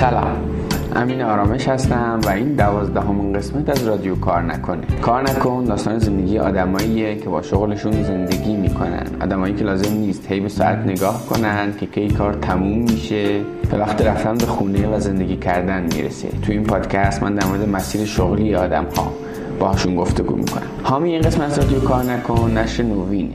سلام. امین آرامش هستم و این دوازدهمین قسمت از رادیو کار نکنه. کار نکن داستان زندگی آدماییه که با شغلشون زندگی می‌کنن. آدمایی که لازم نیست هی به ساعت نگاه کنن که کی کار تموم میشه. به وقت رفتن به خونه و زندگی کردن می‌رسه. تو این پادکست من در مورد مسیر شغلی آدم ها باهاشون گفتگو می‌کنم. حامی این قسمت رادیو کار نکن نشر نوینه.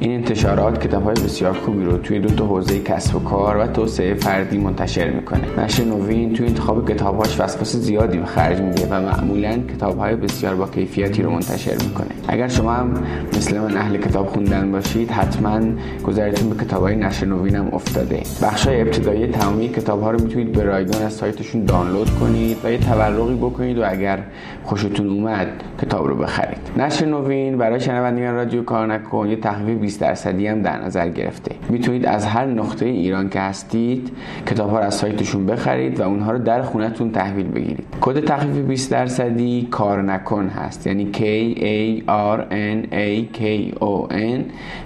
این انتشارات کتاب های بسیار خوبی رو توی دو تا حوزه کسب و کار و توسعه فردی منتشر می‌کنه. نشر نوین توی انتخاب کتابهاش وسواس زیادی به خرج میده و معمولا کتاب های بسیار با کیفیتی رو منتشر می‌کنه. اگر شما هم مثل من اهل کتاب خوندن باشید حتما گذارتون به کتاب های نشر نوین هم افتاده. بخش های ابتدایی تمامی کتاب ها رو می‌تونید به رایگان از سایتشون دانلود کنید و یه تورقی بکنید و اگر خوشتون اومد کتاب رو بخرید. نشر نوین برای شنوندگان رادیو کار نکن. یه تخفیف 20 درصدی هم در نظر گرفته. می‌تونید از هر نقطه ایران که هستید کتاب ها رو از سایتشون بخرید و اونها رو در خونتون تحویل بگیرید. کد تخفیف 20 درصدی کار نکن هست. یعنی K A R N A K O N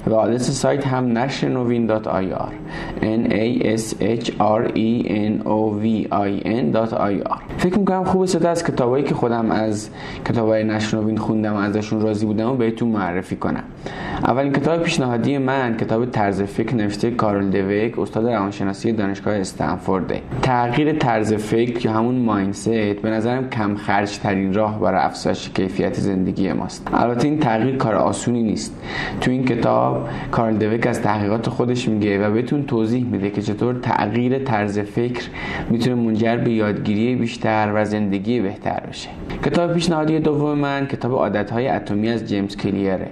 و آدرس سایت هم آر. N A S H R E N O V I N dot IR فکر می‌کنم خوب است از کتابایی که خودم از کتابای نشر نوین خوندم و ازشون راضی بودم و بهتون معرفی کنم. اولین کتاب پیشنهادی من کتاب طرز فکر نوشته کارل دویک استاد روانشناسی دانشگاه استنفورد تغییر طرز فکر یا همون mindset به نظرم کم خرج ترین راه برای افزایش کیفیت زندگی ماست. البته این تغییر کار آسونی نیست. تو این کتاب کارل دویک از تحقیقات خودش میگه و بهتون توضیح میده که چطور تغییر طرز فکر می‌تونه منجر به یادگیری بیشتر و زندگی بهتر بشه. کتاب پیشنهادی دوم من کتاب عادتهای اتمی از جیمز کلیره.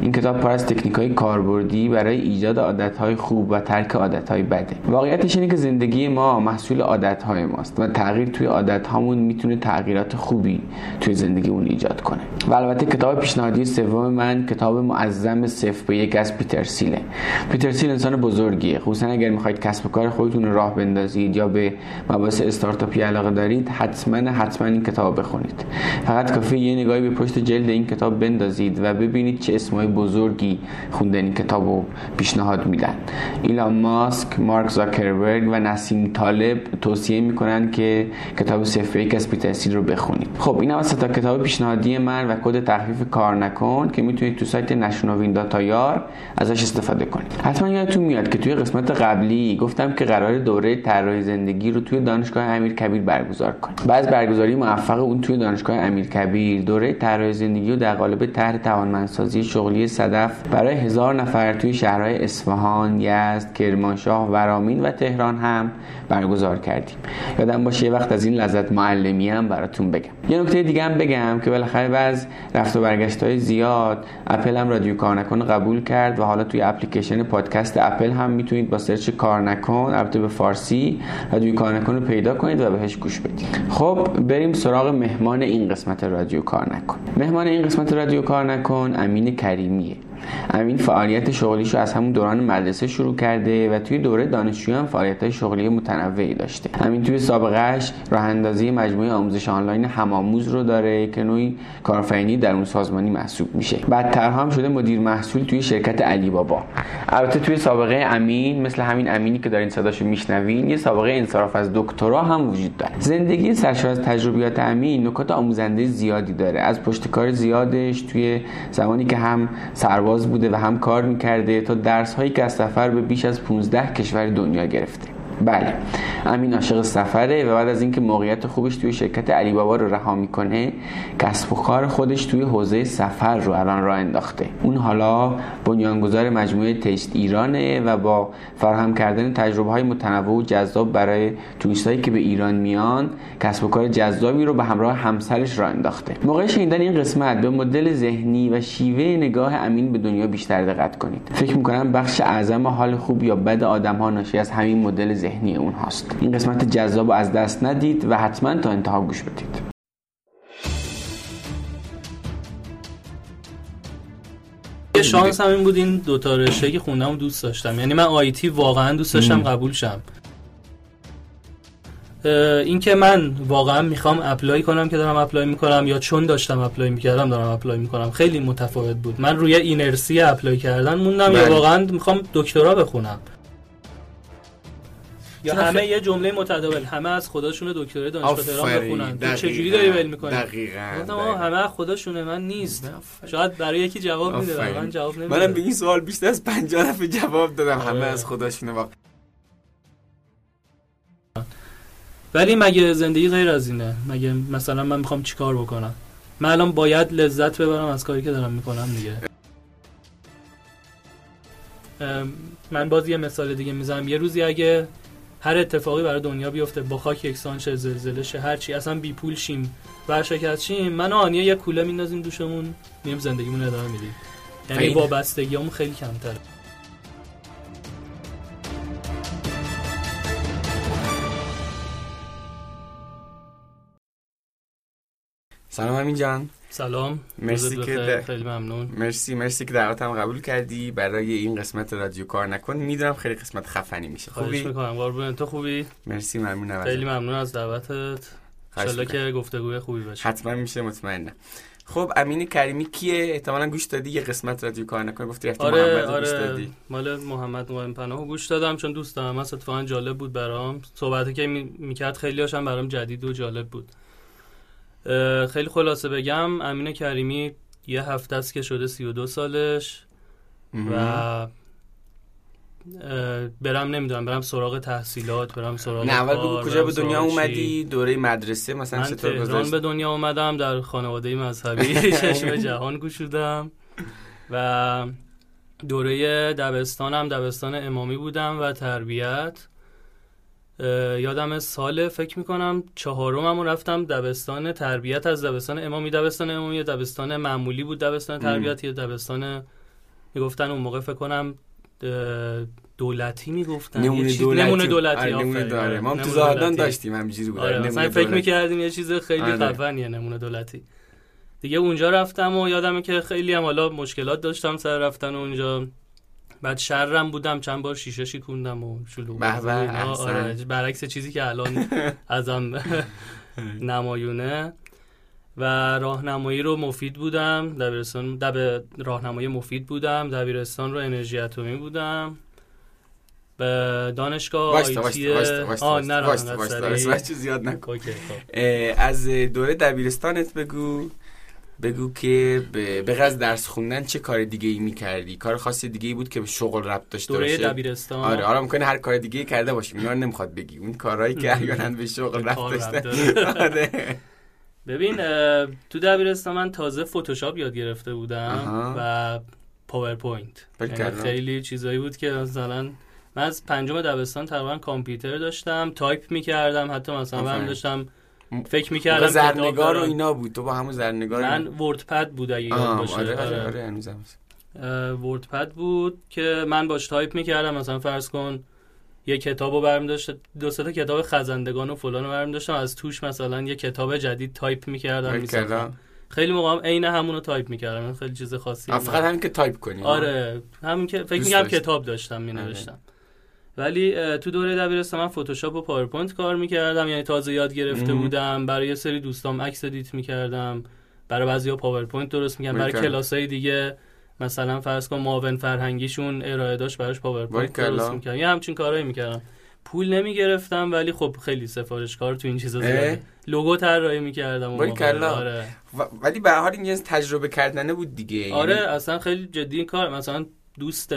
این کتاب پر از تکنیک های کاربردی برای ایجاد عادت های خوب و ترک عادت های بده. واقعیتش اینه که زندگی ما محصول عادت های ماست و تغییر توی عادت هامون می‌تونه تغییرات خوبی توی زندگی اون ایجاد کنه. و البته کتاب پیشنهادی سوم من کتاب معظم صفر به یک از پیتر سیله پیتر سیل انسان بزرگیه. خصوصا اگر می‌خواید کسب و کار خودتون راه بندازید یا به مباحث استارتاپی علاقه دارید حتما حتما این کتاب بخونید. فقط کافی یه نگاهی به پشت جلد این کتاب بندازید و ببینید چه اسمای بزرگی خوندن کتاب رو پیشنهاد میدن. ایلان ماسک مارک زاکربرگ و نسیم طالب توصیه می‌کنن که کتاب صفر یک از پیترسیل رو بخونید. خب این هم تا کتاب پیشنهادی من و کد تخفیف کار نکن که می‌تونید تو سایت نشنوین داتایار ازش استفاده کنید. حتما یادتون میاد که توی قسمت قبلی گفتم که قرار دوره طراحی زندگی رو توی دانشگاه امیر کبیر برگزار کنیم. بعد برگزاری موفق اون توی دانشگاه امیر کبیر. دوره طراحی زندگی رو در قالب طرح توانمندسازی شغلی صدف برای هزار نفر توی شهرهای اصفهان، یزد، کرمانشاه، ورامین و تهران هم برگزار کردیم. یادم باشه یه وقت از این لذت معلمی هم براتون بگم. یه نکته دیگه هم بگم که بالاخره بعد از رفت و برگشت های زیاد اپل هم رادیو کار نکن قبول کرد و حالا توی اپلیکیشن پادکست اپل هم می‌تونید با search کار نکن البته به فارسی رادیو کار نکن رو پیدا کنید و بهش گوش بدید. خب بریم سراغ مهمان این قسمت رادیو کار نکن. مهمان این قسمت رادیو کار نکن امین کریمیه. امین فعالیت شغلیشو از همون دوران مدرسه شروع کرده و توی دوره دانشجویی هم فعالیت شغلی متنوعی داشته. امین توی سابقهش راه اندازی مجموعه آموزش آنلاین همآموز رو داره که نوعی کارآفرینی در اون سازمانی محسوب میشه. بعدتر هم شده مدیر محصول توی شرکت علی بابا. البته توی سابقه امین مثل همین امینی که دارین صداشو میشنوین یه سابقه انصراف از دکترا هم وجود داره. زندگی سرشار از تجربیات امین نکات آموزنده زیادی داره. از پشتکار زیادش توی زمانی که هم سرباز بوده و هم کار می‌کرده تا درس هایی که از سفر به بیش از 15 کشور دنیا گرفته. بله. امین عاشق سفره و بعد از اینکه موقعیت خوبش توی شرکت علی بابا رو رها می‌کنه کسب و کار خودش توی حوزه سفر رو الان راه انداخته. اون حالا بنیانگذار مجموعه تست ایرانه و با فراهم کردن تجربه های متنوع و جذاب برای توریستایی که به ایران میان کسب و کار جذابی رو به همراه همسرش راه انداخته. موقع شنیدن این قسمت به مدل ذهنی و شیوه نگاه امین به دنیا بیشتر دقت کنید. فکر می‌کنم بخش اعظم حال خوب یا بد آدم ها ناشی از همین مدل ذهنی اون هاست. این قسمت جذاب از دست ندید و حتما تا انتها گوش بدید. یه شانس هم این بود این دو تا رشته که خوندم دوست داشتم. یعنی من IT واقعا دوست داشتم قبول شم. اینکه من واقعا می‌خوام apply کنم که دارم apply می‌کنم یا چون داشتم apply می‌کردم دارم apply می‌کنم. خیلی متفاوت بود. من روی اینرسی apply کردن موندم یا واقعا می‌خوام دکترا بخونم. یا همه یه جمله متداول همه از خودشون دکترای دانشگاه تهران بخونن. تو چجوری داری ول می‌کنی؟ دقیقاً همه از خودشونه من نیست. شاید برای یکی جواب میده من جواب نمیده. منم به این سوال بیشتر از 50 دفعه جواب دادم همه آره. از خودشونه واقعا. ولی مگه زندگی غیر از اینه؟ مگه مثلا من می‌خوام چیکار بکنم؟ من الان باید لذت ببرم از کاری که دارم می‌کنم دیگه. من باز یه مثال دیگه می‌زنم. یه روزی اگه هر اتفاقی برای دنیا بیفته با خاک یکسان شه زلزله شه هر چی. اصلا بی پول شیم ورشکست شیم. من آنیا یه کوله میندازیم دوشمون میم زندگیمون ادامه میدیم. یعنی وابستگیامون خیلی کمتره. سلام همین جان. سلام. مرسی که خیلی ممنون. مرسی مرسی که دعوتم قبول کردی. برای این قسمت رادیو کار نکن. می‌دونم خیلی قسمت خفنی میشه. خوبی؟ می‌کنم. قربون تو خوبی؟ مرسی ممنونم خیلی ممنون از دعوتت. ان که گفتگوی خوبی باشه. حتما میشه مطمئنم. خب امین کریمی کیه؟ احتمالاً گوش دادی یه قسمت رادیو کار نکن. گفتی رفتی آره محمد آره گوش دادی. مال محمد قائم پناهو گوش دادم چون دوست دارم. اتفاقا جالب بود برام. صحبتی که می‌کرد خیلی هاشم برام جدید و جالب بود. خیلی خلاصه بگم امین کریمی یه هفته است که شده سی و دو سالش. و برم نمی‌دونم برم سراغ تحصیلات برم سراغ نه اول بگو کجا به دنیا اومدی؟ دوره مدرسه مثلا من تهران به دنیا اومدم در خانواده مذهبی چشم جهان گشودم. و دوره دبستانم دبستان امامی بودم و تربیت. یادم سال فکر می‌کنم چهارمم رفتم دبستان تربیت. از دبستان امامی دبستان امامی دبستان معمولی بود دبستان تربیت. یا دبستان می‌گفتن اون موقع فکر کنم دولتی می‌گفتن. نمونه دولتی. نمونه دولتی آره نمونه داره ما تو زادان داشتیم همینجوری بود. آره مثلا فکر می‌کردیم یه چیز خیلی آره. خفنیه نمونه دولتی. دیگه اونجا رفتم و یادمه که خیلی هم حالا مشکلات داشتم سر رفتن اونجا. بعد شرم بودم چند بار شیشه شکوندم و شلوغ آره برعکس چیزی که الان ازم نمایونه. و راهنمایی رو مفید بودم. دبیرستان دب راهنمایی مفید بودم. دبیرستان رو انرژی اتمی بودم. به دانشگاه آیتی زیاد نکن. از دوره دبیرستانت بگو. بگو که به غز درس خوندن چه کار دیگه ای می‌کردی؟ کار خاصی دیگه ای بود که به شغل ربط داشته دوره باشه؟ دبیرستان. آره آره ممکنه هر کار دیگه ای کرده باشیم اینا نمی‌خواد بگی. اون کارهایی که احیانا به شغل ربط داشته. آره. ببین تو دبیرستان من تازه فتوشاپ یاد گرفته بودم و پاورپوینت. یعنی خیلی چیزایی بود که مثلا من از پنجم دبستان تقریبا کامپیوتر داشتم تایپ می‌کردم حتی مثلا من داشتم فکر می‌کردم زرنگار و اینا بود. تو با همون زرنگار من WordPad بود اگه یاد باشه. آره آره, آره, آره WordPad بود که من باش تایپ می‌کردم. مثلا فرض کن یه کتابو برمی‌داشتم دو سه کتاب خزندگان و فلان رو برمی‌داشتم. از توش مثلا یه کتاب جدید تایپ می‌کردم خیلی موقع هم عین همون تایپ می‌کردم. خیلی چیز خاصی فقط همین که تایپ کنی. آره همین که فکر می‌کنم کتاب داشتم می نوشتم ولی تو دوره دبیرستان من فتوشاپ و پاورپوینت کار می‌کردم. یعنی تازه یاد گرفته بودم. برای یه سری دوستام عکس edit می‌کردم. برای بعضیا پاورپوینت درست می‌کردم. برای کلاسای دیگه مثلا فرض کن معاون فرهنگیشون ارائه داشت براش پاورپوینت درست می‌کردم. یه همچین کارهایی می‌کردم. پول نمی‌گرفتم ولی خب خیلی سفارش کار تو این چیزا زیاده. لوگو طراحی می‌کردم آره. ولی به هر این تجربه کردنه بود دیگه. یعنی آره اصلا خیلی جدی این کار. مثلا دوست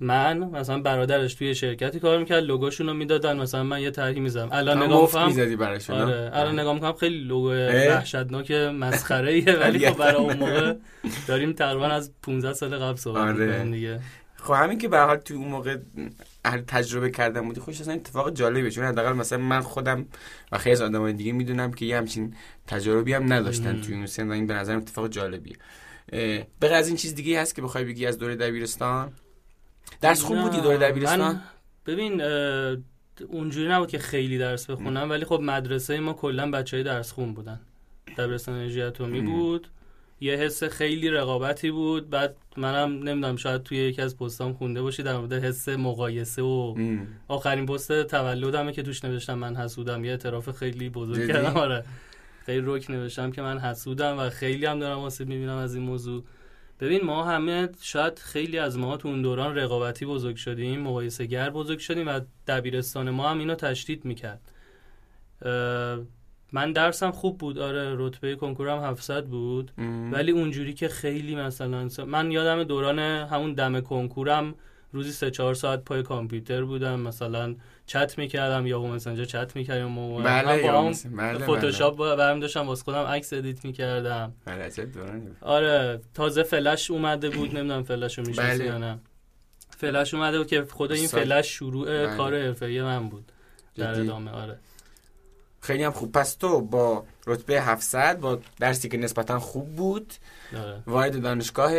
من مثلا برادرش توی شرکتی کار می‌کرد لوگوشون رو می‌دادن مثلا من یه طرحی می‌زدم. الان نگاه می‌کنم. می‌زدی براشون آره. الان نگاه می‌کنم خیلی لوگو وحشتناک مسخره ایه ولی خب برای اون موقع داریم تقریبا از 15 سال قبل صحبت آره. دیگه. خب همین که به حال تو اون موقع تجربه کردم بودی خوش اصلا اتفاق جالبه چون حداقل مثلا من خودم و خیلی از آدمای دیگه می‌دونم که یه همچین تجربی هم نداشتن تو اون سن. و این به نظرم اتفاق جالبیه. به از این چیز دیگه هست که بخوای بگی از دوره دبیرستان؟ درس خوب بودی دوره دبیرستان؟ ببین اونجوری نبود که خیلی درس بخونم ولی خب مدرسه ما کلا بچهای درس خون بودن. دبیرستان انرژی اتمی بود. یه حس خیلی رقابتی بود. بعد منم نمی‌دونم شاید توی یکی از پستام خونده باشی در مورد حس مقایسه و آخرین پست تولدمه که توش نوشتم من حسودم. یه اعتراف خیلی بزرگ کردم. آره. خیلی روک نوشتم که من حسودم و خیلی هم دارم آسیب می‌بینم از این موضوع. ببین ما همه شاید خیلی از ما تو اون دوران رقابتی بزرگ شدیم مقایسه گر بزرگ شدیم و دبیرستان ما هم اینو تشدید می‌کرد. من درسم خوب بود آره رتبه کنکورم 700 بود ولی اونجوری که خیلی مثلا من یادم دوران همون دم کنکورم روزی سه چهار ساعت پای کامپیوتر بودم مثلا چت می‌کردم یا با مسنجر چت می‌کردم. و بله با بله فتوشاپ بله. برمی‌داشتم واسه خودم عکس edit می‌کردم. بله آره تازه فلش اومده بود نمی‌دونم فلش رو میشه یا نه. فلش اومده بود که خود این فلش شروع بله. کار حرفه‌ای من بود در ادامه آره. خیلی هم خوب. پس تو با رتبه 700 با درسی که نسبتا خوب بود آره. وارد دانشگاه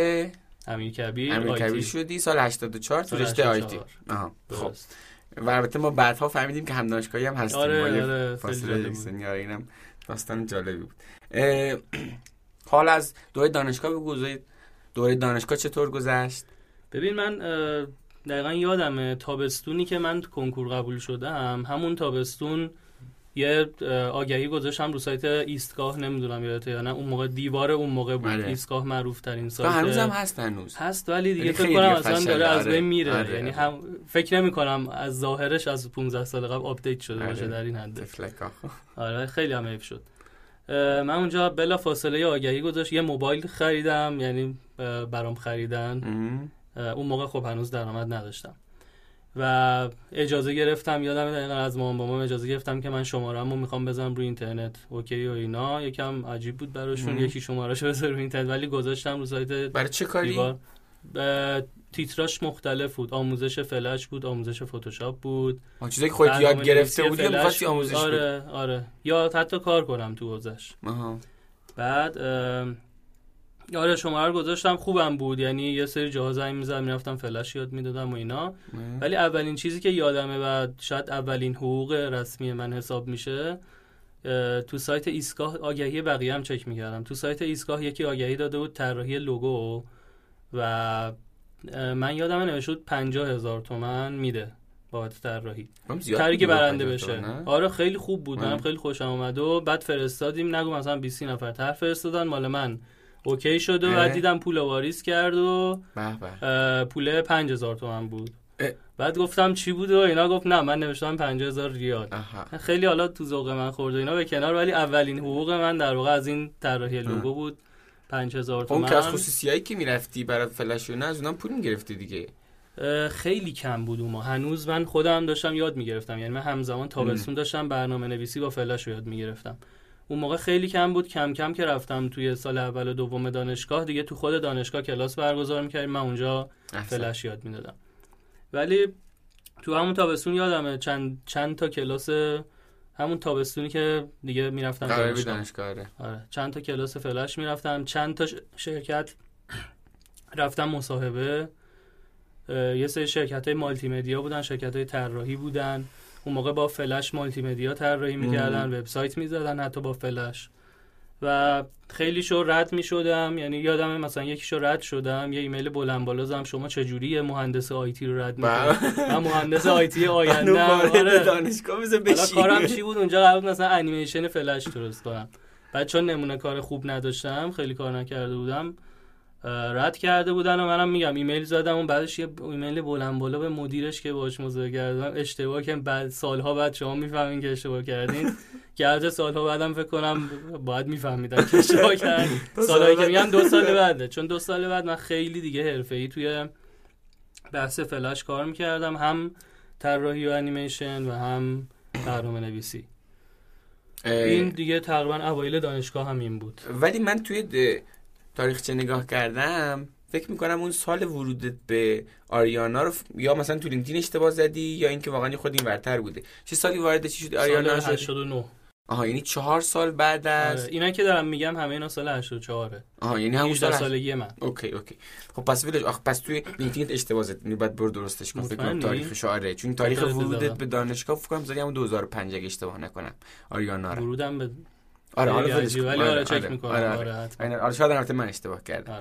امیر کبیر امیر کبیر شدی سال 84 تو رشته آیتی آها خب. و البته ما بعدها فهمیدیم که هم دانشگاهی هم هستیم. آره آره فاصله آره اینم داستان جالبی بود. حال از دوره دانشگاه بگو دوره دانشگاه چطور گذشت؟ ببین من دقیقا یادمه تابستونی که من کنکور قبول شدم همون تابستون یه آگهی گذاشتم رو سایت ایستگاه نمی‌دونم یادته یا نه اون موقع دیوار اون موقع بود بله. ایستگاه معروف ترین سایت هنوز هم هست هنوز. هست ولی دیگه فکر کنم اصلا داره از بین میره. آره. یعنی هم فکر نمی کنم از ظاهرش از 15 سال قبل update شده باشه آره. در این حد. آره خیلی هم حیف شد. من اونجا بلا فاصله آگهی گذاشتم. یه موبایل خریدم یعنی برام خریدن. اون موقع خب هنوز درآمد نداشتم. و اجازه گرفتم یادم دقیقا از مامان بابام اجازه گرفتم که من شماره‌مو می‌خوام بزنم روی اینترنت. اوکی و اینا. یکم عجیب بود براشون یکی شمارهشو بذار روی اینترنت. ولی گذاشتم رو سایت برای چه کاری؟ تیتراش مختلف بود. آموزش فلش بود آموزش فتوشاپ بود. چیزی که خودت یاد گرفته بودی می‌خواستی آموزش آره آره. یا حتی کار کنم تو حوزش بعد آره شماره رو گذاشتم خوبم بود. یعنی یه سری جاها زنگ می‌زدم می‌رفتم فلش یاد می‌دادم و اینا. ولی اولین چیزی که یادمه و شاید اولین حقوق رسمی من حساب میشه تو سایت ایستگاه آگهی بقیه هم چک می‌کردم. تو سایت ایستگاه یکی آگهی داده بود طراحی لوگو. و من یادم نوشته بود 50 هزار تومن میده بابت طراحی. طرحی که برنده بشه. آره خیلی خوب بود. منم خیلی خوشم اومد و بعد فرستادیم. نگو مثلا 20 نفر طرح فرستادن. مال من اوکی شد و بعد دیدم پول واریز کرد و پول 5000 تومن بود. بعد گفتم چی بود و اینا گفت نه من نوشتم 50000 ریال. خیلی حالا تو ذوق من خورد اینا به کنار ولی اولین حقوق من در واقع از این طراحی لوگو بود. 5000 تومن. اون که از خصوصیایی که می‌رفتی برای فلش نه از اونم پول می‌گرفتی دیگه؟ خیلی کم بود اون ما هنوز من خودم داشتم یاد می‌گرفتم. یعنی من همزمان تابستون داشتم برنامه نویسی با فلش رو یاد می‌گرفتم. اون موقع خیلی کم بود کم کم که رفتم توی سال اول و دوم دانشگاه. دیگه تو خود دانشگاه کلاس برگزار می‌کردیم. من اونجا فلش یاد می‌دادم. ولی تو همون تابستون یادمه چند چند تا کلاس همون تابستونی که دیگه می‌رفتم دانشگاه, دانشگاه آره. آره. چند تا کلاس فلش می‌رفتم. چند تا شرکت رفتم مصاحبه. یه سری شرکت های مالتی مدیا بودن شرکت های طراحی بودن. اون موقع با فلش مالتی مدیا طراحی می‌کردن وبسایت می‌زدن حتی با فلش. و خیلی شو رد می شدم یعنی یادم مثلا یکی شو رد شدم یه ایمیل بلند بالا زدم شما چجوری مهندس IT رو رد می‌کنید من مهندس IT آینده آره. دانشگاه کارم چی بود؟ اونجا قرار مثلا انیمیشن فلش درست کنم. بعد چون نمونه کار خوب نداشتم خیلی کار نکرده بودم رد کرده بودن و منم میگم ایمیل زدم و بعدش یه ایمیل بلند بالا به مدیرش که باش مذاکره کردم اشتباه که بعد سالها بعد شما می‌فهمین که اشتباه کردین. که سالها بعدم فکر کنم باید میفهمیدن که اشتباه کردن سالهایی که میگم دو سال بعده. چون دو سال بعد من خیلی دیگه حرفه‌ای توی بحث فلاش کار می‌کردم. هم طراحی و انیمیشن و هم برنامه نویسی. این دیگه تقریبا اوایل دانشگاه هم این بود. ولی من توی تاریخچه نگاه کردم فکر می‌کنم اون سال ورودت به آریانا رو یا مثلا تو لینکدین اشتباه زدی یا اینکه واقعا خود این ورتر بوده. چه سالی وارد چی شدی آریانا سال 89 آها یعنی چهار سال بعد از آره. اینا که دارم میگم همه اینا سال 84 آها یعنی همون سال سالگی من. اوکی اوکی. خب پس ویلج آخ پس توی لینکدین اشتباه زدی یعنی بعد برو درستش کن فکر کنم تاریخش آره چون تاریخ ورودت به دانشگاه فکر کنم زدی همون 2005 اگه اشتباه نکنم. آریانا رو. ورودم به آره آره ولی آره, آره چک آره. می‌کنم. آره آره, آره, آره شاید البته من اشتباه کردم.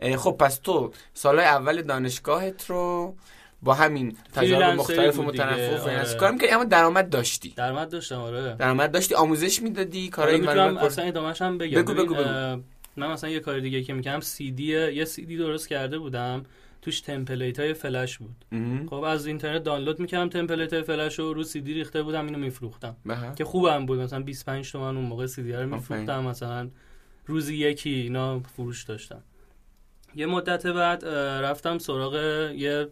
آره. خب پس تو سالهای اول دانشگاهت رو با همین تجارب مختلف و متنوع آره. کار می‌کردی؟ اما درآمد داشتی. درآمد داشتم آره. درآمد داشتی آموزش می‌دادی کارهای من اصلا ادامه‌ش هم بگم. بگو بگو, بگو. من مثلا یه کار دیگه که می‌کنم سی دی یه سی دی درست کرده بودم. توش template های فلش بود. خب از اینترنت دانلود می‌کردم template های فلش رو رو سی دی ریخته بودم اینو میفروختم. بله. که خوبم بود. مثلا 25 تومن اون موقع سی دی رو میفروختم مثلا روزی یکی اینا فروش داشتم. یه مدت بعد رفتم سراغ یه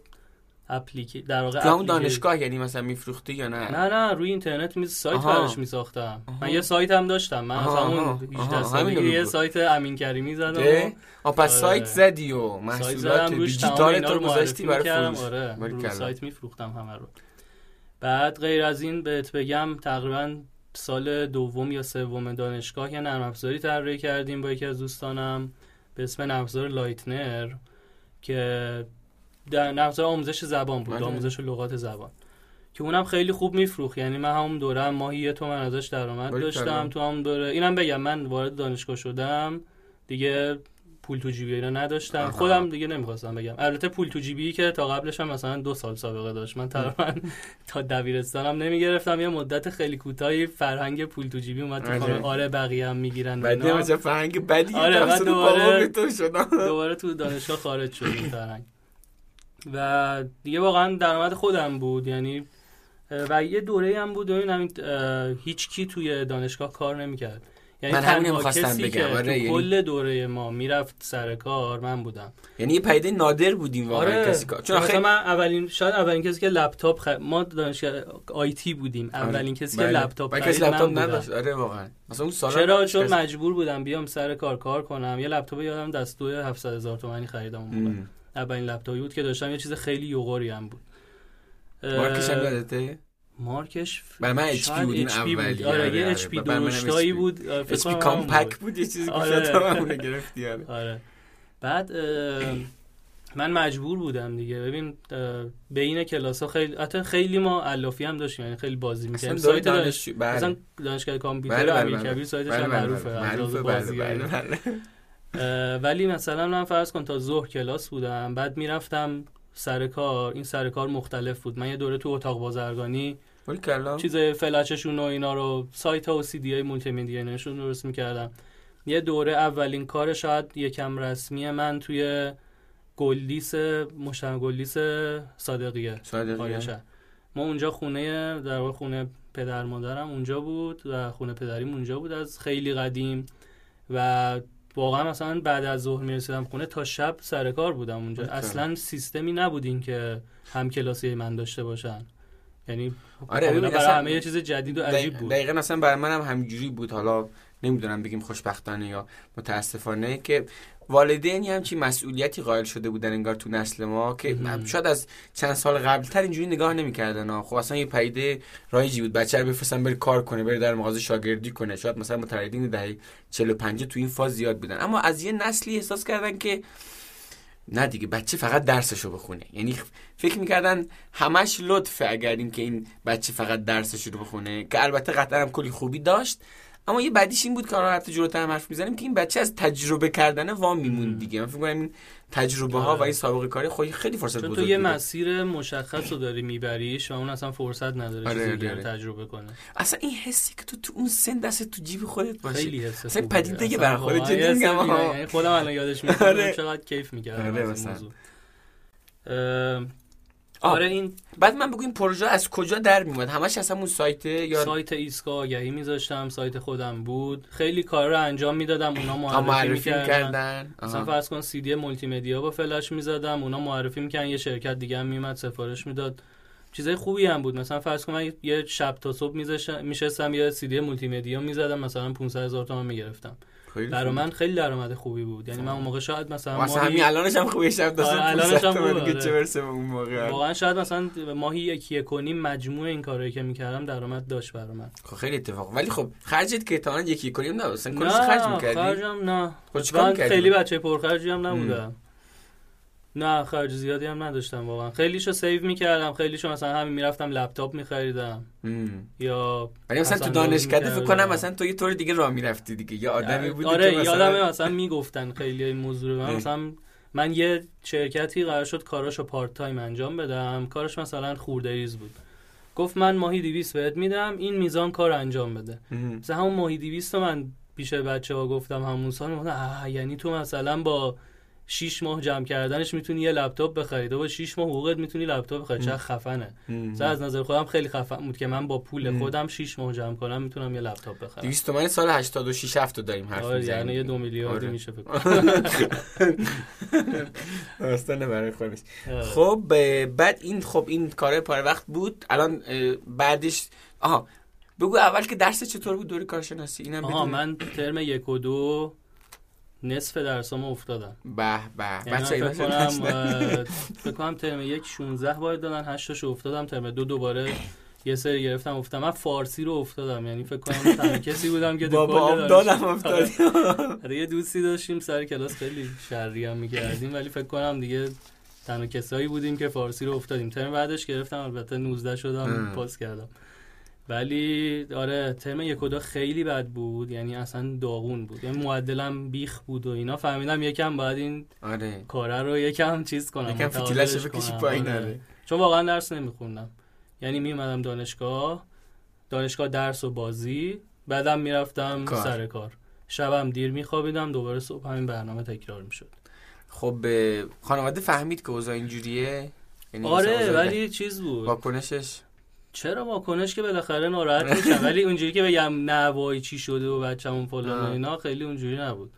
اپلیکی در واقع تو همون دانشگاه یعنی مثلا میفروختی یا نه نه نه روی اینترنت می سایت آها. براش میساختم آها. من یه سایت هم داشتم من از همون آها. 18 آها، سالگی یه. سایت امین کریمی زدم آه پس آره. سایت زدی و محصولات دیجیتال تو گذاشتی برای فروش آره رو باریکلا. سایت میفروختم همه رو بعد غیر از این بهت بگم تقریبا سال دوم یا سوم دانشگاه یه نرم افزاری طراحی کردیم با یکی از دوستانم به اسم نرم افزار لایتنر که نرم افزار آموزش زبان بود بله. آموزش لغات زبان. که اونم خیلی خوب میفروخت. یعنی من همون دوره هم ماهی یه تومن ازش درآمد. داشتم. تو همون دوره اینم بگم من وارد دانشگاه شدم دیگه پول تو جیبی اینا نداشتم. آها. خودم دیگه نمی‌خواستم بگم. البته پول تو جیبی که تا قبلش هم مثلا دو سال سابقه داشت. من تقریبا تا دبیرستانم نمی‌گرفتم. یه مدت خیلی کوتاهی فرهنگ پول تو جیبی اومد تو آره. خانه. آره بقیه هم می‌گیرن بعد فرهنگ بدی آره، دوباره- دوباره تو دانشگاه خارج شد فرهنگ. و دیگه واقعا درآمد خودم بود یعنی و یه دوره هم بود همین اه، هیچ کی توی دانشگاه کار نمی‌کرد. یعنی من تنها می‌خواستم بگم، آره، یعنی- کل دوره ما می‌رفت سر کار من بودم. یعنی یه پیده نادر بودیم واقعا آره. کسی کار چون آخه من اولین شاید اولین کسی که لپتاپ خ... ما دانشگاه آیتی بودیم اولین کسی که بله. لپتاپ و کسی خرید لپتاپ. نداشت. آره واقعا. مثلا اون سالا چرا؟ چون. مجبور بودم بیام سر کار کار کنم. یه لپتاپ یادم دستو 700 هزار تومانی خریدم اون موقع. اولین لپتاپی بود که داشتم یه چیز خیلی یوغوری هم بود مارکش هم یادته مارکش برای من HP شاید بود این اولی آره یه آره. اچ پی برای منم درشتایی HP. بود آره، HP کنم همون کامپکت بود. یه چیزی که آره. گرفتی آره. آره بعد من مجبور بودم دیگه ببین بین کلاس ها خیلی حتی خیلی ما علافی هم داشتیم یعنی خیلی بازی می‌کردیم سایت دانش بله. مثلا دانشگاه کامپیوتر بله، بله، امیر بله. کبیر سایتش معروفه معروفه بله بازی ولی مثلا من فرض کن تا ظهر کلاس بودم بعد می‌رفتم سر کار. این سر کار مختلف بود. من یه دوره تو اتاق بازرگانی چیز فلششون و اینا رو سایت ها و سی دی های مولتی ایناشون درست می‌کردم. یه دوره اولین کار شاید یکم رسمی من توی گلدیس مشتم گلدیس صادقیه. صادقیه. ما اونجا خونه در واقع خونه پدر مادرم اونجا بود و خونه پدریم اونجا بود از خیلی قدیم. و واقعا مثلا بعد از ظهر می‌رسیدم خونه تا شب سر کار بودم اونجا. بله. اصلا سیستمی نبود این که هم کلاسی من داشته باشن. یعنی آره، برای همه یه چیز جدید و عجیب دقیق- بود. دقیقا اصلا برای منم همینجوری بود. حالا نمی‌دونم بگیم خوشبختانه یا متاسفانه که والدینی همچین مسئولیتی قائل شده بودن انگار تو نسل ما که. شاید از چند سال قبلتر اینجوری نگاه نمی‌کردن. خب اصلا یه پیده رایجی بود. بچه رو بفرستن بره کار کنه بره در مغازه شاگردی کنه. شاید مثلا متولدین دهه 45 تو این فاز زیاد بودن. اما از یه نسلی احساس کردن که نه دیگه بچه فقط درسشو بخونه. یعنی فکر می‌کردن همش لطفه اگر این که این بچه فقط درسش رو بخونه که البته قطعا هم کلی خوبی داشت. اما یه بدیش این بود که حالا حتی جلوتر هم حرف می‌زنیم که این بچه از تجربه کردن وام میمون دیگه من فکر کنم این تجربه ها آره. و این سابقه کاری خودی خیلی فرصت بزرگ تو یه. مسیر مشخص رو داری میبریش و اون اصلا فرصت نداره آره، چیز آره،. تجربه کنه اصلا این حسی که تو تو اون سن دست تو جیب خودت باشه خیلی حس اصلا. پدیده اصلا برای خودت جدی میگم، خودم الان یادش میاد آره. چقدر کیف می‌کردم آره، از این. موضوع. آره این بعد من بگو این پروژه از کجا در میومد؟ همش از همون سایت یا سایت ایستگاه آگهی میذاشتم سایت خودم بود. خیلی کار رو انجام می‌دادم اونا معرفی, معرفی می‌کردن. کردن مثلا فرض کن سی دی مولتی مدیا با فلش می‌زدم اونا معرفی می‌کردن یه شرکت دیگه هم میومد سفارش می‌داد. چیزای خوبی هم بود. مثلا فرض کن من یه شب تا صبح میشستم یه سی دی مولتی مدیا می‌زدم مثلا 500 هزار تومان می‌گرفتم. برای من خیلی درآمد خوبی بود. یعنی من اون موقع شاید مثلا مثلا ماهی- همین الانش هم خوبه شب داشتم الانش هم دیگه آره. چه برسه به اون موقع. واقعا شاید مثلا ماهی یکی نیم مجموع این کارهایی که می‌کردم درآمد داشت برای من. خب خیلی اتفاق. ولی خب خرجت که تا الان یکی کنیم نه اصلا کلش خرج می‌کردی؟ خرجم نه. خب؟ خیلی بچه پرخرجی هم نبودم. نه خرج زیادی هم نداشتم واقعا. خیلیشو save می‌کردم خیلیشو مثلا همین می‌رفتم لپتاپ میخریدم. یا ولی مثلا تو دانشکده فکر کنم. مثلا تو یه طور دیگه راه می‌رفتی دیگه. یه آدمی بودی آره که مثلا یادمه مثلا می‌گفتن خیلی این موضوع رو. من. مثلا من یه شرکتی قرار شد کاراشو part time انجام بدم. کارش مثلا خوردریز بود. گفت من ماهی 200 بهت میدم این میزان کار انجام بده. مثلا همون ماهی 200 رو من پیش بچه ها گفتم همون سال. یعنی تو مثلا با 6 ماه جمع کردنش می‌تونی یه لپتاپ بخری. با 6 ماه حقوقت می‌تونی لپتاپ بخری. چه خفنه. از نظر خودم خیلی خفن بود که من با پول خودم 6 ماه جمع کنم می‌تونم یه لپتاپ بخرم. 200 تومن سال 86 هفت داریم حرف آره یعنی یه 2 میلیاردی آره. میشه فکر برای خودش آره. خب بعد این خب این کار پاره وقت بود. الان بعدش آها بگو اول که درس چطور بود؟ دوری کارشناسی اینم آها من ترم یک و دو نصف درسامو افتادم به به. یعنی بچه فکر کنم فکر کنم ترم یک 16 بار دادن 8 تاشو افتادم ترم دو دوباره یه سری گرفتم افتادم. من فارسی رو افتادم یعنی فکر کنم تنها کسی بودم که بابا دادم افتادی. آره. یه دوستی داشتیم سر کلاس خیلی شری هم می‌کردیم ولی فکر کنم دیگه تنها کسایی بودیم که فارسی رو افتادیم. ترم بعدش گرفتم البته 19 شدم پاس کردم. ولی آره ترم یک و خیلی بد بود. یعنی اصلا داغون بود. یعنی معدلم بیخ بود و اینا. فهمیدم یکم باید این آره. کاره رو یکم چیز کنم یکم فتیلش بکشی پایین آره. آره. چون واقعا درس نمیخوندم. یعنی میومدم دانشگاه. دانشگاه درس و بازی. بعدم می‌رفتم کار. سر کار. شبم دیر میخوابیدم. دوباره صبح همین برنامه تکرار می‌شد. خب خانواده فهمید که اوضاع اینجوریه؟ یعنی آره ولی چیز بود. واکنشش؟ چرا واکنش که بالاخره ناراحت میشم؟ ولی اونجوری که بگم نه چی شده و بچه‌مون فلان و اینا خیلی اونجوری نبود.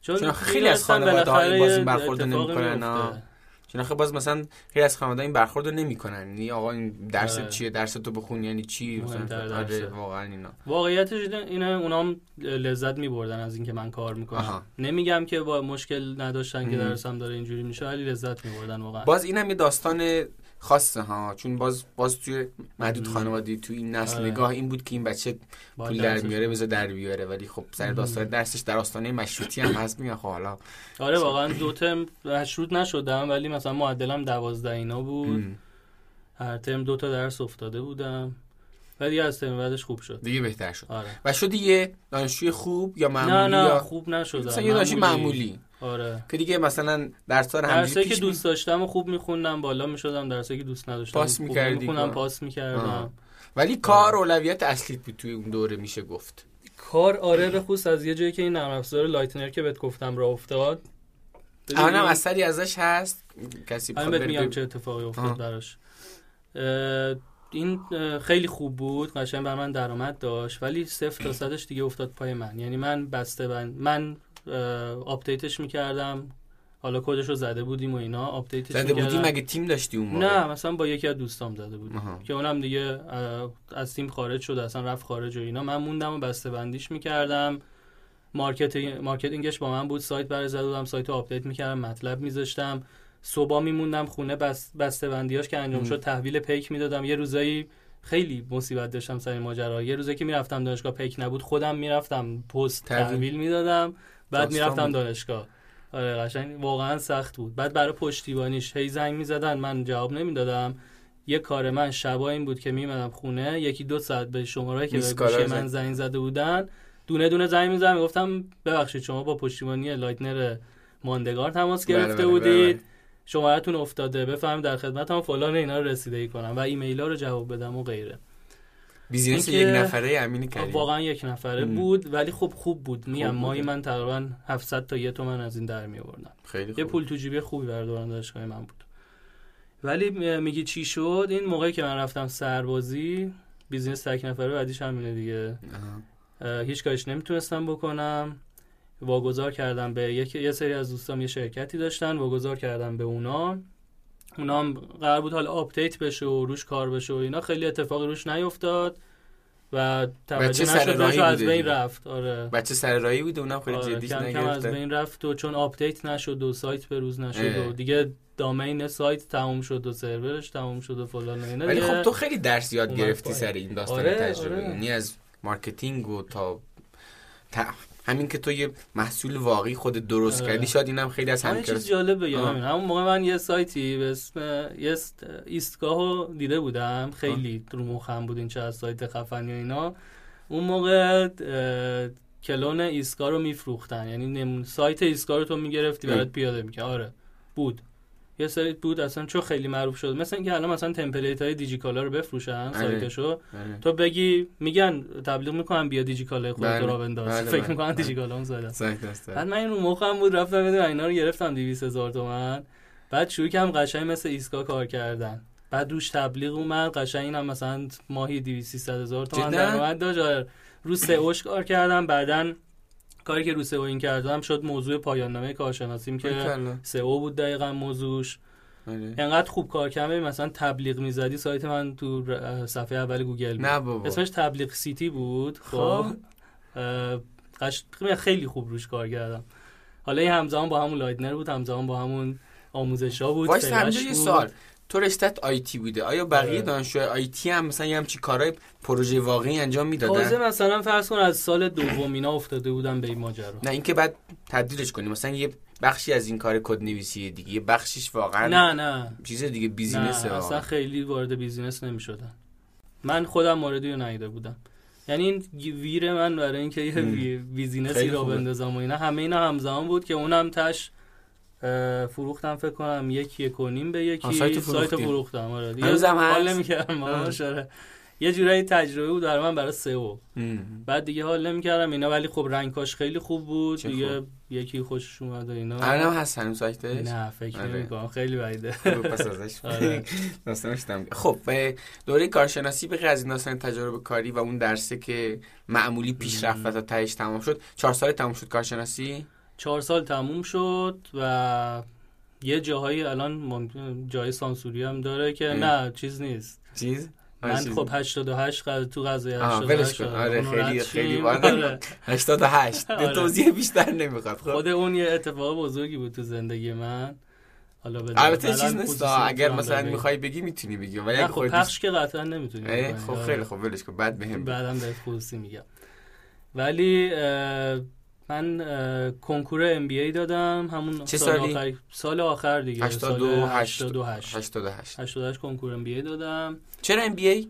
چون, خیلی از خانواده های باز این برخورد نمی‌کنن چون خب باز مثلا خیلی از خانواده این برخورد رو نمی‌کنن. یعنی آقا این درس آه. چیه؟ درس تو بخون. یعنی چی؟ مثلا آره واقعا اینا. واقعیتش اینه اونام لذت میبردن از اینکه من کار می‌کنم. نمیگم که با مشکل نداشتن که درسم داره اینجوری میشه ولی لذت میبردن واقعا. باز اینم یه داستان خاصه ها چون باز باز توی محدود خانوادگی تو این نسل آره. نگاه این بود که این بچه پول در میاره بذار در بیاره ولی خب سر داستان درسش در آستانه مشروطی هم هست میگن خب حالا آره واقعا دو ترم مشروط نشدم ولی مثلا معدلم دوازده اینا بود. هر ترم دو تا درس افتاده بودم. ولی از ترم بعدش خوب شد. دیگه بهتر شد. آره. و شدی یه دانشجوی خوب یا معمولی نه نه یا... خوب نشدم مثلا یه دانشجوی معمولی. آره. که دیگه مثلا درس ها درسایی که دوست داشتم و خوب میخوندم بالا می‌شدم درسایی که دوست نداشتم پاس می‌کردی میخوندم پاس می‌کردم. ولی کار اولویت اصلی بود توی اون دوره میشه گفت. کار آره به خصوص از یه جایی که این نرم افزار لایتنر که بهت گفتم راه افتاد. الان هم اثری ازش هست. کسی بخواد میگم چه اتفاقی افتاد براش. این خیلی خوب بود. قشنگ بر من درآمد داشت. ولی صفر تا صدش دیگه افتاد پای من. یعنی من بسته بند من update ش می‌کردم. حالا کدش رو زده بودیم و اینا. update ش زده بودیم مگه تیم داشتی اون موقع؟ نه مثلا با یکی از دوستام زده بودیم. که اونم دیگه از تیم خارج شد اصلا رفت خارج و اینا. من موندم و بسته بندیش می‌کردم. marketing marketing ش با من بود. سایت برای زده بودم سایت رو update می‌کردم مطلب میذاشتم. صبح میموندم خونه بس بسته بندیاش که انجام شد تحویل پیک می‌دادم. یه روزایی خیلی مصیبت داشتم سر ماجرا یه روزی که می‌رفتم دانشگاه پیک نبود خودم می‌رفتم پست تحویل می‌دادم. بعد می‌رفتم دانشگاه. آره قشنگ. واقعا سخت بود. بعد برای پشتیبانیش هی زنگ می‌زدن من جواب نمی‌دادم. یه کار من شبا این بود که میمدم خونه. یکی دو ساعت به شماره که به من زنگ زده بودن دونه دونه زنگ می‌زدم می‌گفتم ببخشید شما با پشتیبانی لایتنر ماندگار تماس بله، گرفته بله، بودید. بله. شمارتون افتاده. بفرما در خدمتم فلان اینا رو رسیدگی کنم و ایمیل ها رو جواب بدم و غیره. business یک نفره امین کریم. واقعا یک نفره بود ولی خب خوب بود. میم ماهی من تقریبا 700 تا یه تومن از این در می آوردم خیلی یه پول تو جیبی خوبی برای دوران دانشگاه من بود. ولی میگی چی شد؟ این موقعی که من رفتم سربازی business تک نفره بعدیش همینه دیگه. هیچ کارش نمی‌تونستم بکنم. واگذار کردم به یک یه سری از دوستام یه شرکتی داشتن واگذار کردم به اونا. اونا هم قرار بود حالا update بشه و روش کار بشه و اینا. خیلی اتفاقی روش نیفتاد و توجه نشد از بین رفت. آره. بچه سر راهی بود اونم خیلی آره. کم کم از بین رفت و چون update نشد و سایت به روز نشد و دیگه domain سایت تموم شد و سرورش تموم شد و فلان اینا ولی خب تو خیلی درس یاد گرفتی سر این داستان آره، تجربه. آره. یعنی از marketing و تا همین که تو یه محصول واقعی خود درست کردی شاید اینم خیلی از همین چیز جالب همین. همون موقع من یه سایتی به اسم یه ایستگاهو دیده بودم. خیلی رو مخم بود این چه از سایت خفنی و اینا. اون موقع کلون ایستگاه رو میفروختن. یعنی سایت ایستگاه رو تو می‌گرفتی برات پیاده می‌کنه آره. بود. یه سری بود اصلا چون خیلی معروف شد مثلا اینکه الان مثلا template های دیجیکالا رو بفروشن آره. سایتشو آره. تو بگی میگن تبلیغ می‌کنن بیا دیجیکالا خودت بله. رو بنداز بله، فکر بله. می‌کنن. دیجیکالا اون زدن. بعد من این رو مخم بود رفتم بدون اینا رو گرفتم 200 هزار تومن بعد شروع کردم قشنگ مثل ایسکا کار کردن بعد روش تبلیغ اومد قشنگ اینم مثلا ماهی 200 300 هزار تومن؟ درآمد داشت آره. رو سئوش کار کردم بعدن کاری که رو سئو این کردم شد موضوع پایان نامه کارشناسیم که. سئو بود دقیقا موضوعش آره. انقدر خوب کار کردم مثلا تبلیغ می‌زدی سایت من تو صفحه اول گوگل بود نه بابا اسمش تبلیغ City بود خب. خب قش... خیلی خوب روش کار کردم حالا این همزمان با همون لایتنر بود همزمان با همون آموزش ها بود وایس یه بود. تو رشتت IT بوده. آیا بقیه آره. دانشجوهای IT هم مثلا یه همچی کارهای پروژه واقعی انجام تازه می‌دادن مثلا فرض کن از سال دوم اینا افتاده بودم به این ماجرا. نه اینکه بعد تبدیلش کنی مثلا یه بخشی از این کار کد نویسی دیگه یه بخشش واقعا نه نه. چیز دیگه نه business ه اصلا خیلی وارد business نمی شدن من خودم موردی رو ندیده بودم. یعنی این ویر من برای اینکه یه business ی راه خوبه. بندازم و اینا همه اینا همزمان بود که اونم تش فروختم فکر کنم یک یک و نیم به یکی سایت. فروختم آره دیگه هنوزم حال؟ نمی‌کردم. آره. یه جورایی تجربه بود برای من برای SEO. بعد دیگه حال نمی‌کردم اینا ولی خب رنگاش خیلی خوب بود دیگه خوب. یکی خوشش اومد و اینا الان هم هست هنوز سایتش نه فکر آره. نمی‌کنم خیلی بعیده پس ازش آره. داستانش خب به دوره کارشناسی به از این داستان تجربه کاری و اون درسه که معمولی پیش رفت و تا تهش تمام شد چهار سال تمام شد کارشناسی چهار سال تموم شد و یه جاهایی الان ممکن جای سانسوری هم داره که اه. نه چیز نیست چیز من خب 88 قضیه تو قضیه آه، 88 ولش کن. آره، خیلی- خیلی شیم. والا. آره. 88 آره. توضیح بیشتر نمی‌خواد خب خود اون یه اتفاق بزرگی بود تو زندگی من حالا البته چیز نیست اگر مثلا. می‌خوای بگی می‌تونی بگی ولی خب پخش که قطعا نمی‌تونی خب خیلی خب ولش کن بعد بهم. بعدم بهت خصوصی میگم ولی من کنکور ام بی ای دادم. همون چه سال سالی؟ آخر سال آخر دیگه. 88 سال 88 88 88 کنکور ام بی ای دادم. چرا MBA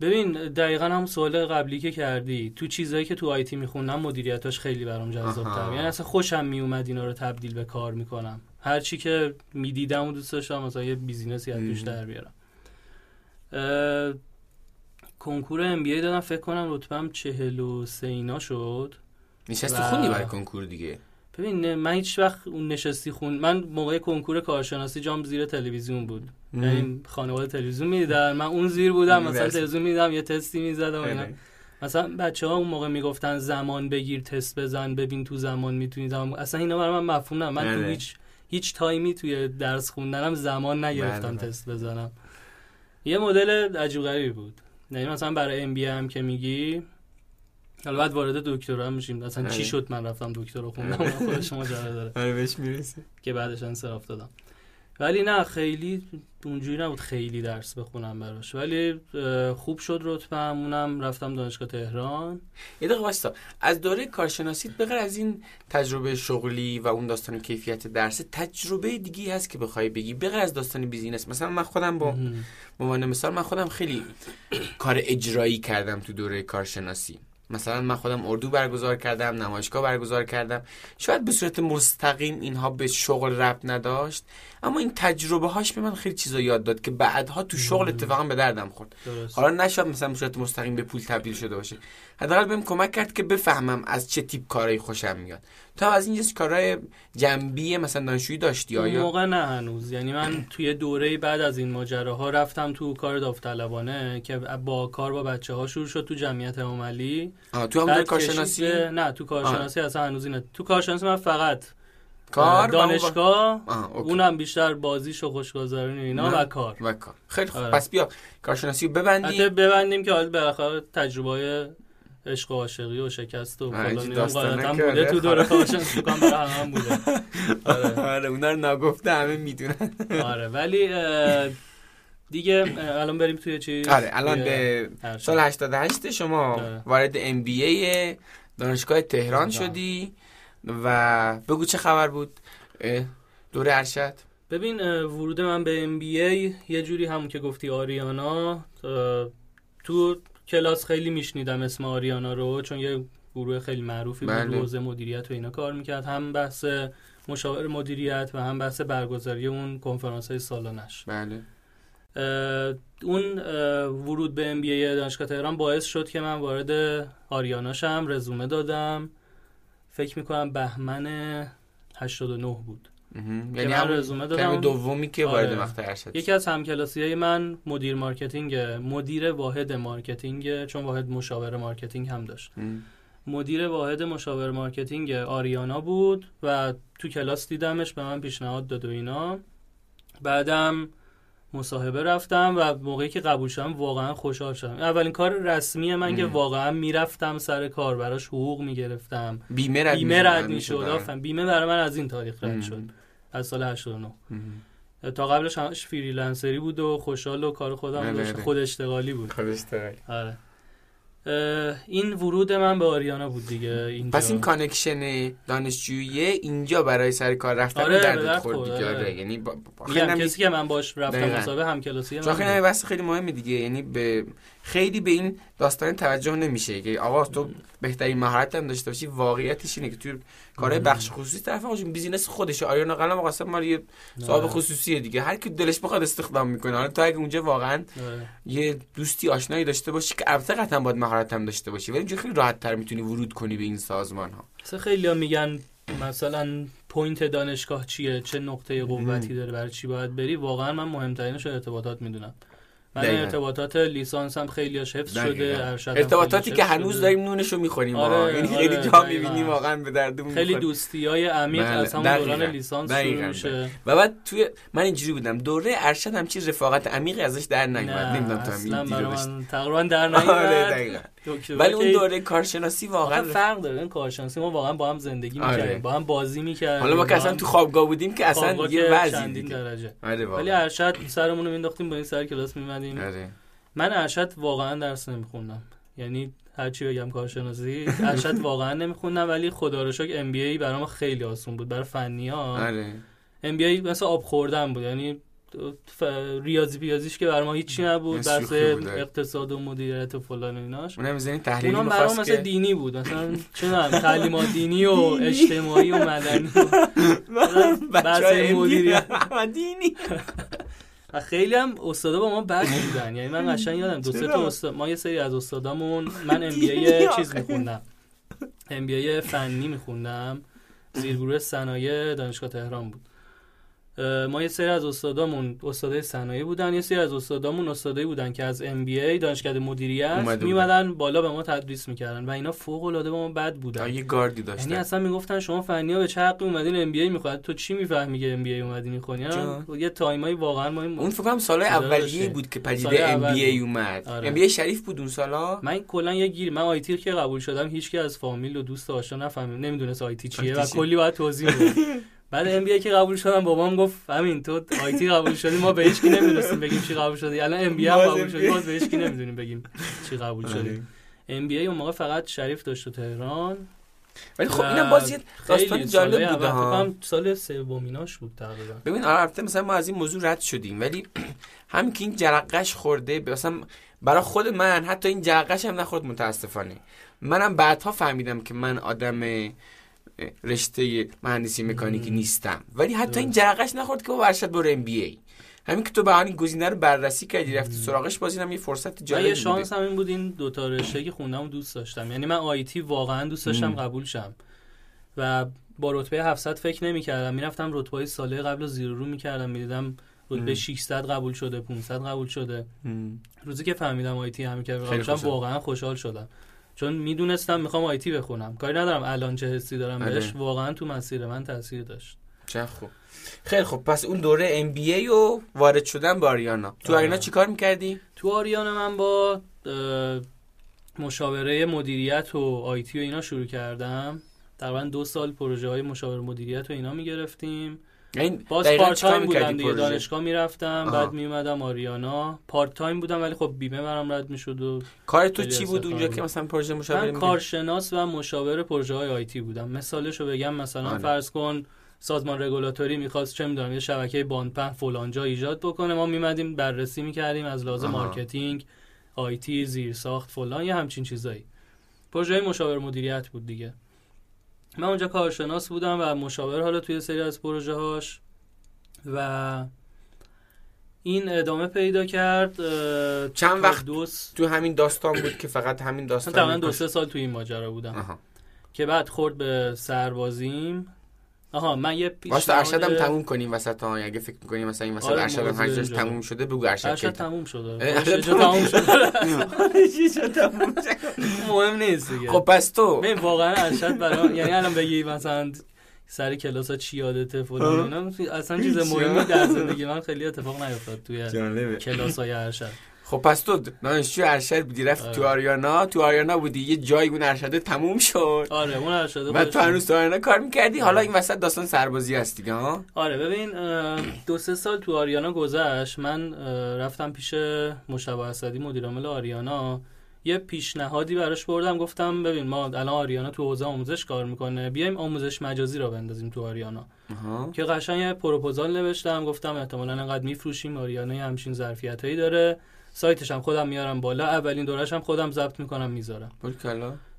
ببین دقیقا هم سوال قبلی که کردی. تو چیزایی که تو IT میخوندم مدیریتاش خیلی برام جذاب. تر یعنی اصلا خوشم میومد اینا رو تبدیل به کار می‌کنم. هر چی که می‌دیدم و دوست داشتم مثلا یه business ی از توش. در بیارم. کنکور MBA دادم. فکر کنم رتبم 43 اینا شد. نشستی و- خوندی برای کنکور دیگه ببین من هیچ وقت اون نشستی خون من موقع کنکور کارشناسی جام زیر تلویزیون بود یعنی خانواده تلویزیون می‌دیدن من اون زیر بودم مثلا. تلویزیون می‌دیدم یه تستی می‌زدم. مثلا بچه ها اون موقع می‌گفتن زمان بگیر تست بزن ببین تو زمان می‌تونی زمان اصلا اینا برای من مفهوم نه من تو بله. هیچ هیچ تایمی توی درس خوندنم زمان نگرفتم بله. تست بزنم یه مدل عجیب غریبی بود یعنی مثلا برای ام بی هم که میگی حالا بعد وارد دکترا هم میشیم. اصلا چی آره. شد من رفتم دکترا خوندم آره. اون خودش ماجرا داره. آره بهش می‌رسه که بعدش انصراف دادم. ولی نه خیلی اونجوری نبود خیلی درس بخونم براش. ولی خوب شد رتبم اونم رفتم دانشگاه تهران. یه دقیقه واستا از دوره کارشناسیت به غیر از این تجربه شغلی و اون داستان کیفیت درس تجربه دیگه هست که بخوای بگی؟ به غیر از داستان بیزینس. مثلا من خودم با عنوان مثال من خودم خیلی کار اجرایی کردم تو دوره کارشناسی. مثلا من خودم اردو برگزار کردم نمایشگاه برگزار کردم. شاید به صورت مستقیم اینها به شغل ربط نداشت. اما این تجربه هاش به من خیلی چیزا یاد داد که بعدها تو شغل. اتفاقا به دردم خورد. درست. حالا نشد مثلا صورت مستقیم به پول تبدیل شده باشه. حداقل بهم کمک کرد که بفهمم از چه تیپ کارهایی خوشم میاد. هم از این جنس کارهای جنبی مثلا دانشجویی داشتی اون آیا موقع نه هنوز. یعنی من توی دوره بعد از این ماجراها رفتم تو کار داوطلبانه که با کار با بچه ها شروع شد تو جمعیت عملی تو هم کارشناسی؟ نه تو کارشناسی اصلا هنوز اینه. تو کارشناسی من فقط کار با- دانشگاه اوکی. اونم بیشتر بازیش و خوشگذرانی اینا نه. و کار و کار خیلی خوب آره. پس بیا کارشناسی رو ببندی حتی ببندیم که حالا بالاخره تجربه های عشق و عاشقی و شکست و فلان اینا بوده آره، تو دوره خواهد. کارشناسی کنم برای هم بوده آره. آره اونا رو نگفته همه می‌دونن آره ولی دیگه الان بریم توی چی آره الان به. سال 88 شما آره. وارد ام بی ای دانشگاه تهران. شدی و بگو چه خبر بود؟ دوره ارشد. ببین ورود من به ام بی ای یه جوری همون که گفتی آریانا تو کلاس خیلی میشنیدم اسم آریانا رو چون یه گروه خیلی معروفی بله. بود حوزه مدیریت و اینا کار می‌کرد. هم بحث مشاور مدیریت و هم بحث برگزاری اون کنفرانس های سالانش بله. اون ورود به MBA دانشگاه تهران باعث شد که من وارد آریانا شم رزومه دادم. فکر می‌کنم بهمن 89 بود. یعنی من رزومه دادم. دومی که وارد آره. مقطع ارشد یکی از همکلاسی های من مدیر marketing مدیر واحد marketing چون واحد مشاور marketing هم داشت. مدیر واحد مشاور marketing آریانا بود و تو کلاس دیدمش به من پیشنهاد داد و اینا. بعدم مصاحبه رفتم و موقعی که قبول شدم واقعا خوشحال شدم اولین کار رسمی من که ام. واقعا می‌رفتم سر کار براش حقوق می‌گرفتم بیمه رد بیمه می‌شد. رد آره. می‌شد آفرین. بیمه برای من از این تاریخ رد. شد از سال 89 مهم. تا قبلش همش freelancer ی بود و خوشحال و کار خودم آره، داشت آره. خود اشتغالی بود خب اشتغالی. آره این ورود من به آریانا بود دیگه اینجا پس این connection دانشجویی اینجا برای سر کار رفتن آره، درد خورد دیگه آره. آره. یعنی با... کسی که من باش رفتم. مسابقه هم کلاسی چون من خیلی. بحث خیلی مهمه دیگه یعنی به خیلی به این داستان توجه نمیشه. که آقا تو بهترین مهارت هم داشته باشی واقعیتش اینه که توی کارهای بخش خصوصی طرف آقا بیزینس خودشه. آریانا قلم قاسم مال یه صاحب. خصوصیه دیگه. هر کی دلش بخواد استخدام می‌کنه. حالا تو اگه اونجا واقعا. یه دوستی آشنایی داشته باشی که البته قطعا باید مهارت هم داشته باشی ولی خیلی راحت تر می‌تونی ورود کنی به این سازمان ها خیلی ها میگن مثلا point دانشگاه چیه؟ چه نقطه قوتی داره؟ برای چی باید بری؟ واقعا من مهمترینش ارتباطات می‌دونم. من. ارتباطات لیسانس هم خیلی حفظ شده دقیقاً. ارشد هم ارتباطاتی که هنوز شده. داریم نونشو می‌خوریم آره، یعنی آره، خیلی جا. می‌بینیم واقعا به دردمون خیلی. دوستی های عمیق بله، از همون دقیقاً. دوران لیسانس دقیقاً. شروع میشه و بعد توی من اینجوری بودم دوره ارشد هم چیز رفاقت عمیقی ازش در نیومد نمی‌دونم تو هم اصلا این برای دیدو داشتی من تقریبا در آره نیومد دقیقاً ولی اون دوره کارشناسی واقعا واقعا فرق داره. این کارشناسی ما واقعا با هم زندگی آره. می‌کردیم با هم بازی می‌کردیم حالا ما که اصلا تو خوابگاه بودیم که اصلا یه وضعی درجه. آره ولی ارشد سرمون رو مینداختیم با این سر کلاس میمدیم آره. من ارشد واقعا درس نمیخوندم. یعنی هرچی بگم کارشناسی ارشد واقعا نمیخوندم ولی خدا رو شکر ام بی ای برام خیلی آسون بود برای فنی ها آره. ام بی ای مثلا آب خوردن بود. یعنی. ریاضی پیازیش که برای ما هیچی نبود بود. اقتصاد و مدیریت و فلان و ایناش. اونم می‌زنی تحلیلی اونا برام می‌خواست مثلا که دینی بود. مثلا چه تعلیمات دینی و اجتماعی و مدنی بحث مدیریت. دینی. و خیلی هم استادا با ما بد بودن. یعنی من قشنگ یادم دو سه؟ تا استاد ما یه سری از استادامون من ام بی ای. چیز میخوندم. ام بی ای فنی میخوندم. زیرگروه صنایع دانشگاه تهران بود. ما یه سری از استادامون استادای صنایع بودن یه سری از استادامون استادایی بودن که از ام بی ای دانشکده مدیریت. میمدن بالا به ما تدریس می‌کردن و اینا فوق العاده با ما بد بودن یه گاردی یعنی داشتن اصلا می‌گفتن شما فنی ها به چه حقی اومدین MBA می‌خواد تو چی می‌فهمی که MBA اومدی می‌خونی. یه time ایی واقعا ما این اون فکر کنم صدا اولیه. بود که سال پدیده ام بی ای. اومد. ام بی ای شریف بود اون سالا من کلا یه گیر من IT که قبول شدم هیچکی از فامیل و دوست آشنا نفهمید نمی‌دونست IT چیه و؟ کلی باید توضیح بود بعد MBA که قبول شدم بابام گفت همین تو IT قبول شدی ما به هیچ کی نمی‌دونستیم بگیم چی قبول شدی. الان MBA هم باز قبول MBA. شدی باز به هیچ کی نمی‌دونیم بگیم چی قبول آره. شدی. ام بی اون موقع فقط شریف داشت تو تهران. ولی خب اینم باز یه داستان خیلی جالب فکر ها. کنم سال سومیناش بود تقریبا. ببین آره البته مثلا ما از این موضوع رد شدیم ولی هم که این جرقش خورده مثلا برای خود من حتی این جرقش هم نخورد متاسفانه. منم بعدها فهمیدم که من آدم رشته مهندسی مکانیکی. نیستم ولی حتی این. جرقش نخورد که با ارشد برو ام بی ای همین که تو به این گزینه رو بررسی کردی رفتی سراغش باز اینم یه فرصت جالبی یه بوده شانس هم این بود این دو تا رشته که خوندم دوست داشتم یعنی من آیتی واقعا دوست داشتم. قبول شم و با رتبه 700 فکر نمی‌کردم می‌رفتم رتبه ساله قبل رو زیر و رو می‌کردم می‌دیدم. رتبه 600 قبول شده 500 قبول شده. روزی که فهمیدم آیتی همین که قبول شدم. واقعا خوشحال شدم چون می‌دونستم می‌خوام آیتی بخونم. کاری ندارم الان چه حسی دارم آره. بهش. واقعا تو مسیر من تاثیر داشت. چه خوب. خیلی خوب. پس اون دوره MBA و وارد شدن با آریانا. تو آره. آریانا چیکار می‌کردی؟ تو آریان من با مشاوره مدیریت و IT و اینا شروع کردم. تقریبا دو سال پروژه های مشاور مدیریت و اینا می‌گرفتیم. یعنی باز part time بودم دیگه پروژه؟ دانشگاه می‌رفتم. بعد میومدم آریانا part time بودم ولی خب بیمه برام رد می‌شد و کار تو چی بود اونجا. که مثلا پروژه مشاوره من کارشناس و مشاور پروژه های IT بودم مثالشو بگم مثلا آره. فرض کن سازمان رگولاتوری می‌خواست چه می‌دونم یه شبکه باندپهن فلانجا ایجاد بکنه ما میمدیم بررسی می‌کردیم از لحاظ. marketing IT زیر ساخت فلان یه همچین چیزایی پروژه مشاور مدیریت بود دیگه من اونجا کارشناس بودم و مشاور حالا توی سری از پروژه هاش و این ادامه پیدا کرد چند وقت دوست. تو همین داستان بود که فقط همین داستان تقریبا دو سه سال تو این ماجرا بودم. که بعد خورد به سربازیم. آها من یه پیش واسه ارشدم تموم کنیم وسط ها اگه فکر می‌کنی مثلا این وسط آره ارشدم هر تموم شده بگو ارشد ارشد تموم شده. ارشد تموم شده؟ مهم نیست دیگه. خب پس تو ببین واقعا ارشد برای یعنی الان بگی مثلا سر کلاس ها چی یادته فلان اینا اصلا چیز مهمی در زندگی من خیلی اتفاق نیفتاد توی کلاس های ارشد. خب پس تو دانشجو ارشد بودی رفت تو آریانا. تو آریانا بودی یه جایی اون ارشد تموم شد. آره اون ارشد بعد تو هنوز تو آریانا کار می‌کردی؟ حالا این وسط داستان سربازی هست دیگه ها؟ آره ببین دو سه سال تو آریانا گذشت. من رفتم پیش مشتبه اسدی مدیر عامل آریانا. یه پیشنهادی براش بردم. گفتم ببین ما الان آریانا تو حوزه آموزش کار می‌کنه. بیایم آموزش مجازی رو بندازیم تو آریانا. که قشنگ یه پروپوزال نوشتم. گفتم احتمالاً انقدر میفروشیم. آریانا همچین ظرفیتایی داره. سایتش هم خودم میارم بالا. اولین دورش هم خودم ضبط می‌کنم می‌ذارم.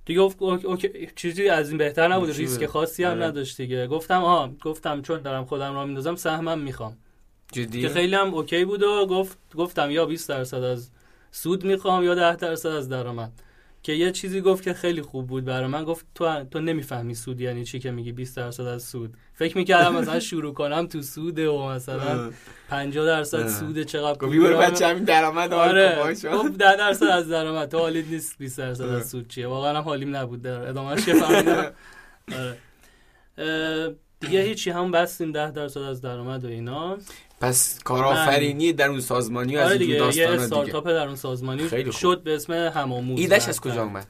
دیگه گفت OK چیزی از این بهتر نبود ریسک خاصی هم آره. نداشت دیگه. گفتم آها گفتم چون دارم خودم را میندازم سهمم می‌خوام. جدی؟ که خیلی هم OK بود و گفت گفتم یا 20 درصد از سود می‌خوام یا 10 درصد از درآمد. که یه چیزی گفت که خیلی خوب بود برای من گفت تو تو نمی‌فهمی سود یعنی چی که میگی 20 درصد از سود. فکر می‌کردم مثلا شروع کنم تو سود و مثلا 50 درصد سود چقدر گفت برو بچه همین درآمد آره. گفت 10 درصد از درآمد. تو حالیت نیست 20 درصد از سود چیه. واقعا هم حالیم نبود. در ادامهش که فهمیدم. آره. دیگه هیچی هم بستیم 10 درصد از درآمد و اینا. پس کارآفرینی در اون سازمانی از آره دیگه یه استارتاپ در اون سازمانی خیلی شد به اسم هماموز ایدش از کجا اومد؟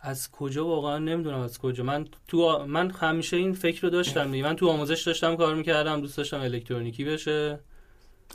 از کجا واقعا نمی‌دونم از کجا. من تو من همیشه این فکر رو داشتم دیگه. من تو آموزش داشتم کار می‌کردم دوست داشتم الکترونیکی بشه.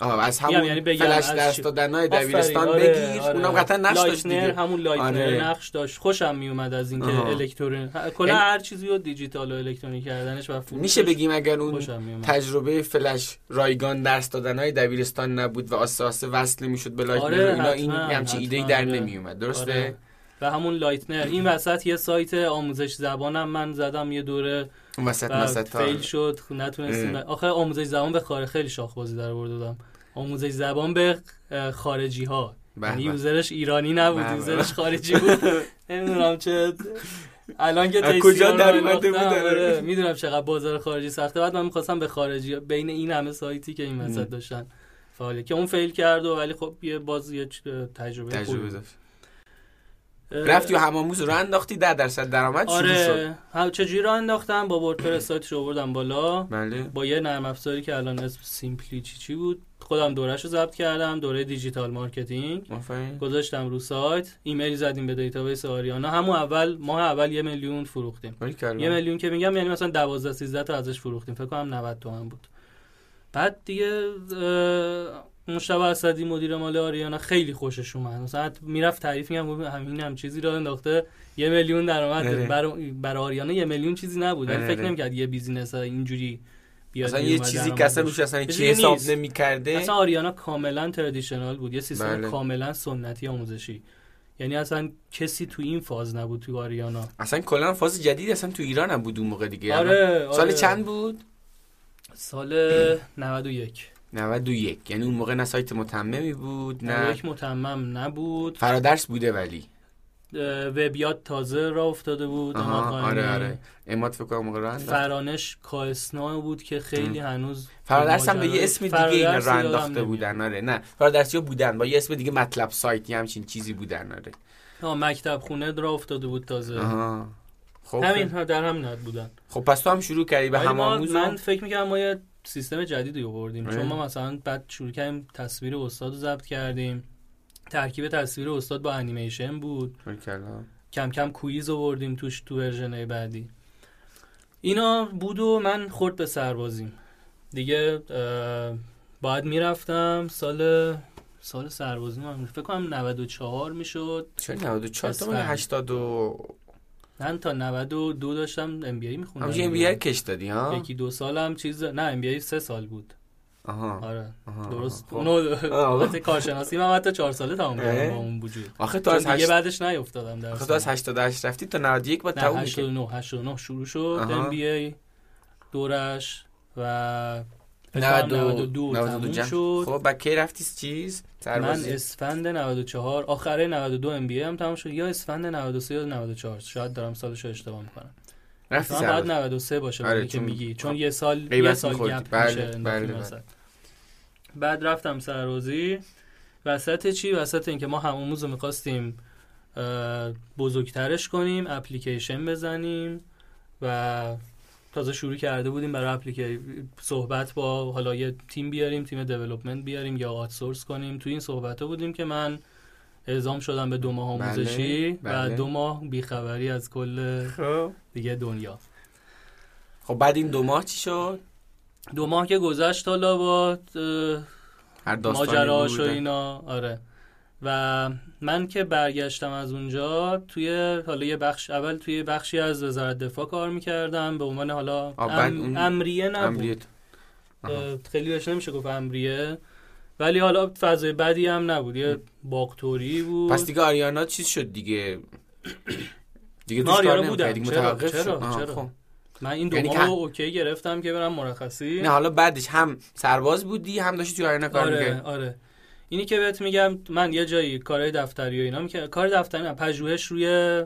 آه از همون یعنی فلش درس دادن دبیرستان آره، بگیر آره. اونم قطعا نقش داشت دیگه همون Leitner آره. نقش داشت خوشم میومد از اینکه الکترون کلا هر چیزی رو دیجیتال و الکترونیک کردنش و میشه بگیم اگر اون تجربه فلش رایگان درس دادن های دبیرستان نبود و آساسه وصل می‌شد به Leitner آره اینا این همچین ایده در آره. نمیومد درسته آره. و همون Leitner. این وسط یه سایت آموزش زبانم من زدم یه دوره وسط وسط fail شد. نتونستیم. آخه آموزش زبان به خارج خیلی شاخ بازی در بردم آموزش زبان به خارجی ها یعنی user ش ایرانی نبود user ش خارجی بود. نمی‌دونم چه الان که کجا در اومده آره، می‌دونم چقدر بازار خارجی سخته. بعد من می‌خواستم به خارجی بین این همه سایتی که این وسط داشتن فعالیت که اون fail کرد و ولی خب یه باز یه تجربه, تجربه داشت. رفتی و هماموز رو انداختی در درصد درآمد آره. شد. چجوری رو انداختم؟ با WordPress سایتش رو آوردم بالا. بله. با یه نرم افزاری که الان اسم Simply چی چی بود. خودم دورش رو ضبط کردم دوره digital marketing. گذاشتم رو سایت. ایمیل زدیم به database آریانا. همون اول ماه اول یه میلیون فروختیم. یه میلیون که میگم یعنی مثلا 12 13 تا ازش فروختیم. فکر کنم 90 تومن بود. بعد دیگه مجتبی اسدی مدیر مال آریانا خیلی خوشش اومد. مثلا می‌رفت تعریف میگم همین هم چیزی رو انداخته یه میلیون درآمد. آره. برای بر آریانا یه میلیون چیزی نبود. ولی آره، فکر آره. نمی‌کرد یه business اینجوری بیاد اصلا یه چیزی که اصلا روش اصلا چی حساب نمی‌کرده؟ اصلا آریانا کاملا traditional بود. یه سیستم بله. کاملا سنتی آموزشی. یعنی اصلا کسی تو این فاز نبود تو آریانا. اصلا کلا فاز جدید اصلا تو ایران هم بود اون موقع دیگه. آره, آره. سال چند بود؟ سال 91 91 یعنی اون موقع نه سایت متممی بود نه یک متمم نبود. فرادرس بوده ولی. وبیات تازه را افتاده بود. آره آره. امات فکر کنم موقع فرانش کاسنا بود که خیلی هنوز فرادرس هم به یه اسم دیگه این را انداخته بودن آره. نه فرادرسی ها بودن. با یه اسم دیگه مطلب سایتی همچین چیزی بودن آره. مکتب خونه را افتاده بود تازه. آها. خب همین در همین حد بودن. خب پس تو هم شروع کردی به هماموز من فکر می‌کنم ما یه سیستم جدیدی آوردیم. چون ما مثلا بعد شروع کردیم تصویر استاد رو ضبط کردیم. ترکیب تصویر استاد با انیمیشن بود. کم کم quiz آوردیم توش تو version بعدی. اینا بود و من خورد به سربازیم. دیگه باید می‌رفتم سال سال سربازی من. فکر کنم 94 می‌شد. چه 94 تا 80 من تا 92 داشتم ام بی ای میخوندم. همون ام بی ای کش دادی ها؟ یکی دو سالم چیز نه ام بی ای سه سال بود. آها. آره. درست. خب. اونو کارشناسی من حتی 4 ساله تمام کردم با اون وجود. آخه تو از دیگه بعدش نیافتادم در آخه تو از 88 رفتی تا 91 بعد تموم 89 89 شروع شد ام بی ای دورش و 92 92 شد. خب بعد کی رفتی چیز؟ سربازی من اسفند 94 آخره 92 ام بی هم تموم شد. یا اسفند 93 یا 94 شاید دارم سالش رو اشتباه می‌کنم. رفتی بعد 93 باشه آره که میگی. چون یه سال یه سال گپ بله میشه بله بله. بعد رفتم سربازی. وسط چی؟ وسط اینکه ما هموموز رو می‌خواستیم بزرگترش کنیم اپلیکیشن بزنیم و تازه شروع کرده بودیم برای اپلیکیشن صحبت با حالا یه تیم بیاریم تیم دیولپمنت بیاریم یا آتسورس کنیم تو این صحبت بودیم که من اعزام شدم به دو ماه آموزشی بله، و بله. دو ماه بیخبری از کل خب. دیگه دنیا خب بعد این دو ماه چی شد؟ دو ماه که گذشت حالا با ماجراش و اینا آره و من که برگشتم از اونجا توی حالا یه بخش اول توی بخشی از وزارت دفاع کار می‌کردم. به عنوان حالا ام... امریه نبود. خیلی بهش نمیشه گفت امریه. ولی حالا فضای بدی هم نبود. یه باقتوری بود. پس دیگه آریانا چیز شد دیگه؟ دیگه دوست کار بودم. چرا؟ چرا, چرا؟ خب. من این دو یعنی ماه اوکی گرفتم که برم مرخصی. نه حالا بعدش هم سرباز بودی هم داشتی تو آریانا کار آره آره. اینی که بهت میگم من یه جایی کارهای دفتری و اینا می‌کنم کار دفتری پژوهش روی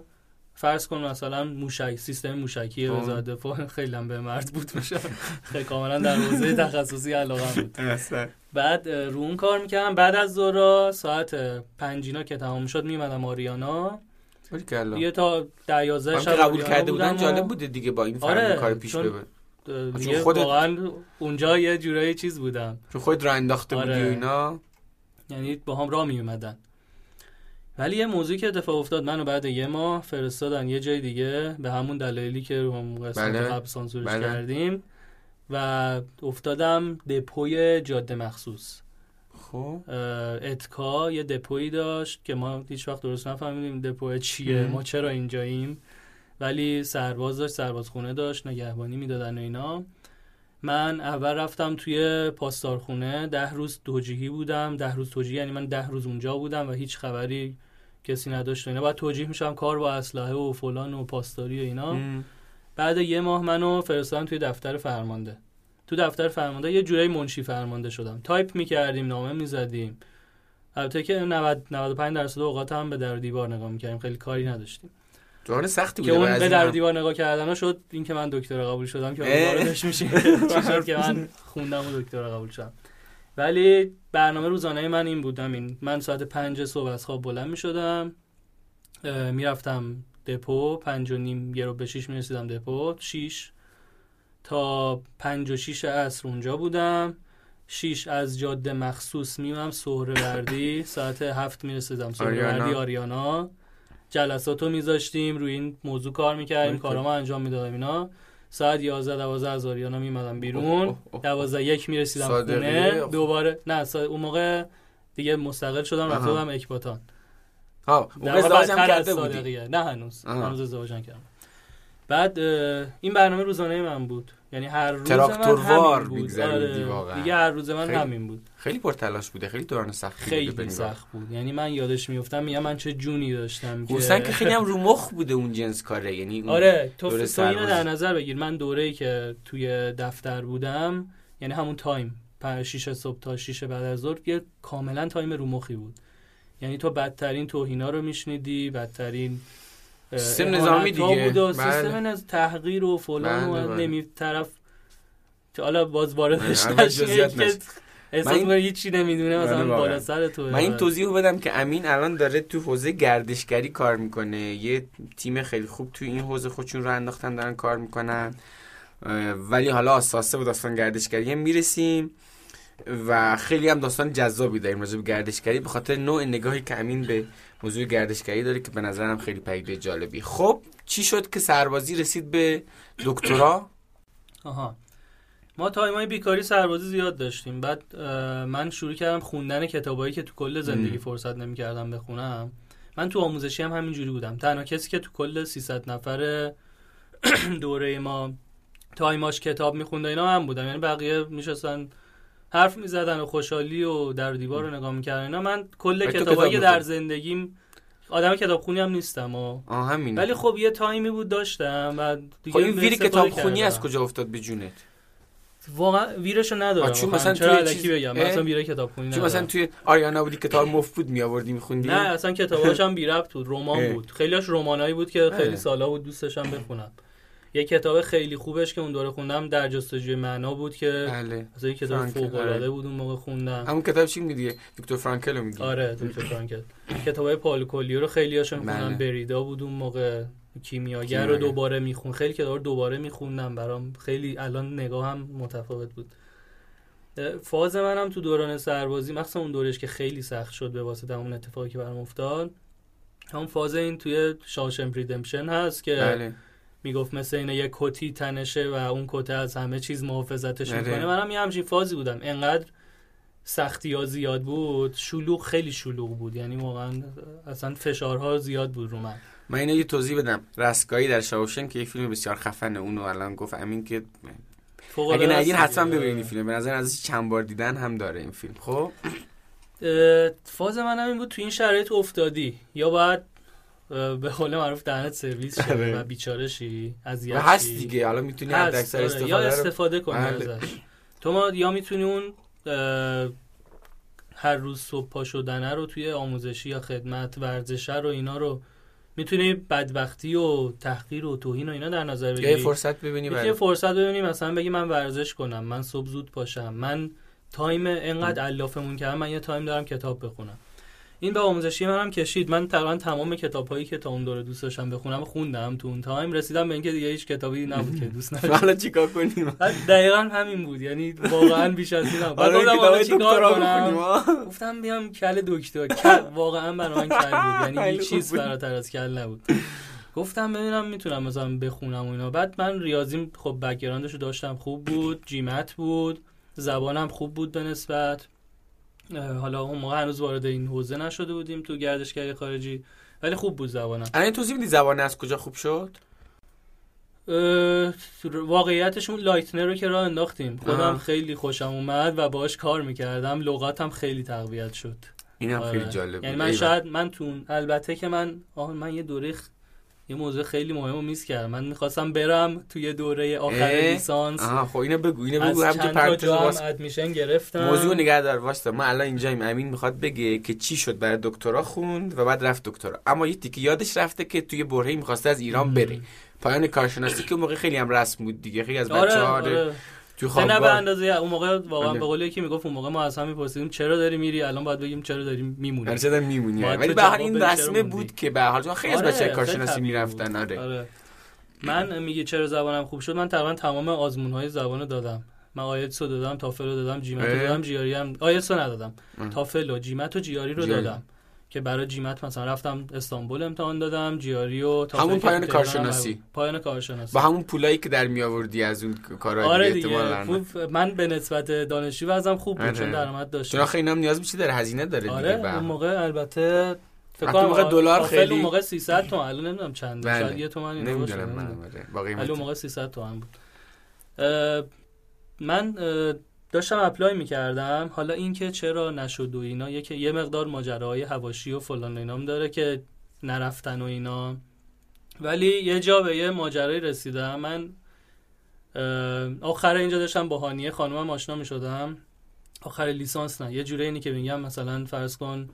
فرض کن مثلا موشک سیستم موشکی خب. وزارت دفاع. خیلی هم به مرد بود میشه. خیلی کاملا در حوزه تخصصی علاقه بود. بعد رو اون کار می‌کردم. بعد از زورا ساعت پنجینا که تمام شد میمدم آریانا. یه تا ده یازده شب قبول کرده بودن جالب بوده دیگه با این آره کار پیش ببر دیگه خودت... واقعا اونجا یه جورایی چیز بودم. چون خود را انداخته آره. بودی و اینا. یعنی با هم را می اومدن. ولی یه موضوعی که اتفاق افتاد منو بعد یه ماه فرستادن یه جای دیگه به همون دلایلی که رو هم قسمت بله. قبل سانسورش بله. کردیم و افتادم دپوی جاده مخصوص. خب. اتکا یه دپویی داشت که ما هیچ وقت درست نفهمیدیم دپو چیه ما چرا اینجاییم. ولی سرباز داشت سرباز خونه داشت نگهبانی می‌دادن و اینا. من اول رفتم توی پاسدارخونه ده روز توجیهی بودم ده روز توجیهی یعنی من ده روز اونجا بودم و هیچ خبری کسی نداشت اینا. بعد توجیه میشم کار با اسلحه و فلان و پاسداری و اینا. بعد یه ماه منو فرستادن توی دفتر فرمانده. تو دفتر فرمانده یه جورایی منشی فرمانده شدم. تایپ می‌کردیم نامه می‌زدیم. البته که 90 95 درصد اوقات هم به در دیوار نگاه می‌کردیم. خیلی کاری نداشتیم. جوان سختی بود که اون به در دیوار نگاه کردن شد این که من دکتر قبول شدم که واردش میشه. که من خوندم و دکتر قبول شدم. ولی برنامه روزانه من این بودم این من ساعت پنج صبح از خواب بلند می‌شدم می‌رفتم دپو پنج و نیم یه رو به شیش می‌رسیدم دپو شیش. تا پنج و شیش عصر اونجا بودم. شیش از جاده مخصوص میمم وردی ساعت هفت می‌رسیدم وردی آریانا. جلسات رو میذاشتیم روی این موضوع کار می‌کردیم کارامو انجام می‌دادم اینا. ساعت 11 12 از آریانا میمدم بیرون. 12 یک می‌رسیدم خونه. دوباره نه اون موقع دیگه مستقل شدم رفته بودم اکباتان. ها ازدواجم کرده بودی. نه هنوز. هنوز ازدواجم کردم بعد این برنامه روزانه من بود. یعنی هر روز تراکتوروار آره. واقعا. دیگه هر روز من همین بود. خیلی پرتلاش بوده خیلی دوران سخت خیلی سخت بود. یعنی من یادش میفتم میگم من چه جونی داشتم که که خیلی هم رو مخ بوده اون جنس کاره یعنی آره تو تو اینو در نظر بگیر. من دوره‌ای که توی دفتر بودم یعنی همون تایم 6 صبح تا 6 بعد از ظهر یه کاملا تایم رو مخی بود. یعنی تو بدترین توهینا رو میشنیدی بدترین سیستم نظامی دیگه. بود و بله. سیستم از تحقیر و فلان و بله، بله. نمی طرف حالا باز واردش نشید که احساس این... هیچی نمی‌دونه مثلا بالا سر تو من این توضیح بدم که امین الان داره تو حوزه گردشگری کار می‌کنه. یه تیم خیلی خوب تو این حوزه خودشون رو انداختن دارن کار می‌کنن. ولی حالا اساسه و داستان گردشگری می‌رسیم و خیلی هم داستان جذابی داریم راجع به گردشگری به خاطر نوع نگاهی که امین به موضوع گردشگری داره که به نظرم خیلی پدیده جالبی. خب چی شد که سربازی رسید به دکترا؟ آها. ما تایمای بیکاری سربازی زیاد داشتیم. بعد من شروع کردم خوندن کتابایی که تو کل زندگی فرصت نمی‌کردم بخونم. من تو آموزشی هم همینجوری بودم. تنها کسی که تو کل 300 نفر دوره ما تایماش کتاب میخونده اینا من بودم. یعنی بقیه میشستن حرف می‌زدن و خوشحالی و در دیوار رو نگاه می‌کردن. اینا من کل کتابایی کتاب در؟ زندگیم آدم کتابخونی هم نیستم و ولی خب یه تایمی بود داشتم. و دیگه خب این ویر استفاده کتاب خونی از. کجا افتاد به جونت؟ واقعا ویرشو ندارم چون. مثلا چرا الکی چیز- بگم اه؟ مثلا ویر کتابخونی چون ندارم مثلا توی آریانا بودی کتاب مفت بود میآوردی میخوندی نه اصلا کتاباش هم بی ربط بود رمان. بود خیلیاش رمانایی بود که خیلی. سالا بود دوست داشتم بخونم یه کتاب خیلی خوبش که اون دوره خوندم در جستجوی معنا بود که بله مثلا یه کتاب فوق العاده آره. بود اون موقع خوندم همون کتاب چی میگی ویکتور فرانکل رو میگی آره دکتر فرانکل کتابای پال کولیو رو خیلی هاشون بله. خوندم بریدا بود اون موقع کیمیاگر. رو دوباره میخون. خیلی رو دوباره میخوندم. برام خیلی الان نگاه هم متفاوت بود. فاز منم تو دوران سربازی مخصوصا اون دورش که خیلی سخت شد به واسطه اون اتفاقی که برام افتاد همون فاز این توی شاوشن ریدمپشن هست که بله. می‌گفت مثل اینه یه کتی تنشه و اون کته از همه چیز محافظتش بله. می‌کنه. منم یه همچین فازی بودم. انقدر سختی ها زیاد بود. شلوغ خیلی شلوغ بود. یعنی واقعا اصلا فشارها زیاد بود رو من. من اینو یه توضیح بدم رستگاری در شاوشن که یه فیلم بسیار خفنه اونو الان گفت امین که اگه ندین است حتما. ببینید این فیلم به نظر ازش چند بار دیدن هم داره این فیلم خب فاز منم این بود تو این شرایط افتادی یا باید به قول معروف دهنت سرویس شه آره. و بیچاره شی و هست. دیگه حالا می‌تونی حد اکثر آره. استفاده یا استفاده کنی بله. ازش تو ما یا می‌تونی اون هر روز صبح پا شدنه رو توی آموزشی یا خدمت ورزشه رو اینا رو می‌تونی بدبختی و تحقیر و توهین و اینا در نظر یا یه بگیری. فرصت ببینی برای فرصت ببینی مثلا بگی من ورزش کنم من صبح زود پاشم من تایم انقدر علافم من یه تایم دارم کتاب بخونم. این به آموزشی من هم کشید. من تقریبا تمام کتاب هایی که تا اون دوره دوست داشتم بخونم خوندم. تو اون تایم رسیدم به اینکه دیگه هیچ کتابی نبود که دوست نداشتم. حالا چیکار کنیم؟ دقیقا همین بود. یعنی واقعا بیش از این هم بعد آره گفتم حالا چیکار کنم؟ ها. گفتم بیام call دکترا واقعا برای من call بود. یعنی هیچ چیز. فراتر از call نبود. گفتم ببینم می‌تونم مثلا بخونم و اینا. بعد من ریاضیم خب background شو داشتم. خوب بود. GMAT بود. زبانم خوب بود به نسبت. حالا اون موقع هنوز وارد این حوزه نشده بودیم تو گردشگری خارجی ولی خوب بود زبانم الان توضیح میدی زبان از کجا خوب شد واقعیتش اون لایتنر رو که راه انداختیم خودم. خیلی خوشم اومد و باهاش کار می‌کردم لغاتم خیلی تقویت شد اینم آره. خیلی جالب یعنی. من. شاید من تو البته که من آه من یه دوره یه موضوع خیلی مهم رو miss کردم من می‌خواستم برم توی دوره آخر؟ لیسانس. آها خب اینو بگو اینو از بگو هم که چند تا هم admission گرفتم. موضوع نگه دار واسه ما الان اینجاییم. امین می‌خواد بگه که چی شد برای دکترا خوند و بعد رفت دکترا. اما یه تیکه یادش رفته که توی برهه‌ای می‌خواسته از ایران بره. پایان کارشناسی که موقع خیلی هم رسم بود دیگه خیلی از آره بچه‌ها آره. توی نه به اندازه اون موقع واقعا آره. به قول یکی می‌گفت اون موقع ما از هم میپرسیدیم چرا داری میری الان باید بگیم چرا داری میمونی هر چقدر میمونی باید ولی تو به این رسمه. بود که به هر حال خیلی از آره، بچه کارشناسی می‌رفتن. آره آره. من میگه چرا زبانم خوب شد من تقریبا تمام آزمون های زبان رو دادم من آیتس رو دادم تافل رو دادم جیمت رو. دادم جیاری هم آیتس رو ندادم. تافل و جیمت و جیاری رو. دادم که برای جیمت مثلا رفتم استانبول امتحان دادم جیاری و همون پایان کارشناسی. هم- پایان کارشناسی با همون پولایی که در میآوردی از اون کارا آره دیگه دیگه من به نسبت دانشجو وزنم خوب بود آره. چون درآمد داشتم چون آخه اینم نیاز میشه داره هزینه داره دیگه آره هر اون. موقع البته فکر وقتی موقع کنم دلار خیلی- اون موقع 300 تومن الان نمی‌دونم چند بله. شاید یه تومن اینا باشه، نمی‌دونم. من آره. قیمت اون موقع 300 تومن بود من داشتم اپلای می‌کردم. حالا اینکه چرا نشد و اینا یکی یه مقدار ماجراهای هواشی و فلان اینام داره که نرفتن و اینا. ولی یه جا به یه ماجرایی رسیدم. من آخر اینجا داشتم با هانیه خانومم آشنا می‌شدم. آخر لیسانس نه. یه جوری اینی که میگم مثلا فرض کن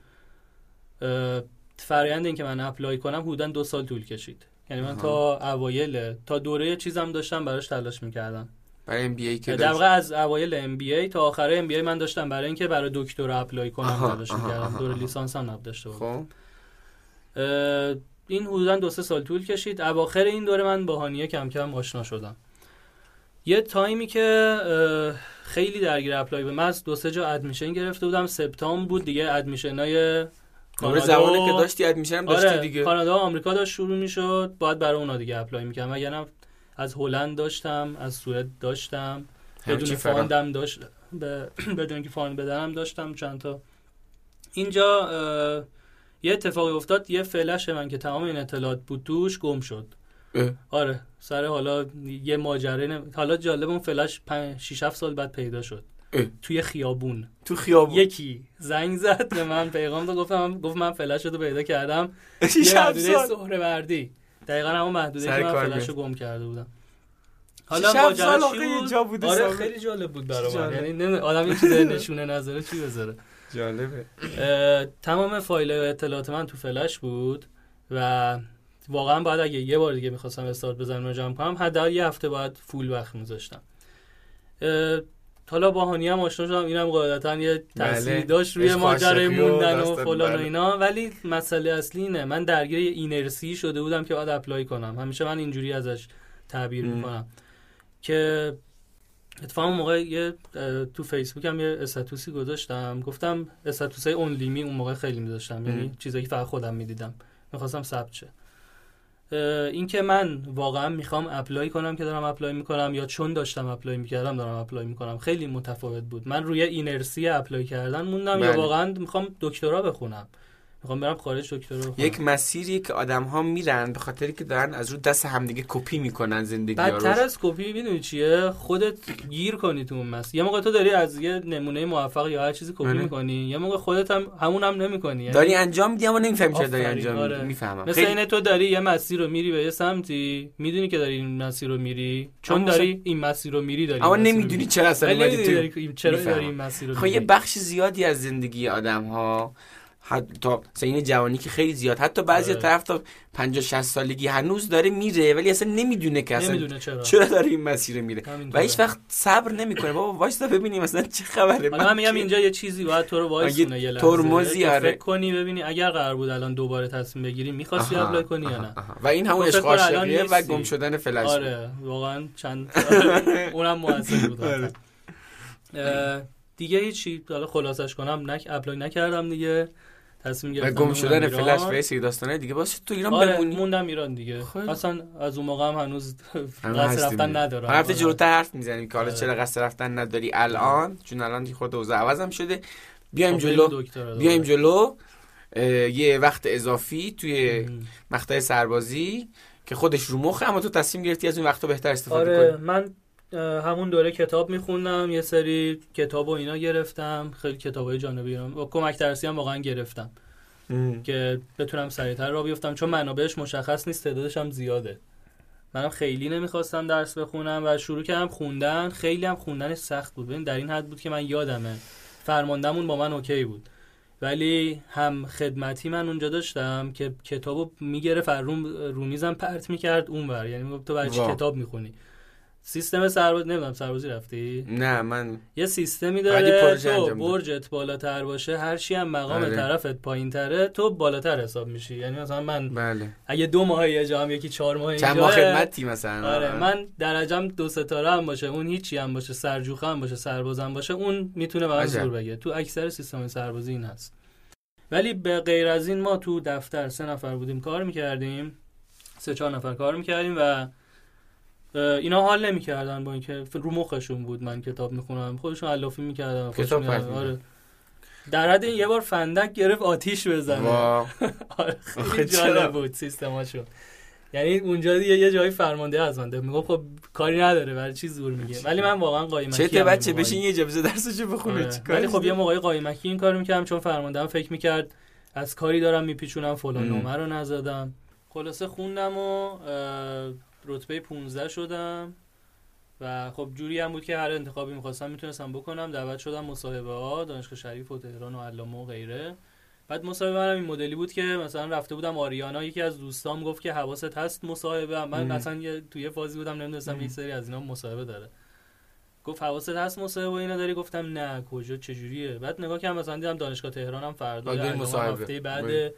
فرایند این که من apply کنم حدودا دو سال طول کشید. یعنی من. تا اوایل تا دوره چیزم داشتم براش تلاش می‌کردم. برای MBA که در. واقع از اوایل ام بی ای تا آخر ام بی ای من داشتم برای اینکه برای دکترا apply کنم تلاش آها، می‌کردم. آها. لیسانس هم نداشته بودم خب. این حدودا دو سه سال طول کشید. اواخر این دوره من با هانیه کم کم آشنا شدم. یه تایمی که خیلی درگیر apply به من از دو سه جا admission گرفته بودم. سپتامبر بود دیگه admission های دوره کانادا. زبانه و- که داشتی admission داشتی آره دیگه. کانادا و آمریکا داشت شروع می‌شد. باید برای اونا دیگه apply می‌کردم. وگرنه از هلند داشتم از سوئد داشتم بدون. fund م داشت به- بدون که fund بدنم داشتم چند تا اینجا یه اتفاقی افتاد یه فلش من که تمام این اطلاعات بود توش گم شد اه. آره سر حالا یه ماجرا نم- حالا جالب اون فلش 6 7 سال بعد پیدا شد اه. توی خیابون تو خیابون یکی زنگ زد به من پیغام داد گفتم گفت من فلش رو پیدا کردم یه هفت محدوده سال. دقیقا همون محدوده که من کار فلش رو میاد. گم کرده بودم حالا ماجرا چی بود جا بوده آره. خیلی جالب بود برای من. یعنی نمی- آدم یه چیز نشونه نظره چی بذاره جالبه اه، تمام فایل اطلاعات من تو فلش بود و واقعا باید اگه یه بار دیگه می‌خواستم استارت بزنم و جمع کنم حداقل یه هفته باید فول وقت میذاشتم حالا با هانی هم آشنا شدم اینم قاعدتا یه تاثیری بله. داشت روی ماجرای موندن و فلان و بله. اینا ولی مسئله اصلی اینه من درگیر یه اینرسی شده بودم که باید اپلای کنم همیشه من اینجوری ازش تعبیر. می‌کنم که اتفاقا موقع یه تو فیسبوک هم یه status ی گذاشتم گفتم status های اون لیمی اون موقع خیلی میذاشتم یعنی. چیزایی که فقط خودم می‌دیدم می‌خواستم ثبت شه اینکه من واقعا می‌خوام apply کنم که دارم apply می‌کنم یا چون داشتم apply می‌کردم دارم apply می‌کنم. خیلی متفاوت بود. من روی اینرسی apply کردن موندم یا بله. واقعا می‌خوام دکترا بخونم. می‌خوام برم خارج دکترا بخونم یک مسیری که آدم ها میرن به خاطری که دارن از رو دست همدیگه کپی می‌کنن زندگی بدتر از کپی می‌دونی چیه خودت گیر کنی تو اون مس یه موقع تو داری از یه نمونه موفق یا هر چیزی کپی آره. می‌کنی یه موقع خودت هم همون هم نمی‌کنی یعنی داری انجام میدی اما نمی‌فهمی چرا داری انجام آره. میدی می‌فهمم مثل خیلی اینه تو داری یه مسیر رو میری به یه سمتی می‌دونی که داری این مسیر رو میری چون داری این مسیر رو میری داری اما این مسیر نمی‌دونی. چرا اصلا چرا. داری این مسیر رو خب یه بخش زیادی از زندگی آدم ها حتی سین جوانی که خیلی زیاد حتی بعضی آره. طرف تا 50 60 سالگی هنوز داره میره ولی اصلا نمی‌دونه که اصلا نمی‌دونه چرا چرا داره این مسیر میره و. هیچ وقت صبر نمی‌کنه بابا وایستا ببینیم مثلا چه خبره من میگم اینجا یه چیزی باید تو رو وایسونه یه ترمزی، آره. فکر کنی ببینی اگر قرار بود الان دوباره تصمیم بگیری می‌خواستی apply کنی یا نه. و این همون خب فکر عشق عاشقیه و. گم شدن فلش. آره واقعا چند آره، اونم موثر بود آره. دیگه هیچی حالا خلاصش کنم نک apply نکردم دیگه تصمیم و گرفتم گم شدن. فلش و سری داستانه دیگه باشه تو ایران آره بمونی موندم ایران دیگه خیلی. اصلا از اون موقع هم هنوز قصد رفتن دیگه. ندارم هفته آره. جلوتر حرف می‌زنیم که حالا آره. چرا قصد رفتن نداری الان چون الان یه خورده اوضاع عوضم شده بیایم خب، بریم جلو بیایم. جلو یه وقت اضافی توی. مقطع سربازی که خودش رو مخه اما تو تصمیم گرفتی از اون وقتا بهتر استفاده آره کنی من همون دوره کتاب میخوندم یه سری کتاب و اینا گرفتم خیلی کتاب های جانبی. با کمک درسی هم واقعا گرفتم. ام. که بتونم سریعتر را بیفتم. چون منابعش مشخص نیست تعدادش هم زیاده. منم خیلی نمی‌خواستم درس بخونم و شروع کردم خوندن. خیلی هم خوندنش سخت بود. ببین در این حد بود که من یادمه. فرماندهمون با من اوکی بود. ولی هم خدمتی من اونجا داشتم که کتابو می‌گرفت روم رومیزم پرت می‌کرد اونور. یعنی تو برای چی. کتاب می‌خونی؟ سیستم سرباز نمی‌دونم سربازی رفتی؟ نه من یه سیستمی داره تو. برجت بالاتر باشه هر چی هم مقام آره. طرفت پایین تره تو بالاتر حساب میشی. یعنی مثلا من بله. اگه دو ماه یه جا هم یکی چهار ماه چند ماه خدمتی مثلا؟ آره من درجم دو ستاره هم باشه اون هیچی هم باشه سرجوخه هم باشه سربازم باشه اون می‌تونه به. زور بگه تو اکثر سیستم سربازی این هست. ولی به غیر از این ما تو دفتر سه نفر بودیم کار می‌کردیم. سه چهار نفر کار می‌کردیم و اینا حال نمی‌کردن با اینکه رو مخشون بود من کتاب می‌خونم. خودشون علافی می‌کردن کتاب آره. در حد این یه بار فندک گرفت آتیش بزنه. آره خیلی؟ جالب بود سیستماشو یعنی اونجا دیگه یه جایی فرمانده از من میگم خب کاری نداره برای چی زور میگه ولی من واقعا قایمکی چه بچه. بشین یه جبزه درسشو بخونه آره. ولی خب؟ یه موقعی قایمکی این کارو می‌کردم چون فرمانده هم فکر می‌کرد از کاری دارم میپیچونم فلان. نمره رو نزدم. خلاصه خوندم و رتبه 15 شدم و خب جوری هم بود که هر انتخابی می‌خواستم می‌تونستم بکنم دعوت شدم مصاحبه ها دانشگاه شریف و تهران و علامه و غیره بعد مصاحبه منم این مدلی بود که مثلا رفته بودم آریانا یکی از دوستام گفت که حواست هست مصاحبه من ام. مثلا یه توی یه فازی بودم نمی‌دونستم. یک سری از اینا مصاحبه داره گفت حواست هست مصاحبه اینا داری گفتم نه کجا چجوریه بعد نگاه کردم مثلا دیدم دانشگاه تهران هم فردا. هفته بعد.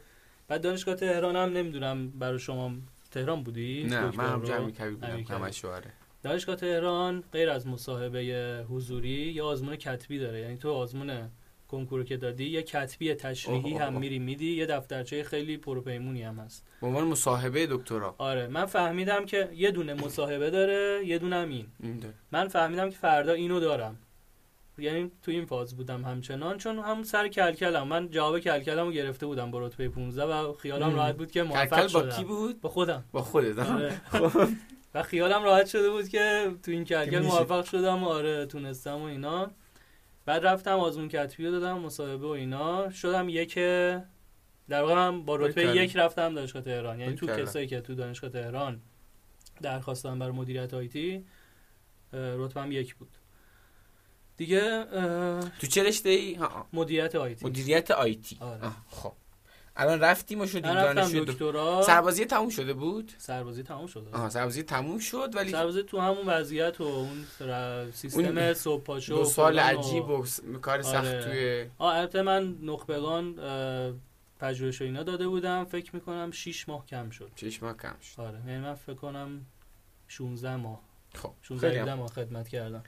بعد دانشگاه تهران هم نمی‌دونم برای شما تهران بودی نه من هم رو؟ جمع کبی بودم. همش آره دانشگاه تهران غیر از مصاحبه حضوری یه آزمون کتبی داره یعنی تو آزمون کنکور که دادی یه کتبی تشریحی اوه، اوه، هم. میری میدی یه دفترچه خیلی پروپیمونی هم هست به عنوان مصاحبه دکترا آره من فهمیدم که یه دونه مصاحبه داره یه دونه هم این این. من فهمیدم که فردا اینو دارم یعنی تو این فاز بودم همچنان چون هم سر کلکلم من جواب کلکلم رو گرفته بودم با رتبه 15 و خیالم. راحت بود که موفق کلکل با شدم کی بود با خودم با خودت؟ آره. و خیالم راحت شده بود که تو این کلکل. موفق شدم و آره تونستم و اینا بعد رفتم آزمون کتبی رو دادم مصاحبه و اینا شدم یک در واقع من با رتبه باریکلا. یک رفتم دانشگاه تهران یعنی تو باریکلا. کسایی که تو دانشگاه تهران درخواست دادن برای مدیریت آیتی رتبم یک بود دیگه تو چه رشته ای؟ مدیریت آیتی مدیریت آیتی آره. خب. الان رفتیم و شدیم دانشجو دکترا. سربازی تموم شده بود؟ سربازی تموم شده. آها سربازی تموم شد ولی سربازی تو همون وضعیت و اون سیستم اون صبح پاشو دو سال و- عجیب و س- کار سخت آره. توی آه البته من نخبگان پژوهش و اینا داده بودم. فکر می‌کنم 6 ماه کم شد. شش ماه کم شد. آره یعنی من فکر کنم 16 ماه. خب 16 خیلی 17 هم. ماه خدمت کردم.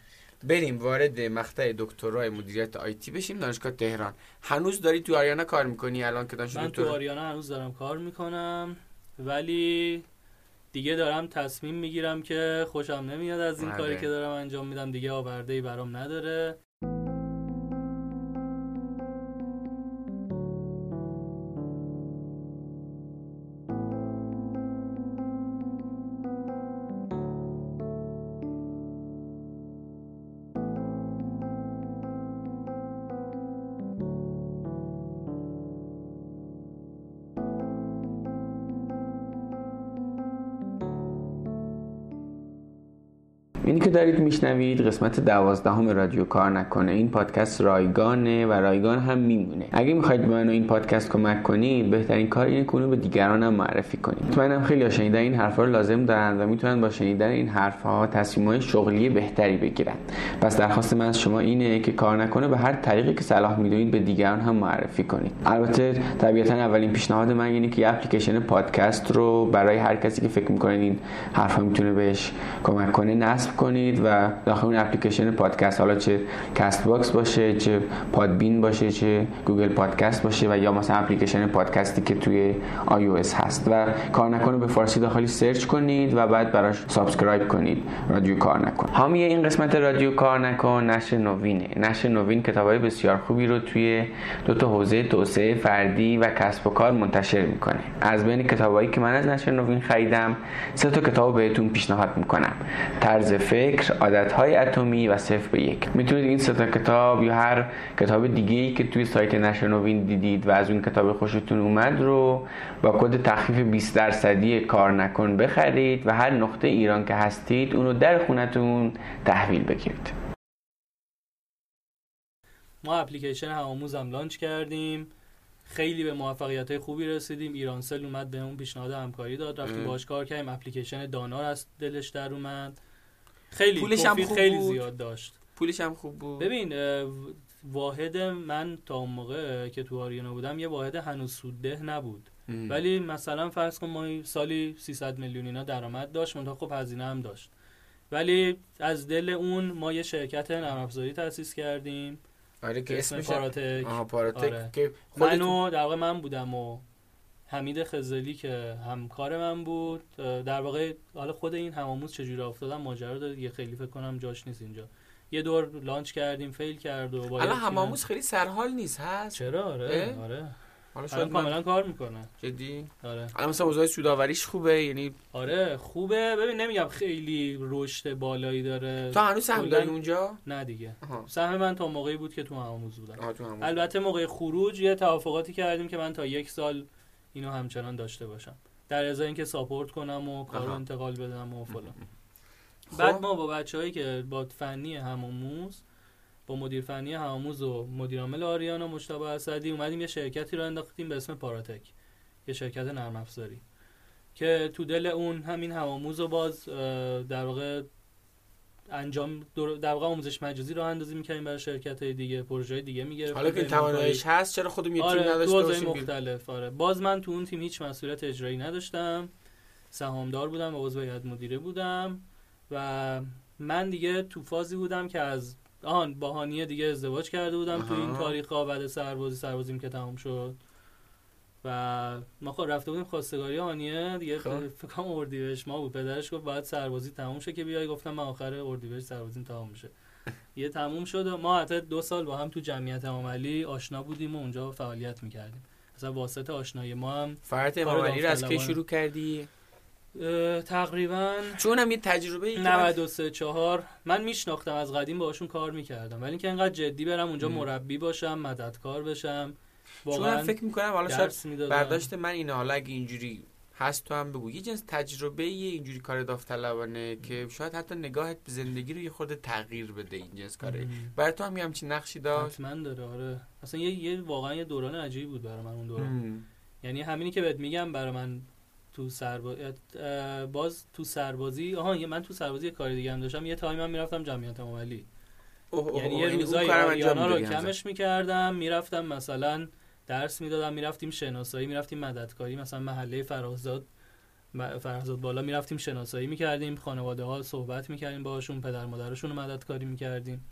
بریم وارد مقطع دکترای مدیریت آیتی بشیم دانشگاه تهران. هنوز داری تو آریانا کار می‌کنی؟ الان که دانشجو من تو آریانا هنوز دارم کار می‌کنم ولی دیگه دارم تصمیم می‌گیرم که خوشم نمیاد از این آره. کاری که دارم انجام میدم. دیگه آورده ای برام نداره. دارید میشنوید قسمت دوازدهم رادیو کار نکنه. این پادکست رایگانه و رایگان هم میمونه. اگه می‌خواید به من و این پادکست کمک کنید بهترین کار اینه که به دیگران هم معرفی کنید. مطمئنم خیلی شنیدن این حرفا رو لازم دارن و می‌تونن با شنیدن این حرفها تصمیمهای شغلی بهتری بگیرن پس درخواست من از شما اینه که کار نکنه به هر طریقی که صلاح می‌دونید به دیگران هم معرفی کنید. البته طبیعتا اولین پیشنهاد من اینه که اپلیکیشن پادکست رو برای هر کسی که فکر می‌کنید این حرفا می‌تونه بهش کمک کنه نصب کنید. و داخل اون اپلیکیشن پادکست حالا چه کست باکس باشه چه پادبین باشه چه گوگل پادکست باشه و یا مثلا اپلیکیشن پادکستی که توی آی هست و کار نکن به فارسی داخلی سرچ کنید و بعد براش subscribe کنید. رادیو کار نکن. حامی این قسمت رادیو کار نکن. نشر نوینه. نشر نوین کتابای بسیار خوبی رو توی دو تا حوزه توسعه فردی و کسب و کار منتشر می‌کنه. از بین کتابایی که من از نشر نوین خریدم سه تا کتاب بهتون پیشنهاد می‌کنم. طرز فکر عادتهای اتمی و صفر به یک. می‌تونید این سه تا کتاب یا هر کتاب دیگه ای که توی سایت نشر نوین دیدید و از اون کتاب خوشتون اومد رو با کد تخفیف 20 درصدی کار نکن بخرید و هر نقطه ایران که هستید اونو در خونتون تحویل بگیرید. ما اپلیکیشن همآموزم لانچ کردیم. خیلی به موفقیت های خوبی رسیدیم. ایرانسل اومد به اون پیشنهاد همکاری داد. رفتیم. باهاش کار کردیم. اپلیکیشن دانار از دلش در اومد. خیلی پولش هم خوب خیلی بود؟ زیاد داشت پولش هم خوب بود ببین واحد من تا اون موقع که تو آریانا بودم یه واحد هنوز سودده نبود ام. ولی مثلا فرض کن ما سالی 300 میلیون اینا درآمد داشت منتها خب هزینه هم داشت ولی از دل اون ما یه شرکت نرم افزاری تأسیس کردیم آره که اسم اسمش پاراتک آها پاراتک آره. که خودتون منو در واقع من بودم و حمید خزلی که همکار من بود در واقع حالا خود این هماموز چجوری افتادم ماجرا داره دیگه خیلی فکر کنم جاش نیست اینجا. یه دور لانچ کردیم فیل کرد و الان یه هماموز خیلی سرحال نیست هست؟ چرا؟ آره؟ آره. حالا شاید کاملا کار می‌کنه. جدی؟ آره. الان مثلا اوضاع سوداوریش خوبه؟ یعنی آره خوبه. ببین نمیگم خیلی رشد بالایی داره. تو هنوز سهم داری اونجا؟ نه دیگه. سهم من تا موقعی بود که تو هماموز بودم. تو البته موقع خروج یه توافقاتی کردیم که من تا یک سال اینو همچنان داشته باشم. در ازای اینکه ساپورت کنم و کارو. انتقال بدم و فلان. خب. بعد ما با بچههایی که با فنی هماموز با مدیر فنی هماموز و مدیر عامل آریانا مجتبی اسدی اومدیم یه شرکتی رو انداختیم به اسم پاراتک. یه شرکت نرم افزاری. که تو دل اون همین هماموز رو باز در واقع انجام در در واقع آموزش مجازی راه اندازی می‌کردیم برای شرکت های دیگه پروژه دیگه. می‌گرفتیم حالا که تواناییش هست چرا خودمون یه تیم آره تو نداشته باشیم؟ مختلف آره. باز من تو اون تیم هیچ مسئولیت اجرایی نداشتم. سهامدار بودم و عضو هیئت مدیره بودم و من دیگه تو فازی بودم که از آن با هانیه دیگه ازدواج کرده بودم تو این. تاریخ بعد سربازی سربازیم که تمام شد. و ما خب رفته بودیم خواستگاری هانیه دیگه خب. فکر اردیبهشت ما بود. پدرش گفت باید سربازی تموم شه که بیای. گفتم من آخر اردیبهشت سربازیم تمام میشه. یه تموم شد. و ما حتی دو سال با هم تو جمعیت عملی آشنا بودیم و اونجا فعالیت می‌کردیم. مثلا واسطه آشنایی. ما هم کار امام رو از کی. شروع کردی؟ تقریبا چون هم یه تجربه ای 93 4 من میشناختم از قدیم باهاشون کار می‌کردم. ولی اینکه انقدر جدی برم اونجا. مربی باشم مددکار بشم. چون فکر می‌کنم حالا شاید برداشت من اینه حالا اگه اینجوری هست تو هم بگو. یه جنس تجربه اینجوری کار داوطلبانه که شاید حتی نگاهت به زندگی رو یه خورده تغییر بده این جنس کاره. برای تو هم یه همچین نقشی داشت؟ حتما داره آره. اصلا یه, یه واقعا یه دوران عجیبی بود برای من اون دوران. یعنی همینی که بهت میگم برای من تو سرباز باز تو سربازی آها یه- من تو سربازی یه کاری دیگه هم داشتم. یه تایم هم می‌رفتم جمعیت اوه یعنی یه روزای رو. کمش می‌کردم می‌رفتم مثلا درس می‌دادم می‌رفتیم شناسایی می‌رفتیم مددکاری مثلا محله فرازاد فرازاد بالا می‌رفتیم شناسایی می‌کردیم خانواده ها صحبت می‌کردیم باشون پدر مادرشون رو مددکاری می‌کردیم.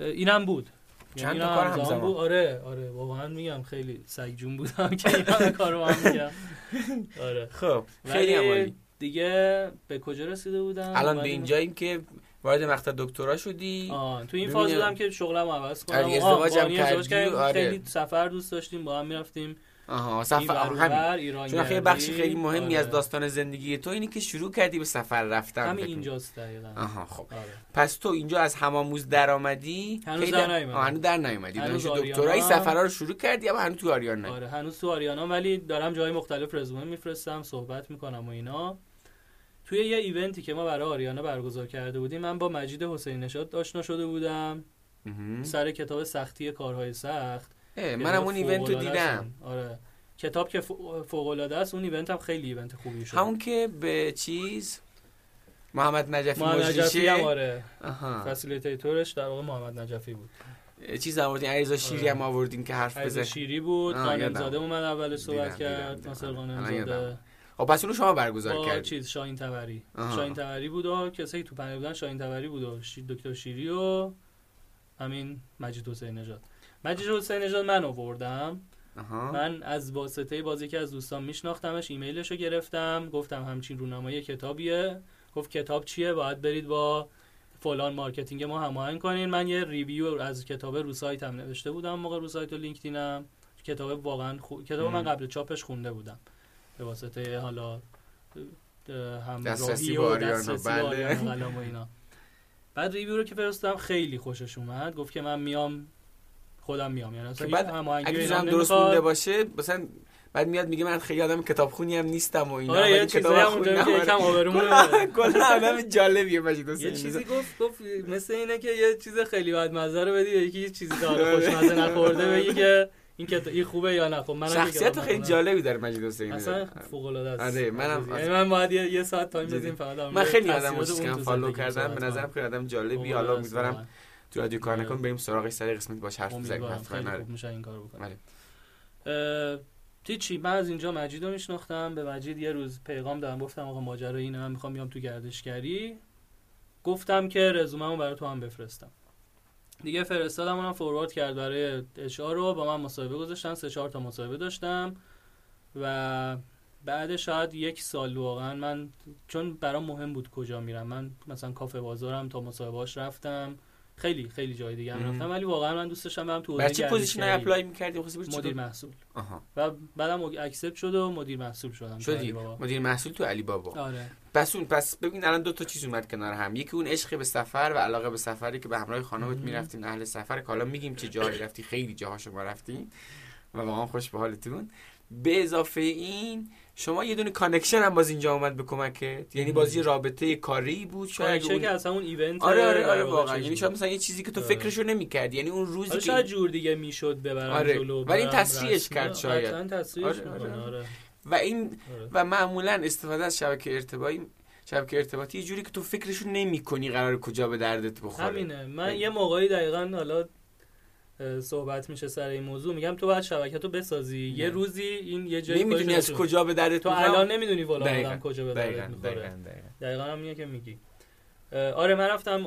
اینم بود. چند یعنی تا اینم کار همزمان؟ بود. آره آره. واقعا میگم خیلی سگجون بودم که این کارو هم میگم آره. خب خیلی عالی. دیگه به کجا رسیده بودم؟ الان به اینجاییم که وارد مقطع دکترا شدی آه تو این. فاز بودم که شغلم عوض کنم آره، آه، ازدواج هم با این ازدواج کردی، کردیم. آره. خیلی سفر دوست داشتیم با هم می‌رفتیم آها سفر همین چون خیلی گردی. بخش خیلی مهمی از آره. داستان زندگی تو اینی که شروع کردی به سفر رفتن همین اینجاست دقیقا آها خب آره. پس تو اینجا از همآموز در آمدی هنوز در نیومدم. آه، هنوز در نیومدی هنوز. دکترای سفرها رو شروع کردی اما هنوز تو آریانا آره هنوز تو آریانا ولی دارم جای مختلف رزومه میفرستم صحبت می‌کنم و اینا توی یه event ی که ما برای آریانا برگزار کرده بودیم من با مجید حسینی نژاد آشنا شده بودم. سر کتاب سختی کارهای سخت. منم اون event رو دیدم. آره. کتاب که فوق العاده است اون event هم خیلی event خوبی شد. همون که به چیز؟ محمد نجفی محمد نجفی هم آره. فسیلیتیتورش در واقع محمد نجفی بود. چیز آوردین؟ شیری آره. هم آوردین که حرف بزن. شیری بود. قانم. زاده اومد اولش صحبت کرد. ناصر. قانم. زاده خب پس اونو شما برگزار کردید چیز شاهین آها. شاهین تبری بود و کسایی تو پنل بودن شاهین تبری بود و دکتر شیری و همین مجید حسین نژاد. مجید حسین نژاد من آوردم. آها. من از واسطه بازی که از دوستان میشناختمش ایمیلش رو گرفتم. گفتم همچین رونمایی کتابیه. گفت کتاب چیه؟ باید برید با فلان marketing ما هماهنگ کنین. من یه review از کتاب رو سایتم نوشته بودم موقع رو سایت و لینکدینم. کتاب واقعا خو... کتاب من. قبل چاپش خونده بودم. به واسطه حالا هم دسترسی راهی و دسترسی بله. و اینا بعد review رو که فرستادم خیلی خوشش اومد گفت که من میام خودم میام یعنی اصلا که بعد اگه هم درست. مونده باشه مثلا بعد میاد میگه من خیلی آدم کتابخونی هم نیستم و اینا آره ولی یه چیزایی هم کتاب اونجا که. یکم آبرومون کلا آدم جالبیه مجید یه. چیزی گفت گفت مثل اینه که یه چیز خیلی بد مزه رو بدی یکی یه چیزی که آره. خوشمزه نخورده بگی که این که این خوبه یا نه؟ خب من شخصیت خیلی جالبی داره مجید حسینی اصلا فوق العاده است. آره، منم یعنی من باید یه, ساعت تایم. بدیم فقط من خیلی آدم تو follow کردم. به نظرم. خیلی آدم جالبی. فوق حالا است امیدوارم. تو رادیو کار آره. نکن بریم سراغ سری قسمت باش حرف بزنیم حتما خوب میشه این کارو بکنم بله. چی من از اینجا مجید رو میشناختم. به مجید یه روز پیغام دادم گفتم آقا ماجرا اینه من می‌خوام بیام تو گردشگری. گفتم که رزوممو برای تو هم بفرستم. دیگه فرستادم اونم فوروارد کرد برای اشعار رو. با من مصاحبه گذاشتن سه چهار تا مصاحبه داشتم. و بعد شاید یک سال واقعا من چون برام مهم بود کجا میرم. من مثلا کافه بازارم تا مصاحبهاش رفتم. خیلی خیلی جای دیگه هم. رفتم. ولی واقعا من دوست داشتم برم تو حوزه برای چه position. apply می‌کردی؟ چی مدیر محصول. آها. و بعدم accept شد و مدیر محصول شدم. شدی. مدیر محصول تو علی بابا آره. پس اون پس ببین الان دو تا چیز اومد کنار هم. یکی اون عشق به سفر و علاقه به سفری که به همراه خانمت مم. می‌رفتین اهل سفر که حالا میگیم چه جایی رفتی خیلی جاها شما رفتین و واقعا خوش به حالتون. به اضافه این شما یه دونه connection هم باز اینجا اومد به کمکت یعنی باز یه رابطه کاری بود شاید اون- که از همون event آره آره آره واقع واقعا یعنی. شاید مثلا یه چیزی که تو آره. فکرشو نمی‌کردی یعنی اون روزی حالا که شاید جور دیگه می‌شد ببرم آره. جلو ولی این رسما. کرد شاید. آره، آره. آره و این آره. و معمولا استفاده از شبکه ارتباطی شبکه ارتباطی یه جوری که تو فکرشو نمی‌کنی قرار کجا به دردت بخوره همینه من خیلی. یه موقعی دقیقا حالا صحبت میشه سر این موضوع میگم تو باید شبکه بسازی یه نه. روزی این یه جایی نمی‌دونی از کجا به دردت تو. الان نمی‌دونی دقیقاً. آدم کجا به دقیقاً می‌خوره دقیقاً دقیقاً. دقیقا هم که میگی آره من رفتم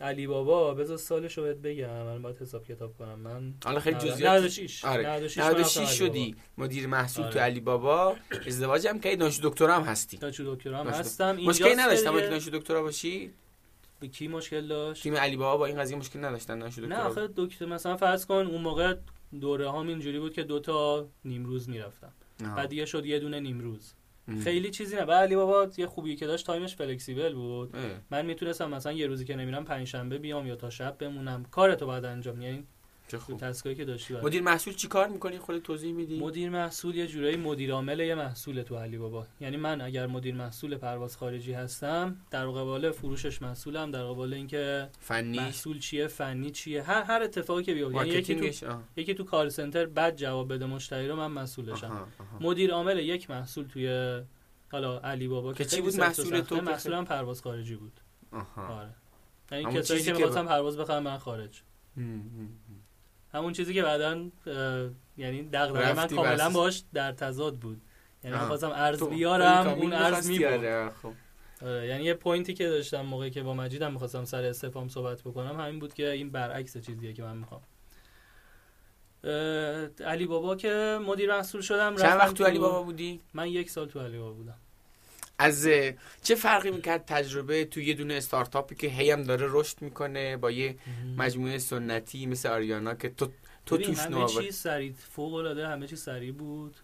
علی بابا بذار سالش رو بهت بگم من باید حساب کتاب کنم من حالا خیلی 90 جزئیات 96 آره. 96 من رفتم 96 علی شدی مدیر محصول آره. تو علی بابا ازدواج هم کردی دانشجو دکترا هم هستی چو دکترا هم. هستم مشکلی اینجاست نداشتم که که دانشجو دکترا باشی به کی مشکل داشت؟ تیم علی بابا با این قضیه مشکل نداشتن دانشجو نه آخه دکتر مثلا فرض کن اون موقع دوره هم اینجوری بود که دوتا نیمروز می‌رفتم. بعد دیگه شد یه دونه نیمروز. خیلی چیزی نه. علی بابا یه خوبی که داشت time ش flexible بود. اه. من می‌تونستم مثلا یه روزی که نمیرم پنج شنبه بیام یا تا شب بمونم. کارتو بعد انجام. یعنی تو خوب تسکایی که داشتی بعد. مدیر محصول چی کار می‌کنی خودت توضیح میدی مدیر محصول یه جورایی مدیر عامل یه محصول تو علی بابا یعنی من اگر مدیر محصول پرواز خارجی هستم در قبال فروشش مسئولم در قبال اینکه فنی محصول چیه فنی چیه هر هر اتفاقی که بیفته یعنی یکی تو آه. یکی تو کال سنتر بد جواب بده مشتری رو من مسئولشم. مدیر عامل یک محصول توی حالا علی بابا که چی بود محصول تو که محصولم پرواز خارجی بود آها. آره یعنی کسایی که که می‌خواستن پرواز بخرن من خارج هم، هم. همون چیزی که بعدا یعنی دغدغه. من کاملا. باش در تضاد بود. یعنی من. خواستم ارز بیارم اون ارز آره، خب. آره یعنی یه پوینتی که داشتم موقعی که با مجیدم می‌خواستم سر استفام صحبت بکنم همین بود که این برعکس چیزیه که من می‌خوام. علی بابا که مدیر محصول شدم چند وقت تو علی بابا بودی؟ من یک سال تو علی بابا بودم. از چه فرقی می‌کرد تجربه تو یه دونه استارتاپی که هی هم داره رشد می‌کنه با یه مجموعه سنتی مثل آریانا که تو تو توش همه چیز سریع فوق العاده همه چیز سریع بود.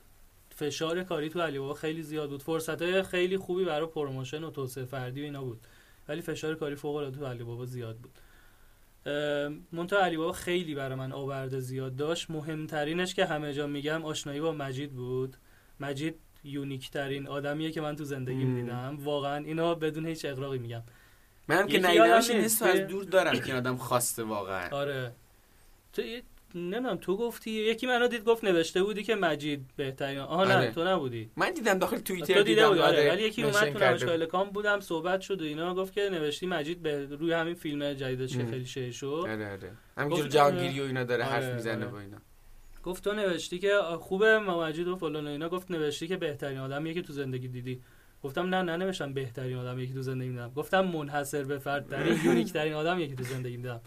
فشار کاری تو علی بابا خیلی زیاد بود. فرصت خیلی خوبی برای promotion و توسعه فردی و اینا بود. ولی فشار کاری فوق العاده تو علی بابا زیاد بود. منتها علی بابا خیلی برای من آورده زیاد داشت. مهمترینش که همه جا میگم آشنایی با مجید بود. مجید یونیک ترین آدمیه که من تو زندگیم مم. دیدم واقعا اینا بدون هیچ اقراقی میگم منم که یادم نیست. از دور دارم که این آدم خواسته واقعا آره تو یه- نمی‌دونم تو گفتی یکی منو دید گفت نوشته بودی که مجید بهترین آها نه آره. تو نبودی من دیدم داخل توییتر تو دیدم بودی آره آره، ولی یکی اومد تو نمایشگاه. الکام بودم صحبت شد و اینا گفت که نوشتی مجید به روی همین فیلم جدیدش که. خیلی شیر شد آره آره همینجور گفت- جهانگیری و اینا داره آره، حرف می‌زنه آره. با اینا گفت تو نوشتی که خوبه ما مجید و فلان و اینا. گفت نوشتی که بهترین آدمیه که تو زندگی دیدی. گفتم نه نه نوشتم بهترین آدمیه که تو زندگی دیدم. گفتم منحصر به فرد ترین یونیک ترین آدمیه که تو زندگی دیدم.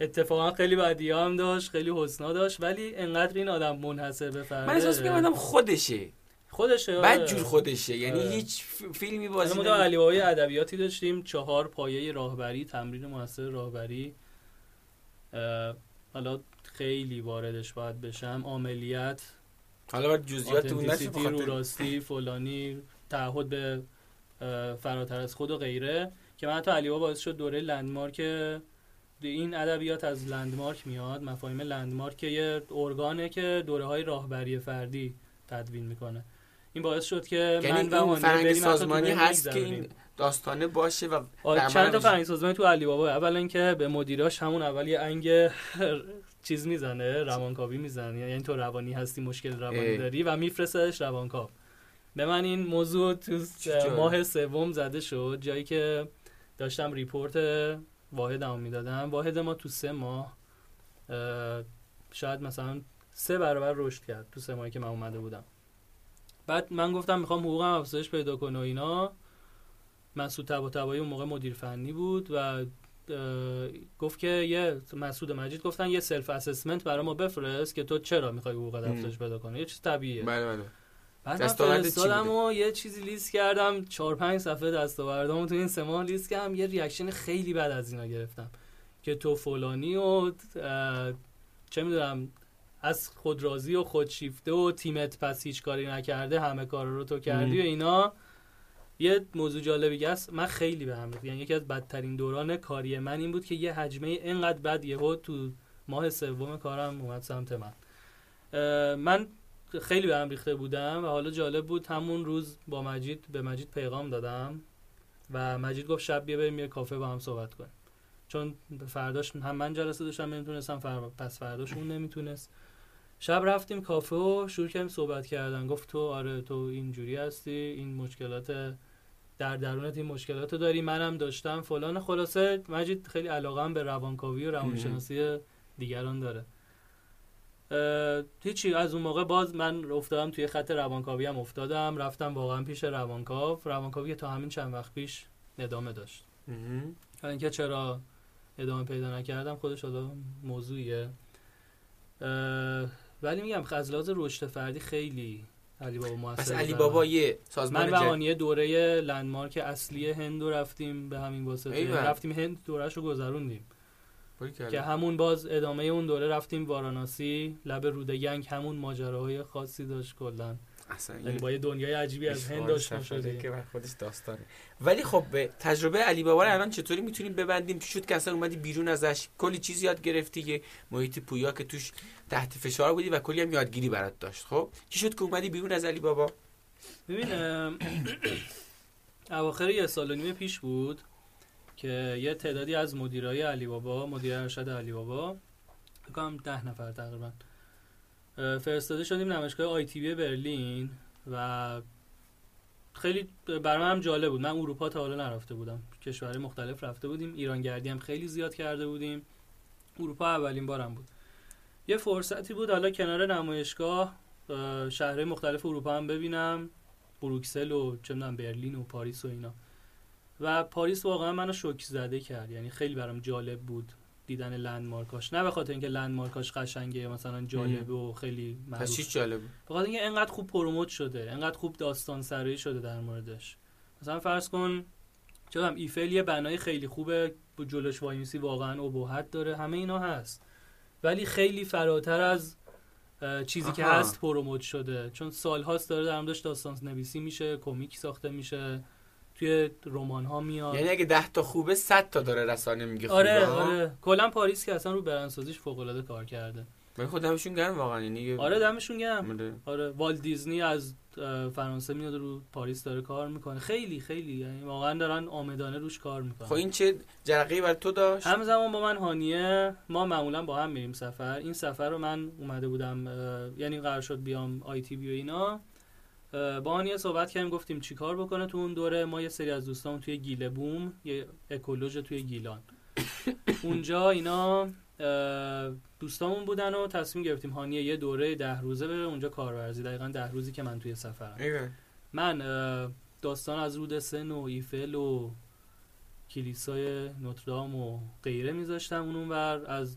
اتفاقا خیلی بدی هم داشت خیلی حسنا داشت ولی انقدر این آدم منحصر به فرد من احساس می‌کنم آدم خودشه. خودشه بعد آره. جور خودشه. یعنی آره. هیچ فیلمی بازی ما علی بابای ادبیاتی داشتیم. چهار پایه راهبری تمرین موثر راهبری. اه، حالا خیلی واردش باید بشم. عملیات حالا باید جزئیات اون رو راستی فلانی تعهد به فراتر از خود و غیره که من حتی علی بابا باعث شد دوره لندمارک این ادبیات از لندمارک میاد مفاهیم لندمارک که یه ارگانه که دوره های راهبری فردی تدوین می‌کنه. این باعث شد که یعنی من و فرهنگ بریم حتی تو سازمانی هست که. این داستانه باشه و چند تا فرهنگ سازمانی تو علی بابا اولا اینکه به مدیراش همون اول یه انگ چیز می‌زنه روانکاوی می‌زنه. یعنی تو روانی هستی مشکل روانی. داری و میفرستش روانکاو. به من این موضوع تو؟ ماه سوم زده شد جایی که داشتم ریپورت واحدمو می‌دادم. واحد ما تو سه ماه اه، شاید مثلا سه برابر رشد کرد تو سه ماهی که من اومده بودم. بعد من گفتم می‌خوام حقوقم افزایش پیدا کنه و اینا. مسعود طباطبایی اون موقع مدیر فنی بود و گفت که یه مسعود مجید گفتن یه self assessment برای ما بفرست که تو چرا می‌خوای حقوقت ام. افزایش پیدا کنی؟ یه چیز طبیعیه. بله بله. بعد فرستادم؟ و یه چیزی لیست کردم چهار پنج صفحه دستاوردامو تو این سه ماه لیست کردم یه reaction خیلی بد از اینا گرفتم. که تو فلانی و چه می‌دونم از خود راضی و خودشیفته و تیمت پس هیچ کاری نکرده همه کار رو تو کردی و اینا. یه موضوع جالبی است من خیلی به هم. یعنی یکی از بدترین دوران کاری من این بود که یه حجمه اینقدر بد یهو تو ماه سوم کارم اومد سمت من. من خیلی به هم ریخته بودم و حالا جالب بود همون روز با مجید به مجید پیغام دادم و مجید گفت شب بیا بریم یه کافه با هم صحبت کنیم. چون فرداش هم من جلسه داشتم نمی‌تونستم فر... پس فرداش اون نمی‌تونست. شب رفتیم کافه و شروع کردیم صحبت کردن. گفت تو آره تو اینجوری هستی این مشکلات در درونت این مشکلات داری منم داشتم فلان. خلاصه مجید خیلی علاقه به روانکاوی و روانشناسی دیگران داره. هیچی. از اون موقع باز من افتادم توی خط روانکاوی هم افتادم. رفتم واقعا پیش روانکاو. روانکاوی تا همین چند وقت پیش ادامه داشت. اینکه چرا ادامه پیدا نکردم خودش حالا موضوعیه. ولی میگم از لحاظ رشد فردی خیلی علی بابا موثر پس علی بابا من. یه سازمان من و دوره لندمارک اصلی هند رو رفتیم به همین واسطه. رفتیم هند دورش رو گذروندیم. که همون باز ادامه اون دوره رفتیم واراناسی لب رودگنگ همون ماجراهای خاصی داشت کلا. اصلا یعنی با یه دنیای عجیبی از هند سفره شدیم. که بر خودش داستانه. ولی خب به تجربه علی بابا الان چطوری می‌تونیم ببندیم؟ چی شد که اصلا اومدی بیرون ازش. کلی چیز یاد گرفتی که محیط پویا که توش تحت فشار بودی و کلی هم یادگیری برات داشت خب؟ چی شد که اومدی بیرون از علی بابا؟ ببین اواخر یه سال و نیم پیش بود که یه تعدادی از مدیرای علی بابا مدیر ارشد علی بابا کنم ده نفر تقریبا فرستاده شدیم نمایشگاه آی تی بی برلین و خیلی من هم جالب بود. من اروپا تا حالا نرفته بودم. کشورهای مختلف رفته بودیم. ایران گردی هم خیلی زیاد کرده بودیم. اروپا اولین بارم بود. یه فرصتی بود حالا کنار نمایشگاه اه، شهرهای مختلف اروپا هم ببینم بروکسل و چه می‌دونم برلین و پاریس و اینا. و پاریس واقعا منو شوک زده کرد یعنی خیلی برام جالب بود دیدن لندمارکاش. نه به خاطر اینکه لندمارکاش قشنگه مثلا جالبه و خیلی پس معروف چیز جالب. به خاطر اینکه انقدر خوب پروموت شده انقدر خوب داستان سرایی شده در موردش. مثلا فرض کن چون ایفل یه بنای خیلی خوبه با جلوش وایمیسی واقعا ابهت داره همه اینا هست. ولی خیلی فراتر از چیزی که آها. هست promote شده. چون سالهاست داره در موردش داستان نویسی میشه کمیک ساخته میشه توی رمان ها میاد. یعنی اگه ده تا خوبه 100 تا داره رسانه میگه خوبه. آره؟ آره. کلا پاریس که اصلا رو برندسازیش فوق العاده کار کرده. ولی خود همشون گرم واقعا یعنی آره دمشون گرم. آره. آره والت دیزنی از فرانسه میاد رو پاریس داره کار می‌کنه. خیلی خیلی یعنی واقعا دارن آمدانه روش کار می‌کنن. خب این چه جرقه بر تو داشت؟ همزمان با من هانیه ما معمولا با هم میریم سفر. این سفر رو من اومده بودم یعنی قرار شد بیام آی تی بی و اینا. با هانیه صحبت کردیم گفتیم چیکار بکنه تو اون دوره. ما یه سری از دوستان توی گیله بوم یه اکولوژ توی گیلان. اونجا اینا دوستامون بودن و تصمیم گرفتیم هانیه یه دوره ده روزه بره اونجا کارورزی دقیقا ده روزی که من توی سفرم ایوه. من داستان از رود سن و ایفل و کلیسای نوتردام و غیره میذاشتم اون ور از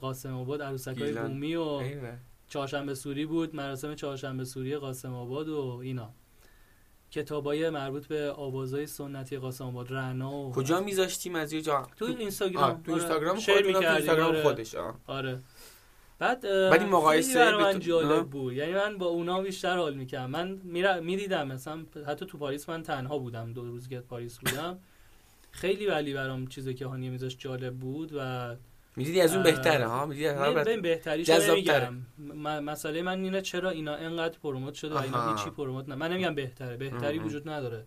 قاسم آباد عروسکای. بومی و. چهارشنبه سوری بود مراسم چهارشنبه سوری قاسم آباد و اینا کتابای مربوط به آوازهای سنتی قاسم آباد رعنا و کجا میذاشتیم از یه جا تو اینستاگرام تو آره. اینستاگرام اونم تو می‌کردیم، اینستاگرام آره. خودش آه. آره بعد این مقایسه من جالب آه. بود یعنی من با اونا بیشتر حال می‌کردم من می‌دیدم مثلا حتی تو پاریس من تنها بودم دو روز که پاریس بودم خیلی ولی برام چیزی که هانیه میذاشت جالب بود و می‌دیدی از اون بهتره ها می‌دیدی بد- بهتریش. نمیگم مسئله من اینه چرا اینا انقدر پروموت شده و اینا. هیچی پروموت نه من نمیگم بهتره بهتری ام. وجود نداره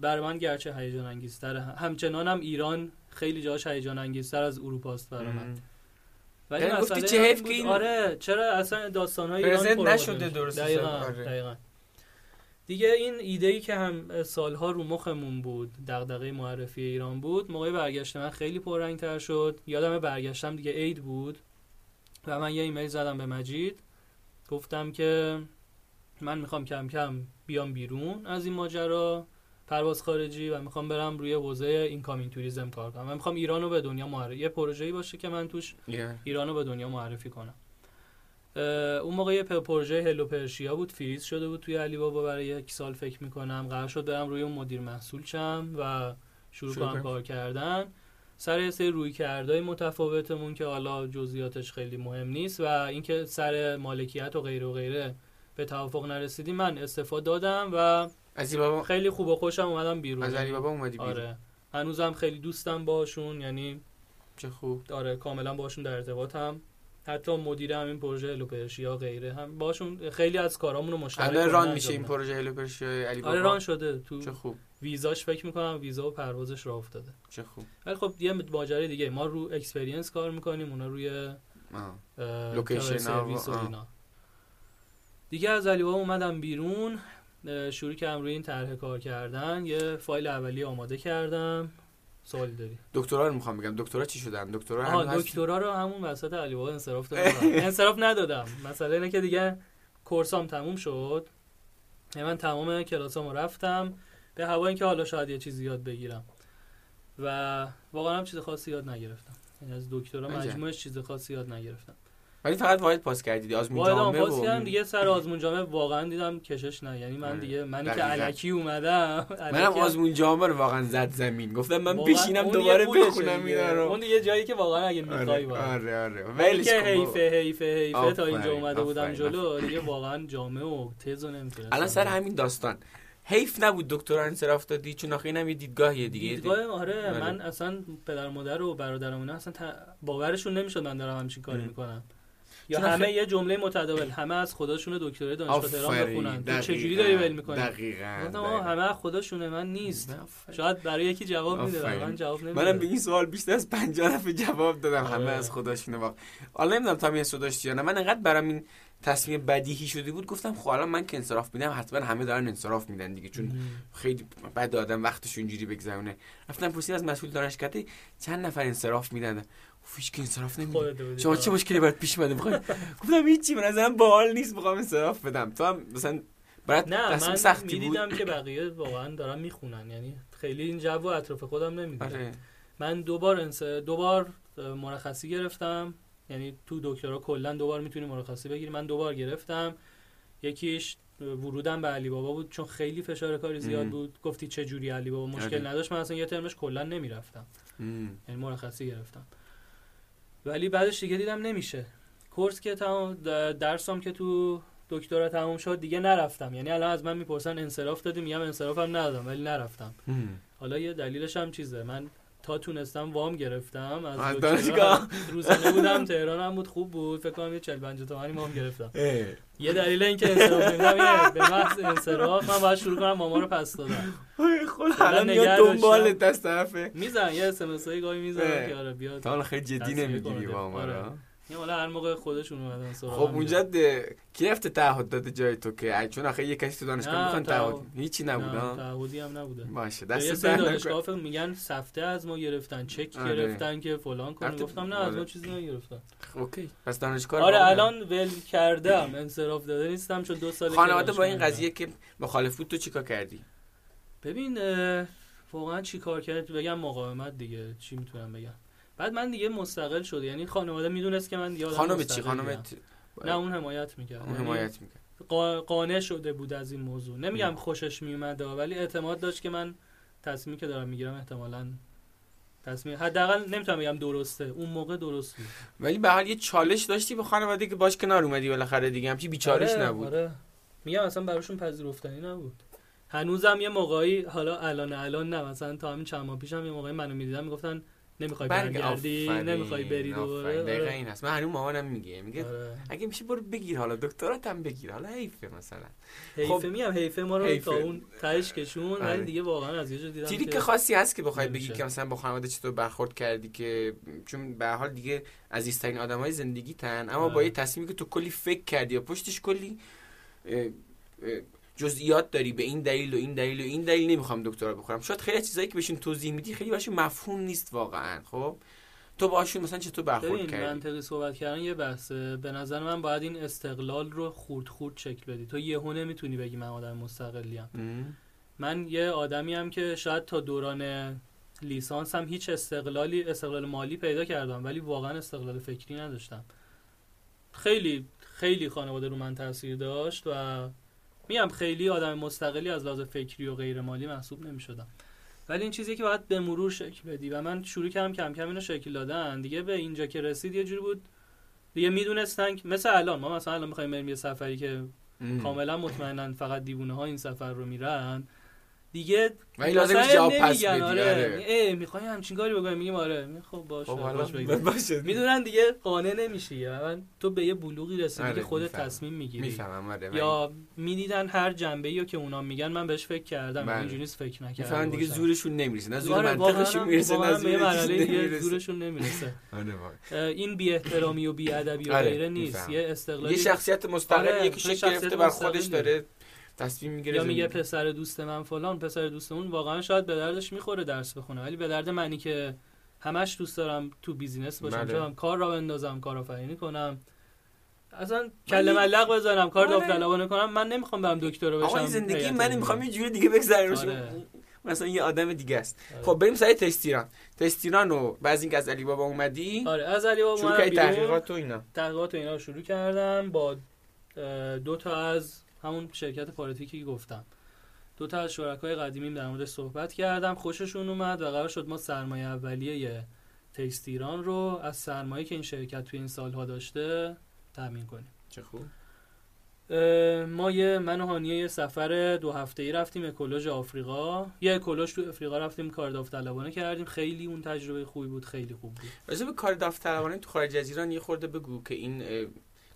برای من گرچه هیجان انگیزتره همچنان هم ایران خیلی جاش هیجان انگیزتر از اروپاست برای من. ولی یعنی گفتی مسئله چه آره چرا اصلا داستان های ایران پروموت نشده؟ درست دقیقاً. آره. دقیقاً دیگه این ایده ای که هم سالها رو مخمون بود دغدغه معرفی ایران بود موقع برگشت من خیلی پررنگ تر شد. یادم برگشتم دیگه عید بود و من یه ایمیل زدم به مجید. گفتم که من می‌خوام کم کم بیام بیرون از این ماجرا پرواز خارجی و می‌خوام برم روی حوزه اینکامینگ توریسم کار کنم. من می‌خوام ایرانو به دنیا معرفی یه پروژه‌ای باشه که من توش. ایرانو به دنیا معرفی کنم. اون موقع یه پروژه هلو پرشیا بود فریز شده بود توی علی بابا برای یک سال فکر می‌کنم. قرار شد برم روی اون مدیر محصول شم و شروع کنم. کار کردن. سر یه سری روی کردهای متفاوتمون که حالا جزئیاتش خیلی مهم نیست و اینکه سر مالکیت و غیره و غیره به توافق نرسیدیم من استفاده دادم و از بابا؟ خیلی خوب و خوشم اومدم بیرون. از علی بابا اومدی بیرون؟ آره. هنوزم خیلی دوستم باشون یعنی چه خوب. آره کاملا باشون در ارتباطم. حتی مدیر همین پروژه Hello Persia غیره هم باشون خیلی از کارامون رو مشترک الان هم run میشه این. پروژه Hello Persia علی بابا؟ آره run شده. تو چه خوب. ویزاش فکر می‌کنم ویزا و پروازش راه افتاده. چه خوب. ولی خب یه ماجرای دیگه ما رو experience کار می‌کنیم اونا روی location. اینا. دیگه از علی بابا اومدم بیرون شروع کردم روی این طرح کار کردن. یه فایل اولیه آماده کردم. سوالی داری. دکترا رو می‌خوام بگم. دکترا چی شدن؟ دکترا آها هست؟ دکترا رو همون وسط علی بابا انصراف دادم انصراف ندادم. مسئله اینه که دیگه کورسام تموم شد. یعنی من تمام کلاسامو رفتم. به هوا اینکه حالا شاید یه چیزی یاد بگیرم. و واقعا هم چیز خاصی یاد نگرفتم. یعنی از دکترا. مجموعش چیز خاصی یاد نگرفتم. ولی فقط واحد پاس کردید آزمون جامعه پاس کردم دیگه سر آزمون جامعه واقعا دیدم کشش نه یعنی من آره. دیگه منی که. علکی اومدم منم آزمون جامعه رو واقعا زد زمین گفتم من بشینم دوباره بخونم دیگه. اینا رو اون یه جایی که واقعا اگه می‌خوای آره باید آره آره ولی که. حیفه حیفه حیفه تا اینجا اومده بودم جلو دیگه واقعا جامعه و تزو نمی‌تونستم الان سر همین داستان حیف نبود دکتر انصراف دادی چون آخه اینم یه دیدگاهیه دیگه دیدگاه آره آره. من اصلا پدر مادر و برادرم اینا اصلا باورشون نمی‌شد من دارم همچین کاری. می‌کنم یا همه آخه- یه جمله متداول همه از خودشون دکترای دانشگاه تهران بخونن تو چجوری داری ول می‌کنی دقیقاً دقیقاً. همه از خودشونه من نیست آفرین. شاید برای یکی جواب میده برای. من جواب نمیده منم به این سوال بیشتر از 50 دفعه جواب دادم آره. همه از خودشونه واقع حالا نمی‌دونم تا می داشتی یا نه من انقدر برام این تصمیم بدیهی شده بود گفتم خب الان من که انصراف میدم حتما همه دارن انصراف میدن دیگه چون خیلی بد آدم وقتش اونجوری بگذرونه رفتم پرسید از مسئول دانشکده چند نفر انصراف میدن هیچ که انصراف نمیده. شما چه مشکلی برات پیش اومده؟ می‌خوای گفتم هیچی به نظرم باحال نیست می‌خوام انصراف بدم. تو هم مثلا برات نه من سختی بود. می‌دیدم که بقیه واقعا دارن می‌خونن. یعنی خیلی این جو اطراف خودم نمی‌دیدم. آره. من دو بار انس... دو بار اه، مرخصی گرفتم. یعنی تو دکترا کلا دو بار می‌تونی مرخصی بگیری. من دو بار گرفتم. یکیش ورودم به علی بابا بود چون خیلی فشار کاری زیاد ام. بود. گفتی چه جوری علی بابا؟ مشکل آره. نداشت. من اصلا یه ترمش کلا نمی‌رفتم. یعنی مرخصی گرفتم. ولی بعدش دیگه دیدم نمیشه. کورس که تمام درسام که تو دکترا تموم شد دیگه نرفتم. یعنی الان از من می‌پرسن انصراف دادی؟ میگم انصرافم ندادم ولی نرفتم. حالا یه دلیلش هم چیزه. من تا تونستم وام گرفتم از. دانشگاه؟ روزانه بودم تهران هم بود خوب بود فکر کنم یه 40 50 تومانی وام گرفتم. یه دلیل اینکه انصراف نمیدم به محض انصراف من باید شروع کنم ماما رو پس دادم خود الان میاد داشتم. دنبالت دست طرفه میزن یه اس ام اس گاهی می‌زنم اه. که آره بیاد تا حالا خیلی جدی نمی‌گیری. با ما یه حالا هر موقع خودشون اومدن سراغ خب اونجا ده... کی رفته تعهد داده جای تو که؟ چون آخه یه کسی تو دانشگاه می‌خوان تعهد. هیچی نه، نبود ها تعهدی هم نبوده. باشه دست در دانشگاه فکر میگن سفته از ما گرفتن چک آره. گرفتن که فلان رفته- گفتم نه از ما آره. چیزی نگرفتن. اوکی پس دانشگاه آره الان ول کردم انصراف داده نیستم چون دو سال خانواده با این قضیه که مخالف بود تو چیکار کردی؟ ببین واقعا چی کار کرد بگم مقاومت دیگه چی می‌تونم بگم؟ بعد من دیگه مستقل شد یعنی خانواده می‌دونست که من دیگه خانم چی. خانم نه اون حمایت می‌کرد. اون حمایت می‌کنه قا- قانع شده بود از این موضوع. نمیگم خوشش میومده ولی اعتماد داشت که من تصمیمی که دارم می‌گیرم احتمالا تصمیم حداقل نمی‌تونم بگم درسته. اون موقع درست بود. ولی به حال یه چالش داشتی به خانواده که باش کنار اومدی بالاخره دیگه. همچی بیچارش آره، نبود. آره. میگم اصلا براشون پذیرفتنی نبود. هنوزم یه موقعی حالا الان الان نه مثلا تا همین چند ماه پیشم یه موقعی منو می‌دیدن می‌گفتن نمی‌خوای برگ- برگردی نمی‌خوای بری. دوباره دقیقا آره. این هست من هنوز مامانم میگه میگه آره. اگه میشه برو بگیر حالا دکترات هم بگیر حالا حیفه مثلا حیفه خب، میگم حیفه ما رو حیفه. تا اون تهش کشون آره. ولی دیگه واقعا از یه جا دیدم تریک که خاصی هست که بخوای بگی. که مثلا با خانواده چطور برخورد کردی که چون به هر حال دیگه عزیزترین آدمای زندگی تن اما با آره. یه تصمیمی که تو کلی فکر کردی و پشتش کلی جزئیات داری به این دلیل و این دلیل و این دلیل نمی‌خوام دکترا بخورم. شاید خیلی چیزایی که بهشون توضیح میدی خیلی براشون مفهوم نیست واقعا خب؟ تو باشون مثلا چطور برخورد کردی؟ منطقی صحبت کردن یه بحثه. به نظر من باید این استقلال رو خورد خورد شکل بدی. تو یهو نمی‌تونی بگی من آدم مستقلیم. ام. من یه آدمی هم که شاید تا دوران لیسانس هم هیچ استقلالی استقلال مالی پیدا کردم ولی واقعا استقلال فکری نداشتم. خیلی خیلی خانواده رو من تاثیر داشت و میگم خیلی آدم مستقلی از لحاظ فکری و غیر مالی محسوب نمی‌شدم. ولی این چیزی که باید به مرور شکل بدی و من شروع کردم کم کم اینو شکل دادن دیگه به اینجا که رسید یه جوری بود. دیگه می‌دونستن مثل الان ما مثلا الان می‌خوایم بریم یه سفری که ام. کاملا مطمئنن فقط دیوونه ها این سفر رو میرن. دیگه ولی لازم مثلا نیست جواب پس نمیگن، بدی آره. آره. اه می‌خوای همچین کاری بکنیم میگیم آره. خب باشه خب. باشه می‌دونن دیگه قانع نمیشی. و تو به یه بلوغی رسیدی آره، که خودت. تصمیم می‌گیری. می‌فهمم آره یا می‌دیدن هر جنبه ای که اونا میگن من بهش فکر کردم. بله. اینجوری نیست فکر نکردم می‌فهمن دیگه. زورشون نمی‌رسه. نه زور آره، منطقشون می‌رسه نه زور زورشون نمی‌رسه. این بی احترامی و بی ادبی و غیره نیست. یه استقلالی یه شخصیت مستقل یکی یه شکل گرفته بر. خودش داره. تصمیم می‌گیره یا میگه. پسر دوست من فلان پسر دوست اون واقعا شاید به دردش می‌خوره درس بخونه ولی به درد منی که همش دوست دارم تو بیزینس باشم بله. چون کار را بندازم کارآفرینی کنم اصلا کله ملق بزنم کار آره. داوطلبانه کنم من نمی‌خوام برم دکتر بشم آقا زندگی من. می‌خوام یه جوری دیگه بگذره آره. مثلا یه آدم دیگه است آره. خب بریم سر تستیران تستیران رو بعد اینکه از علی بابا اومدی آره از علی بابا شروع کردی. تحقیقات و اینا تحقیقات و اینا رو شروع کردم با دو تا از همون شرکت پالیتیکی که گفتم. دو تا از شرکای قدیمیم در موردش صحبت کردم. خوششون اومد و قرار شد ما سرمایه اولیه تکست ایران رو از سرمایه که این شرکت توی این سالها داشته تامین کنیم. چه خوب. ما یه من و هانیه یه سفر دو هفته ای رفتیم اکولوژ آفریقا. یه اکولوژ تو آفریقا رفتیم کار داوطلبانه کردیم. خیلی اون تجربه خوبی بود خیلی خوب بود. راجع به کار داوطلبانه تو خارج از ایران یه خورده بگو که این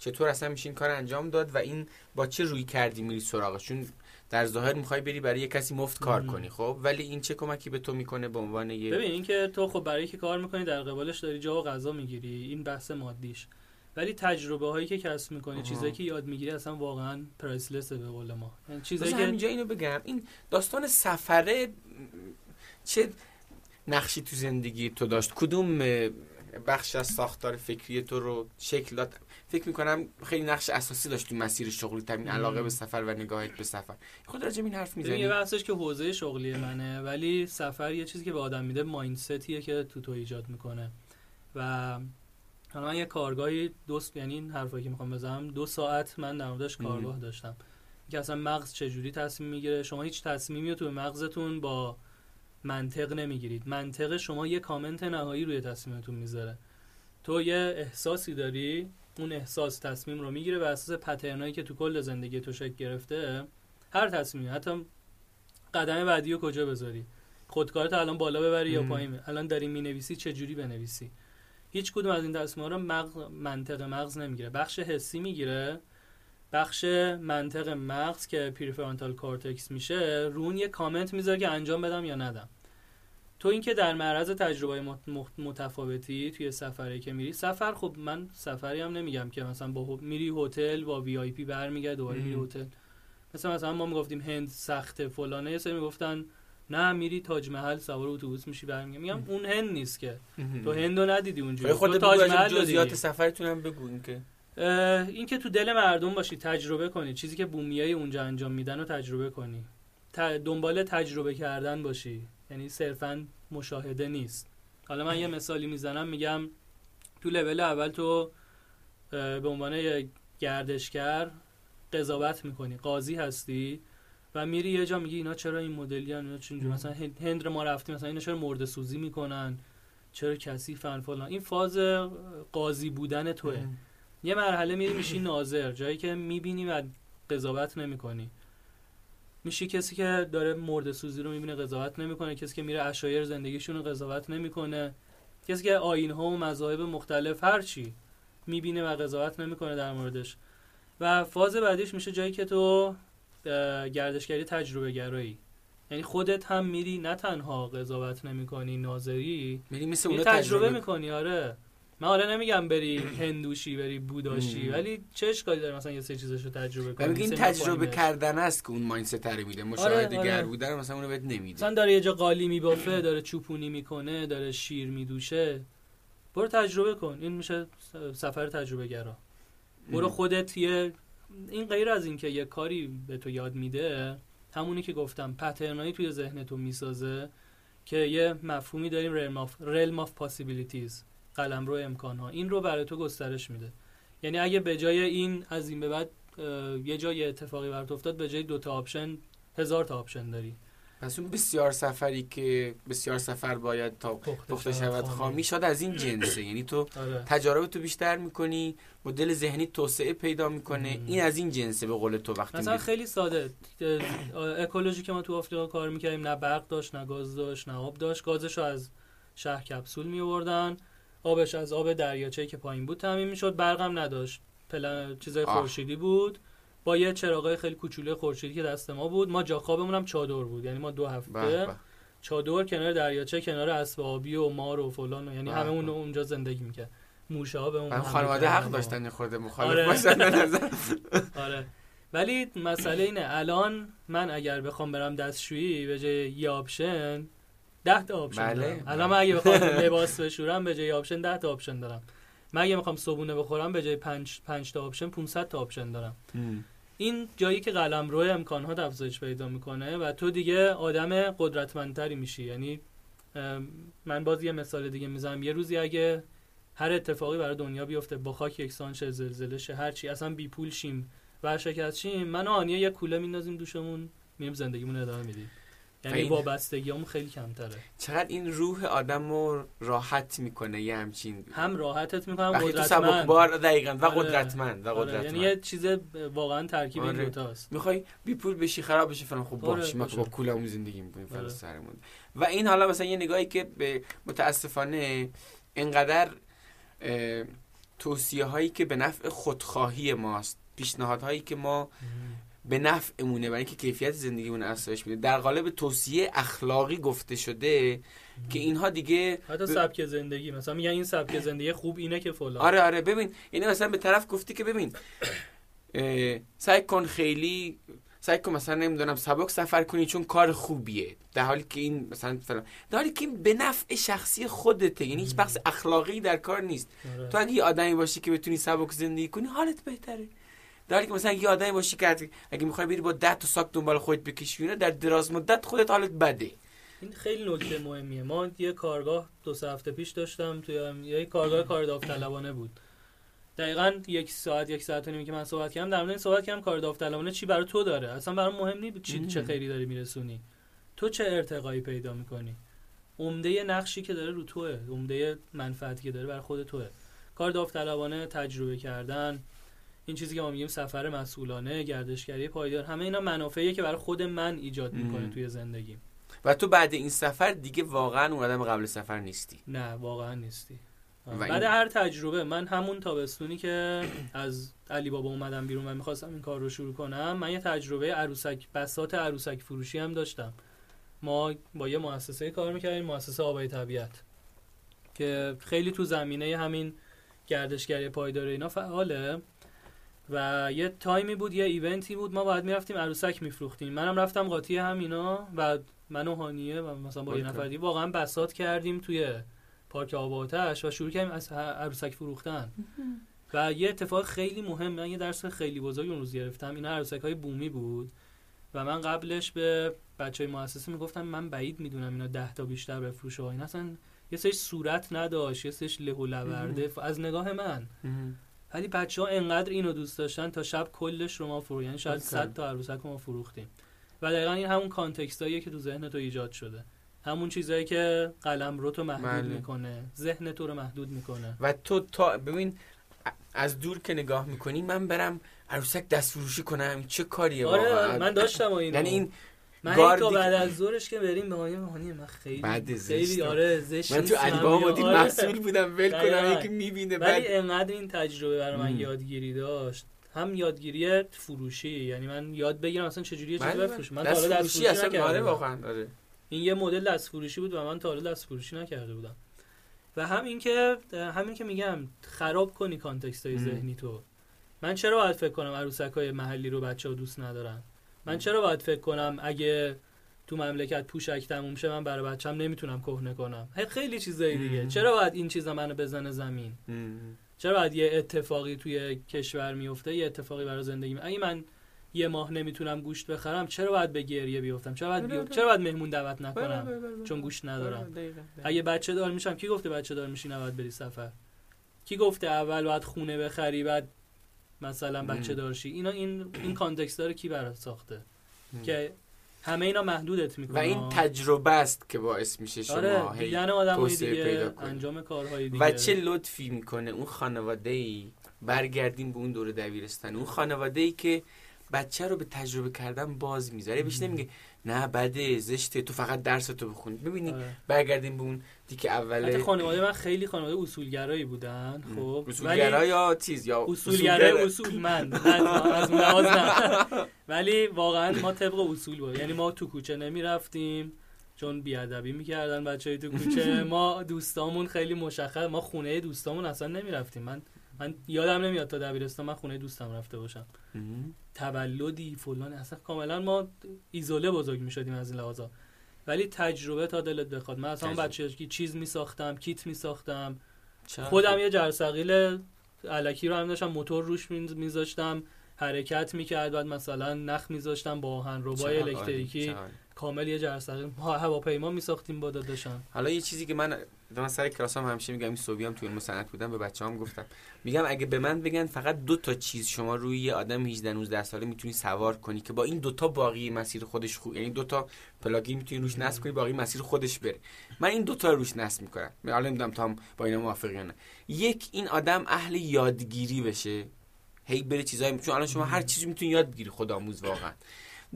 چطور اصلا میشه این کار انجام داد و این با چه روی کردی میری سراغش؟ چون در ظاهر می‌خوای بری برای یه کسی مفت کار مم. کنی خب؟ ولی این چه کمکی به تو می‌کنه به عنوان یه ببین اینکه تو خب برای که کار می‌کنی در قبالش داری جا و غذا می‌گیری این بحث مادیش. ولی تجربه هایی که کسب می‌کنی. چیزایی که یاد می‌گیری اصلا واقعا پرایسلسه به قول ما. یعنی چیزایی که همینجا اینو بگم. این داستان سفره چه نقشی تو زندگی تو داشت؟ کدوم بخش از ساختار فکری تو رو شکل داد؟ فکر می‌کنم خیلی نقش اساسی داشت تو مسیر شغلی تامین. علاقه به سفر و نگاهت به سفر. خود راجع این حرف ببین یه می‌زنی بحثش که حوزه شغلی منه ولی سفر یه چیزی که به آدم میده مایندستیه که تو تو ایجاد می‌کنه. و حالا من یه کارگاهی دوست یعنی این حرفایی که می‌خوام بزنم دو ساعت من در موردش. کارگاه داشتم. که اصلا مغز چجوری تصمیم می‌گیره؟ شما هیچ تصمیمی رو تو مغزتون با منطق نمی‌گیرید. منطق شما یه کامنت نهایی روی تصمیمتون می‌ذاره. تو یه احساسی داری؟ اون احساس تصمیم رو می‌گیره بر اساس پترنایی که تو کل زندگی تو شکل گرفته هر تصمیمی حتی قدم بعدی رو کجا بذاری؟ خودکارت الان بالا ببری یا. پایین؟ الان داری می‌نویسی چه جوری بنویسی؟ هیچ کدوم از این تصمیم‌ها رو مغز منطق مغز نمی‌گیره. بخش حسی می‌گیره. بخش منطق مغز که prefrontal cortex میشه رو اون یه کامنت می‌ذاره که انجام بدم یا ندم. تو اینکه در معرض تجربه متفاوتی توی سفری که میری سفر خب من سفری هم نمیگم که مثلا با میری هتل با VIP برمیگرد دوباره میری. هتل. مثلا مثلا ما می‌گفتیم هند سخته فلانه یه سری می‌گفتن نه میری تاج محل سوار اتوبوس میشی برمیگردی میگم اون هند نیست که. تو هندو ندیدی اونجوری. خود تو بگو تاج محل جزئیات. سفرتون هم بگو که. این که تو دل مردم باشی تجربه کنی. چیزی که بومیای اونجا انجام میدن رو تجربه کنی. دنبال تجربه کردن باشی. یعنی صرفا مشاهده نیست. حالا من یه مثالی می‌زنم میگم تو لول اول تو به عنوان یه گردشگر قضاوت می‌کنی قاضی هستی و میری یه جا میگی اینا چرا این مدلی اینا چونجور مثلا هند- ما رفتیم مثلا اینا چرا مرده سوزی می‌کنن؟ چرا کثیفن فلان. این فاز قاضی بودن توه. یه مرحله میری میشی ناظر جایی که می‌بینی و قضاوت نمی‌کنی. میشی کسی که داره مرد سوزی رو می‌بینه قضاوت نمی‌کنه کسی که میره اشایر زندگیشون رو قضاوت نمی‌کنه کسی که آین ها و مذاهب مختلف هر چی می‌بینه و قضاوت نمی‌کنه در موردش. و فاز بعدیش میشه جایی که تو گردشگری تجربه گرایی. یعنی خودت هم میری نه تنها قضاوت نمی‌کنی ناظری میری مثل اونا تجربه می‌کنی آره. من حالا نمیگم بری هندوشی بری بوداشی. ولی چه اشکالی داره مثلا یه سری چیزاشو تجربه و کنی. این تجربه. کردن است که اون مایندست رو میده. مشاهده آره. گر بودن مثلا اونو بهت نمیده. مثلا داره یه جا قالی میبافه داره چوپونی می‌کنه داره شیر میدوشه. برو تجربه کن. این میشه سفر تجربه گرا برو خودت یه این غیر از اینکه یه کاری به تو یاد میده همونی که گفتم پترنایی توی ذهنتو می‌سازه که یه مفهومی داریم realm of, realm of possibilities. قلمرو امکان ها این رو برای تو گسترش میده. یعنی اگه به جای این از این به بعد یه جای اتفاقی برات افتاد به جای دو تا option هزار تا option داری. پس اون بسیار سفری که بسیار سفر باید تا پخته شود خامی. شد از این جنسه. یعنی تو آره. تجارب تو بیشتر می‌کنی مدل ذهنی توسعه پیدا می‌کنه. این از این جنسه به قول تو وقتی مثلا خیلی ساده. eco-lodge ی که ما تو آفریقا کار می‌کردیم نه برق داشت نه گاز داشت نه آب داشت. گازش رو از شهر کپسول میوردن آبش از آب دریاچه که پایین بود تامین می‌شد برقم نداشت پنل چیزای. خورشیدی بود با یه چراغای خیلی کوچولوی خورشیدی که دست ما بود ما جا خوابمون هم چادر بود یعنی ما دو هفته به. چادر کنار دریاچه کنار اسب آبی و مار و فلان و یعنی همه اون. اونجا زندگی می‌کرد موشه ها به اون خانواده حق. داشتن خورده مخالف آره. باشن آره ولی مسئله اینه الان من اگر بخوام برم دستشویی به جای یه option ده تا option بله، دارم. الان من اگه بخوام لباس بشورم به جای option ده تا option دارم. من اگه می‌خوام صبونه بخورم به جای پنج, پنج تا option 500 تا option دارم. این جایی که قلمروی امکانات افزایش پیدا می‌کنه و تو دیگه آدم قدرتمندتری میشی. یعنی من باز یه مثال دیگه می‌زنم. یه روزی اگه هر اتفاقی برای دنیا بیفته با خاک یکسان شه زلزله شه هر چی اصلا بی پول شیم ورشکست شیم من و آنیا یه کوله میندازیم دوشمون میریم زندگیمون ادامه میدیم. یعنی وابستگیامون خیلی کمتره چقدر این روح آدم رو راحت می‌کنه یه همچین هم راحتت می‌کنه هم قدرتمند بار دقیقا و آره. قدرتمند و آره. قدرتمند یعنی یه چیز واقعا ترکیب آره. این دوتاست می‌خوای بی پول بشی خراب بشی فلان خب آره. باش ما با کولمون زندگی می‌کنیم آره. سرمون و این حالا مثلا یه نگاهی که به متاسفانه اینقدر توصیه هایی که به نفع خودخواهی ماست پیشنهادهایی که ما به نفع امونه برای اینکه کیفیت زندگیمون افزایش میده. در قالب توصیه اخلاقی گفته شده که اینها دیگه حتی سبک زندگی مثلا میگن این سبک زندگی خوب اینه که فلان. آره آره ببین اینه مثلا به طرف گفتی که ببین سعی کن خیلی سعی کن مثلا نمی‌دونم سبک سفر کنی چون کار خوبیه. در حالی که این مثلا فلان. در حالی که این به نفع شخصی خودته یعنی هیچ بحث اخلاقی در کار نیست. آره. تو اگه آدمی باشی که بتونی سبک زندگی کنی حالت بهتره. در که مثلا یه آدمی باشی که اگه می‌خوای بری با 10 تا ساک دنبال خودت بکشی در دراز مدت خودت حالت بده. این خیلی نکته مهمیه. ما یه کارگاه دو سه هفته پیش داشتم توی یه کارگاه کار داوطلبانه بود. دقیقا یک ساعت یک ساعت و نیمی که من صحبت کردم در مورد این صحبت کردم کار داوطلبانه چی برای تو داره؟ اصلا برای مهم نیست چی چه خیری داری میرسونی. تو چه ارتقایی پیدا می‌کنی؟ عمده نقشی که داره رو توه عمده منفعتی که داره برای خود توه. کار داوطلبانه تجربه کردن این چیزی که ما میگیم سفر مسئولانه گردشگری پایدار همه اینا منافعیه که برای خود من ایجاد می‌کنه توی زندگیم. و تو بعد این سفر دیگه واقعا اون آدم قبل سفر نیستی. نه واقعا نیستی. بعد هر تجربه من همون تابستونی که از علی بابا اومدم بیرون و می‌خواستم این کار رو شروع کنم من یه تجربه عروسک بسات عروسک فروشی هم داشتم. ما با یه مؤسسه کار می‌کردیم مؤسسه آبای طبیعت که خیلی تو زمینه همین گردشگری پایدار اینا فعاله. و یه تایمی بود یه ایونتی بود. ما باید می‌رفتیم عروسک میفروختیم. منم رفتم قاطی همینا و من و هانیه و مثلا با یه نفر واقعا بسات کردیم توی پارک آباتش و شروع کردیم از عروسک فروختن. و یه اتفاق خیلی مهم من یه درس خیلی بزرگ اون روز گرفتم. اینا عروسک های بومی بود و من قبلش به بچه های مؤسسه می‌گفتم من بعید می‌دونم اینا ده تا بیشتر بفروشه. و این اصلا یه سری صورت نداشت یه سریش له از نگاه من. ولی بچه ها انقدر اینو دوست داشتن تا شب کلش رو ما فرو یعنی شاید 100 تا عروسک ما فروختیم. و دقیقا این همون کانتکستاییه که تو ذهن تو ایجاد شده. همون چیزایی که قلم رو تو محدود بله. می‌کنه ذهن تو رو محدود می‌کنه. و تو تا ببین از دور که نگاه می‌کنی من برم عروسک دست فروشی کنم چه کاریه آره من داشتم این یعنی این من تا بعد از ظهرش که بریم به مهانی من خیلی بعد خیلی آره زشت من تو البام آره. مسئول بودم ول کنم یکی می‌بینه ولی بعد... انقدر این تجربه برای من یادگیری داشت. هم یادگیری فروشی یعنی من یاد بگیرم اصلا چجوریه چیزی بفروشم من تا حالا دست فروشی اصلا آره واقعا آره. این یه مدل دست فروشی بود و من تا حالا دست فروشی نکرده بودم. و همین که همین که میگم خراب کنی کانتکست های ذهنی تو. من چرا باید فکر کنم عروسک های محلی رو بچه ها دوست ندارن؟ من چرا باید فکر کنم اگه تو مملکت پوشک تموم شه من برای بچم نمی‌تونم کهنه کنم؟ خیلی چیزایی دیگه. چرا باید این چیزا منو بزنه زمین؟ چرا باید یه اتفاقی توی کشور میفته یه اتفاقی برای زندگی اگه من یه ماه نمی‌تونم گوشت بخرم چرا باید به گریه بیفتم؟ چرا باید بله، چرا باید مهمون دعوت نکنم؟ چون گوشت ندارم. اگه بچه دار میشم کی گفته بچه دار میشی نباید بری سفر؟ کی گفته اول باید خونه بخری بعد مثلا بچه دارشی. اینا این این کانتکست داره کی برات ساخته؟ که همه اینا محدودت می‌کنه. و این تجربه است که باعث میشه شما آره دیدن آدم دیگه انجام کارهای دیگه. و چه لطفی می‌کنه اون خانواده ای برگردیم به اون دور دبیرستان اون خانواده ای که بچه رو به تجربه کردن باز می‌ذاره. بهش نمیگه نه بده زشته. تو فقط درس تو بخونی ببینی آره. برگردیم به اون دیگه اوله. خانواده من خیلی خانواده اصولگرایی بودن خب. اصولگرا یا چیز یا اصولگرای اصول من. از اون ولی واقعا ما طبق اصول بود. یعنی ما تو کوچه نمی‌رفتیم چون بیادبی می‌کردن بچه های تو کوچه. ما دوستامون خیلی مشخص ما خونه دوستامون اصلا نمی‌رفتیم. من من یادم نمیاد تا دبیرستان من خونه دوستم رفته باشم. تولدی فلان اصلا کاملا ما ایزوله بزرگ می‌شدیم از این لحاظا ولی تجربه تا دلت بخواد. من اصلا بچگی چیز میساختم کیت میساختم. خودم یه جرثقیل علکی رو هم داشتم موتور روش میذاشتم حرکت می‌کرد بعد مثلا نخ میذاشتن با آهن ربای الکتریکی. کامل یه جرثقیل هواپیما میساختیم با داداشم. حالا یه چیزی که من من سر کلاس هم همیشه میگم این صبحی هم توی علم صنعت بودم به بچه هم گفتم. میگم اگه به من بگن فقط دو تا چیز شما روی یه آدم 18 19 ساله می‌تونی سوار کنی که با این دوتا باقی مسیر خودش خوب یعنی دوتا پلاگین می‌تونی روش نصب کنی باقی مسیر خودش بره. من این دوتا رو روش نصب می‌کنم. حالا نمی‌دونم تا با اینا موافقی نه. یک این آدم اهل یادگیری بشه. هی بره چیزای چون الان شما هر چیزی می‌تونی یاد بگیری خودآموز واقعا.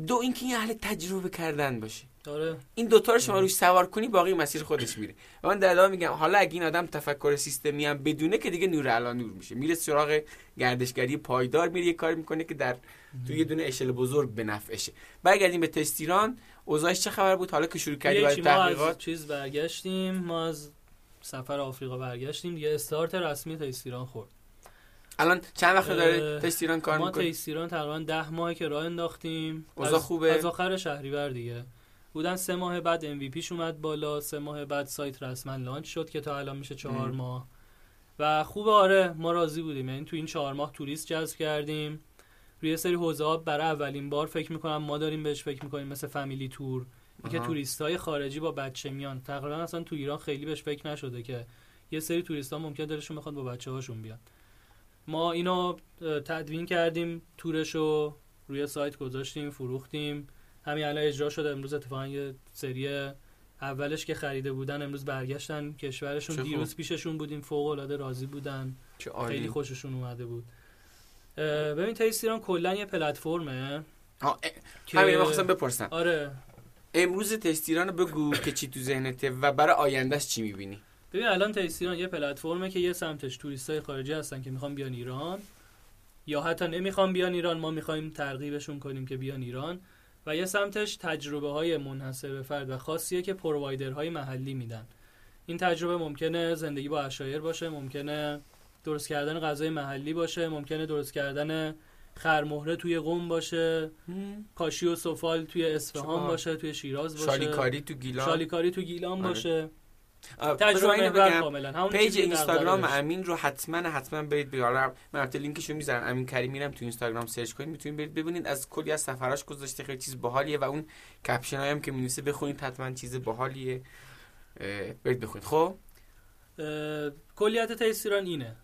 دو اینکه این اهل تجربه کردن باشه. داره این دوتا رو شما روش سوار کنی باقی مسیر خودش میره. و من در میگم حالا اگه این آدم تفکر سیستمی هم بدونه که دیگه نور علا نور میشه. میره سراغ گردشگری پایدار میره یه کاری می‌کنه که در تو یه دونه اشل بزرگ به نفعشه. برگردیم به تست ایران اوضاعش چه خبر بود؟ حالا که شروع کردی برای تحقیقات. چیز برگشتیم. ما از سفر آفریقا برگشتیم. یه استارت رسمی تیست ایران خورد. الان چند وقت داره Taste Iran کار ما می‌کنه Taste Iran تقریبا ده ماه که راه انداختیم. اوضاع از- خوبه؟ از آخر شهریور دیگه. بودن سه ماه بعد MVP ش اومد بالا سه ماه بعد سایت رسما launch شد که تا الان میشه چهار ام. ماه. و خوبه آره ما راضی بودیم. یعنی تو این چهار ماه توریست جذب کردیم. روی یه سری حوزه ها برای اولین بار فکر می‌کنم ما داریم بهش فکر می‌کنیم مثل family tour. که. توریست های خارجی با بچه میان. تقریبا اصلا تو ایران خیلی بهش فکر نشده که یه سری توریست ها ممکن دلشون بخواد با بچه هاشون بیان. ما اینو تدوین کردیم تورش رو روی سایت گذاشتیم فروختیم. همین الان اجرا شده. امروز اتفاقا یه سری اولش که خریده بودن امروز برگشتن. کشورشون. دیروز پیششون بودیم. فوق العاده راضی بودن. خیلی خوششون اومده بود. ببین تیست ایران کلا یه پلتفرمه. همین خواستم بپرسم. آره. امروز تست ایران بگو که چی تو ذهنته و برای آیندهش چی می‌بینی؟ ببین الان تیست ایران یه پلتفرمه که یه سمتش توریستای خارجی هستن که می‌خوان بیان ایران یا حتی نمی‌خوان بیان ایران ما می‌خوایم ترغیبشون کنیم که بیان ایران و یه سمتش تجربه های منحصر به فرد و خاصیه که پرووایدرهای محلی میدن. این تجربه ممکنه زندگی با اشایر باشه ممکنه درست کردن غذای محلی باشه ممکنه درست کردن خرمهره توی قم باشه کاشی و سفال توی اصفهان؟ باشه توی شیراز باشه. شالیکاری تو گیلان. شالیکاری تو گیلان آره. باشه. آه، تجربه page اینستاگرام. امین رو حتما حتما برید حالا من البته لینکشو می‌ذارم. امین کریمی رم تو اینستاگرام search کنید می‌تونید برید ببینید. از کلی از سفراش گذاشته خیلی چیز باحالیه و اون caption هم که می‌نویسه بخونید حتما چیز باحالیه. برید بخونید. خب؟ کلیت تیست ایران اینه.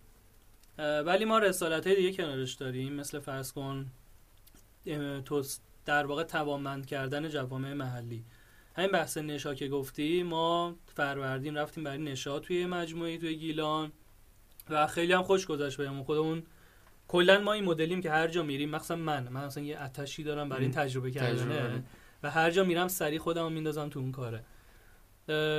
ولی ما رسالت های دیگه کنارش داریم. مثل فرض کن در واقع توانمند کردن جوامع محلی. همین بحث نشا که گفتی ما فروردین رفتیم برای نشا توی مجموعه توی گیلان و خیلی هم خوش گذشت بهمون. خودمون کلا ما این مدلیم که هر جا میریم مثلا من من مثلا یه آتشی دارم برای این. تجربه. کردنه و هر جا میرم سری خودم رو میندازم تو اون کاره.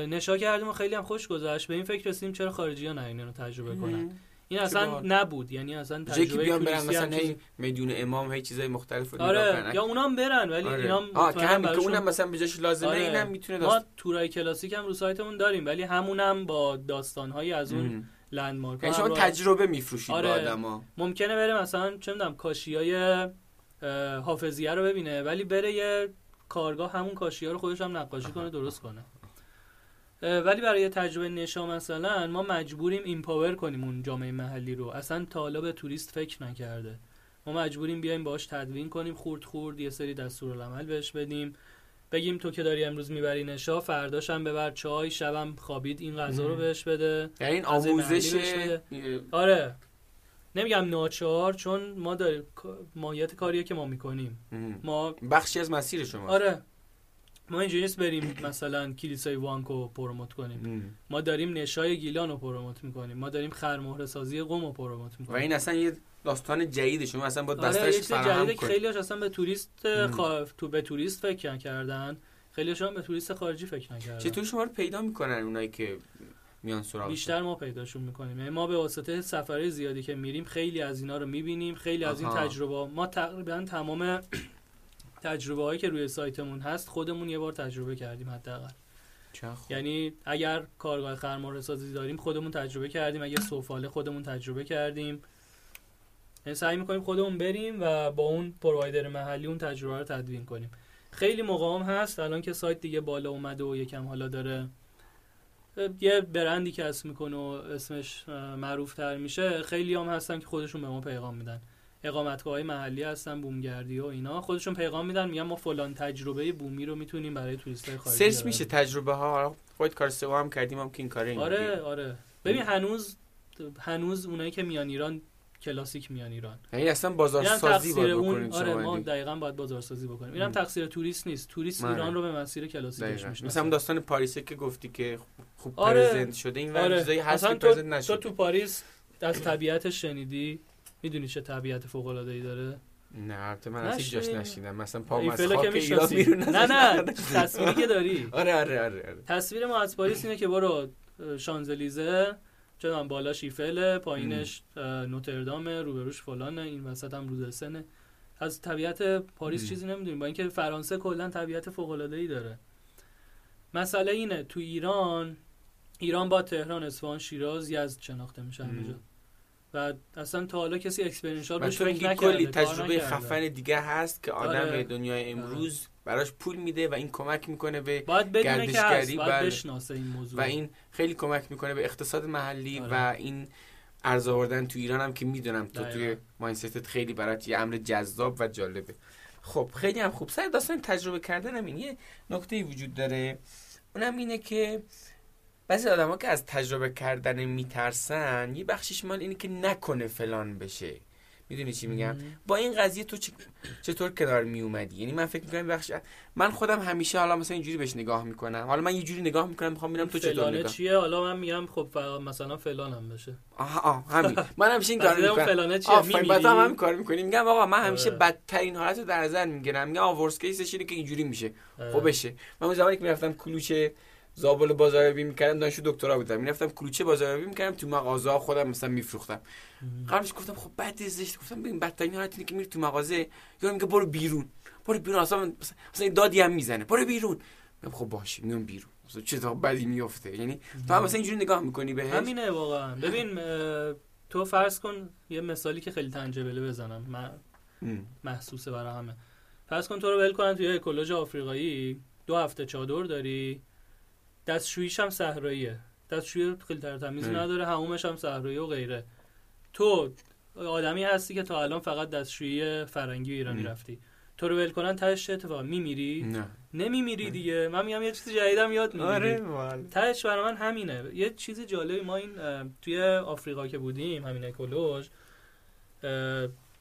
نشا کردیم و خیلی هم خوش گذشت. به این فکر رسیدیم چرا خارجی ها نه اینو تجربه کنن. این اصلا. نبود یعنی اصلا تجربه بیان برن هم مثلا هی میدون امام هی چیزای مختلف رو آره. یا اونام برن ولی آره. اینا آه که همین که براشون- اونم مثلا به جاش لازمه آره. اینم می‌تونه ما داست تورای کلاسیک هم رو سایتمون داریم ولی همونم با داستانهایی از اون. لندمارک یعنی شما تجربه میفروشید آره. به آدما ممکنه بره مثلا چه می‌دونم کاشیای حافظیه رو ببینه ولی بره یه کارگاه همون کاشیه رو خودش هم نقاشی کنه درست کنه ولی برای تجربه نشا مثلا ما مجبوریم ایمپاور کنیم اون جامعه محلی رو. اصلا تا به توریست فکر نکرده. ما مجبوریم بیایم باش تدوین کنیم خورد خورد یه سری دستورالعمل بهش بدیم. بگیم تو که داری امروز می‌بری نشا فرداش هم ببر چای شبم خوابید این غذا رو. بهش بده. یعنی این آموزش آره. نمیگم ناچار چون ما داریم ماهیت کاریه که ما می‌کنیم. ما بخشی از مسیر شما آره. ما اینجوری نیست بریم مثلا کلیسای وانکو پروموت کنیم. ما داریم نشای گیلان رو پروموت می‌کنیم. ما داریم خرمهره سازی قم رو پروموت و می‌کنیم این اصلا یه داستان جدیده. شما اصلا باید آره چیز فراهم کنید. خیلیش اصلا به توریست. خا... تو به توریست فکر کردن خیلیش هم به توریست خارجی فکر نکردن. چطور شما رو پیدا می‌کنن اونایی که میان سراغ بیشتر ما پیداشون می‌کنیم. یعنی ما به واسطه سفرهای زیادی که میریم خیلی از اینا رو می‌بینیم خیلی از این آها. تجربه ما تقریبا تمام تجربه هایی که روی سایتمون هست خودمون یه بار تجربه کردیم حداقل. یعنی اگر کارگاه خرماره سازی داریم خودمون تجربه کردیم. اگه سفاله خودمون تجربه کردیم. یعنی سعی می‌کنیم خودمون بریم و با اون پرووایدر محلی اون تجربه رو تدوین کنیم. خیلی موقع هم هست. الان که سایت دیگه بالا اومده و یکم حالا داره یه برندی کسب می‌کنه و اسمش معروف تر میشه. خیلی هم هستن که خودشون به ما پیغام میدن. اقامتگاه محلی هستن بومگردی و اینا خودشون پیغام میدن میگن ما فلان تجربه بومی رو می‌تونیم برای توریست های خارجی سرچ میشه. تجربه ها خودت کار سوا هم کردیم هم که این کاره آره آره ببین هنوز هنوز اونایی که میان ایران کلاسیک میان ایران یعنی اصلا بازارسازی باید اون بکنید آره ما. دقیقا باید بازارسازی بکنیم اینم. تقصیر توریست نیست توریست آره. ایران رو به مسیر کلاسیکش. می‌شناسه مثلا داستان پاریسه که گفتی که خوب آره. پرزنت شده این آره. چیزایی هست که پرزنت نشده تو تو پاریس از طبیعتش شنیدی می‌دونی چه طبیعت فوق العاده ای داره؟ نه البته من از جاش؟ نشیدم. مثلا پام از خاک ایران بیرون نه نه تصویری که داری. آره آره آره آره. تصویر ما از پاریس اینه که برو شانزلیزه چه می‌دونم، بالاش ایفل پایینش نوتردام روبروش فلانه این وسط هم روزسنه از طبیعت پاریس ام. چیزی نمی‌دونیم. با اینکه فرانسه کلا طبیعت فوق العاده ای داره. مسئله اینه تو ایران ایران با تهران اصفهان شیراز یزد شناخته میشه. همه و اصلا تا حالا کسی روش تو فکر کلی تجربه. خفن دیگه هست که آدم آره. دنیای امروز براش پول میده و این کمک می‌کنه به باید گردشگری، باید بله. بشناسه این موضوع و این خیلی کمک می‌کنه به اقتصاد محلی آره. و این ارز آوردن تو ایران هم که می‌دونم تو. توی ماینستت خیلی برات یه امر جذاب و جالبه خب خیلی هم خوب سر داستان تجربه کردن هم این یه نکته وجود داره اونم اینه که بعضی آدما که از تجربه کردن میترسن یه بخشش مال اینه که نکنه فلان بشه. می‌دونی چی میگم. با این قضیه تو چ- چطور کنار می اومدی یعنی من فکر می‌کنم بخش من خودم همیشه حالا مثلا اینجوری بهش نگاه می‌کنم. حالا من یه جوری نگاه می‌کنم می‌خوام ببینم تو چطور نگاه چیه؟ حالا من میگم خب فقط مثلا فلانم بشه. آها آه همین. من همیشه این کارو می‌کنم. فلانه چیه؟ میمیری؟ بعد هم همین کار می‌کنیم میگم آقا من همیشه آره. بدترین حالت رو در نظر می‌گیرم. میگم آ ورست کیسش اینه که اینجوری میشه. آره. خب بشه. من اون زمانی که می‌رفتم کلوچه زابل بازاریابی می‌کردم دانشجو دکترا بودم. می‌رفتم کلوچه بازاریابی می‌کردم تو مغازه ها خودم مثلا میفروختم. قبلش گفتم خب بد زشت گفتم ببین بدترین حالت اینه که میری تو مغازه یا میگه برو بیرون. برو بیرون اصلا مثلا دادی هم می‌زنه. برو بیرون. میگم خب باشه میام بیرون. مثلا چه بدی میفته یعنی تو هم مثلا اینجوری نگاه می‌کنی بهش؟ همینه واقعا. ببین تو فرض کن یه مثالی که خیلی تنجبله بزنم. من. محسوسه برای همه. فرض کن تو رو ول کنن توی اکولوژ آفریقایی دو هفته چادر داری دستشوییش هم صحراییه. دستشویی خیلی تر تمیز. نداره همومش هم صحرایی و غیره. تو آدمی هستی که تا الان فقط دستشویی فرنگی و ایرانی ام. رفتی. تو رو ول کنن تهش چه اتفاق؟ میمیری؟ نه. نمیمیری دیگه. من میگم یه چیز جدیدم یاد می‌گیری. آره تهش برای من همینه. یه چیز جالبی ما این توی آفریقا که بودیم همین اکولوژ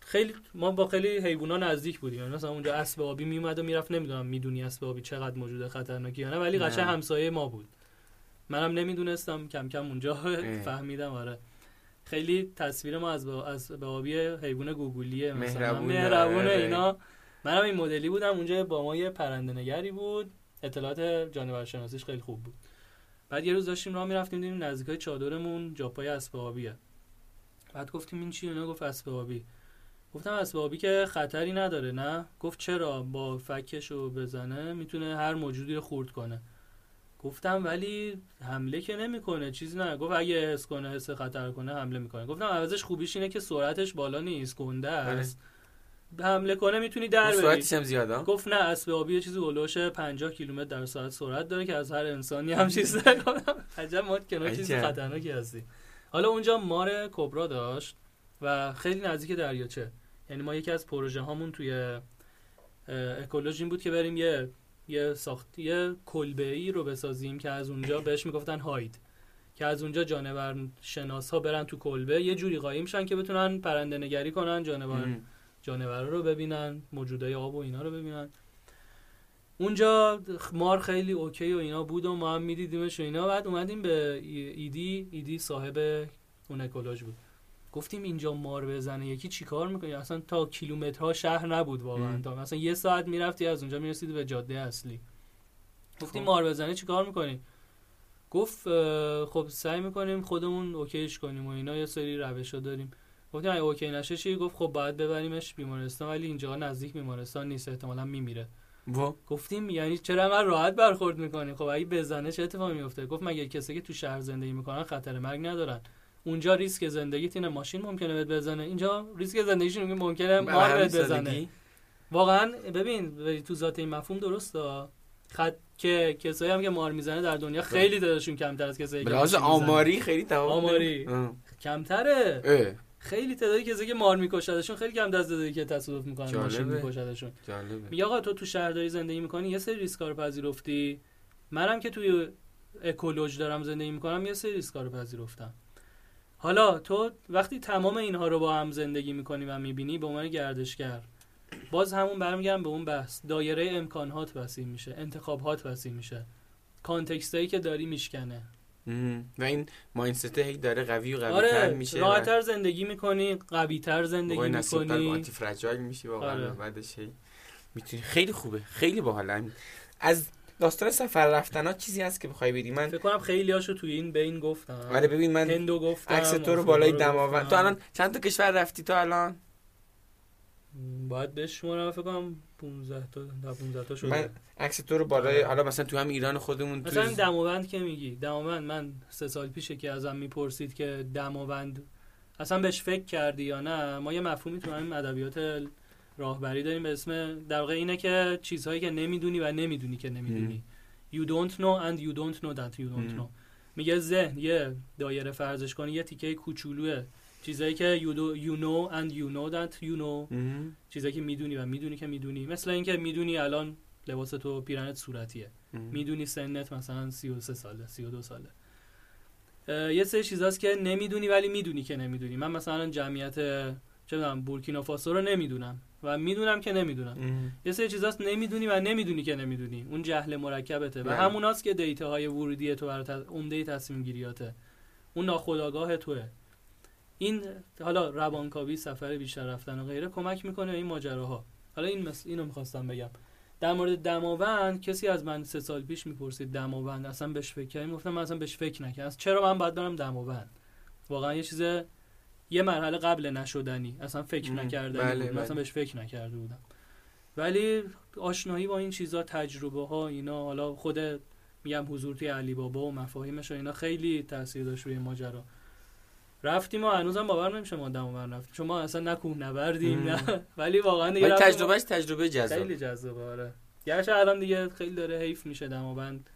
خیلی ما با خیلی حیوونا نزدیک بودیم. یعنی مثلا اونجا اسب آبی میومد و می‌رفت نمی‌دونم می‌دونی اسب آبی چقدر موجود خطرناکی یا نه ولی. قشنگ همسایه ما بود. منم نمی‌دونستم کم کم اونجا فهمیدم آره. خیلی تصویر ما از با- از به آبی حیوان گوگولیه مثلا مهربونه، آره. اینا. منم این مدلی بودم اونجا با ما یه پرنده نگری بود. اطلاعات جانورشناسیش خیلی خوب بود. بعد یه روز داشتیم راه می‌رفتیم دیدیم نزدیکای چادرمون جاپای اسب آبیه. بعد گفتیم این چی؟ اونا گفت اسب آبی. گفتم اسب آبی که خطری نداره نه؟ گفت چرا با فکش رو بزنه می‌تونه هر موجودی رو خورد کنه. گفتم ولی حمله که نمی‌کنه چیزی نه. گفت اگه حس کنه حس خطر کنه حمله می‌کنه. گفتم عوضش خوبیش اینه که سرعتش بالا نیست گنده است. حمله کنه می‌تونی در بری. سرعتش هم زیاده گفت نه اسب آبی یه چیزی هولوش 50 کیلومتر در ساعت سرعت داره که از هر انسانی هم چیز داره. عجب ما کنار چیز. خطرناکی هستی. حالا اونجا مار کبرا داشت و خیلی نزدیک دریاچه. یعنی ما یکی از پروژه هامون توی اکولوژی این بود که بریم یه یه ساخت یه کلبه ای رو بسازیم که از اونجا بهش می‌گفتن هاید که از اونجا جانور شناس ها برن تو کلبه یه جوری قایم شن که بتونن پرنده نگری کنن جانور جانورا رو ببینن موجودای آب و اینا رو ببینن. اونجا مار خیلی OK و اینا بود و ما هم میدیدیمش و اینا بعد اومدیم به ایدی ایدی صاحب اون ecolodge بود. گفتیم اینجا مار بزنه یکی چیکار می‌کنی اصلا تا کیلومترها شهر نبود واقعا. تا مثلا یه ساعت می‌رفتی از اونجا می‌رسیدی به جاده اصلی. گفتیم خب. مار بزنه چیکار می‌کنی؟ گفت خب سعی می‌کنیم خودمون OK ش کنیم و اینا یه سری روشا داریم. گفتیم اگه OK نشه چی؟ گفت خب باید ببریمش بیمارستان ولی اینجا نزدیک بیمارستان نیست احتمالا میمیره. وا گفتیم یعنی چرا من راحت برخورد می‌کنی؟ خب اگه بزنه چه اتفاقی میفته گفت مگه کسی که تو شهر زندگی می‌کنن خطر مرگ ندارن. اونجا ریسک زندگیت اینه ماشین ممکنه بهت بزنه. اینجا ریسک زندگیشون میگه ممکنه بله، مار بهت بزنه. واقعا ببین تو ذات این مفهوم درسته. خط که کسایی هم که مار می‌زنه در دنیا خیلی تعدادشون کمتر از کسایی که لحاظ می‌زنن. آماری خیلی تفاوت آماری. کمتره. اه. خیلی تعدادی کسی که مار میکشدشون خیلی کم دست تعدادی که تصادف می‌کنن ماشین. میکشدشون. میگه آقا تو تو شهرداری زندگی می‌کنی؟ یه سری ریسکا رو پذیرفتی. منم که توی اکولوژ دارم زندگی می‌کنم یه سری ریسکا رو پذیرفتم. حالا تو وقتی تمام اینها رو با هم زندگی می‌کنی و می‌بینی به عنوان گردشگر باز همون برمیگردم به اون بحث. دایره امکانات وسیع میشه انتخابات وسیع میشه. کانتکستایی که داری میشکنه. و این مایندست هی داره قوی و قوی تر آره میشه راحتتر زندگی می‌کنی قویتر زندگی وای نصیب دار می‌کنی آنتی فرجایل میشی واقعا آره. بعدش هی می‌تونی. خیلی خوبه خیلی باحال از داستان سفر رفتن ها چیزی هست که بخوای بدی من فکر کنم خیلی هاشو توی این بین گفتم آره ببین من هندو گفتم عکس تو رو بالای دماوند. تو الان چند تا کشور رفتی تو الان؟ باید بشمارم فکر کنم 15 تا تا 15 تا شده. من عکس تو رو بالای آره. حالا مثلا تو هم ایران خودمون تو مثلا دماوند که میگی؟ دماوند من سه سال پیشه که ازم می‌پرسید که دماوند اصلا بهش فکر کردی یا نه؟ ما یه مفهومی تو همین ادبیات راهبری داریم به اسم در واقع اینه که چیزهایی که نمی‌دونی و نمی‌دونی که نمی‌دونی. you don't know and you don't know that you don't know. میگه ذهن یه دایره فرضش کنی یه تیکه کوچولوه. چیزایی که you, do, you know and you know that you know. چیزایی که می‌دونی و می‌دونی که می‌دونی. مثل اینکه می‌دونی الان لباس تو پیرنت صورتیه. می‌دونی سنت مثلا 33 ساله 32 ساله. یه سری چیزاست که نمی‌دونی ولی می‌دونی که نمی‌دونی. من مثلا جمعیت چه می‌دونم بورکینافاسو رو نمی‌دونم. و می‌دونم که نمی‌دونم. یه سری چیزاست نمی‌دونی و نمی‌دونی که nemiدونی اون جهل مرکبته. و بله. هموناست که دیتا های ورودی تو برای ت- عمده تصمیم گیریاته. اون ناخودآگاه توه. این حالا روانکاوی سفر بیشتر رفتن و غیره کمک می‌کنه به این ماجراها. حالا این مس... اینو می‌خواستم بگم. در مورد دماوند کسی از من سه سال پیش می‌پرسید دماوند اصلا بهش فکر کردی؟ گفتم من اصلا بهش فکر نکردم. چرا من باید برم دماوند؟ واقعا یه چیز یه مرحله قبل نشدنی. اصلا فکر م، نکردنی بله،. من اصلا بله. بهش فکر نکرده بودم. ولی آشنایی با این چیزا تجربه ها اینا حالا خود میگم حضور توی علی بابا و مفاهیمش و اینا خیلی تاثیر داشت روی ماجرا. رفتیم و هنوزم باور نمیشه ما دماوند رفتیم. چون ما اصلا نه کوه نوردیم مم. نه. ولی واقعا دیگه و- تجربهش تجربه جذاب خیلی جذابه آره. گرچه الان دیگه خیلی داره حیف میشه دماوند.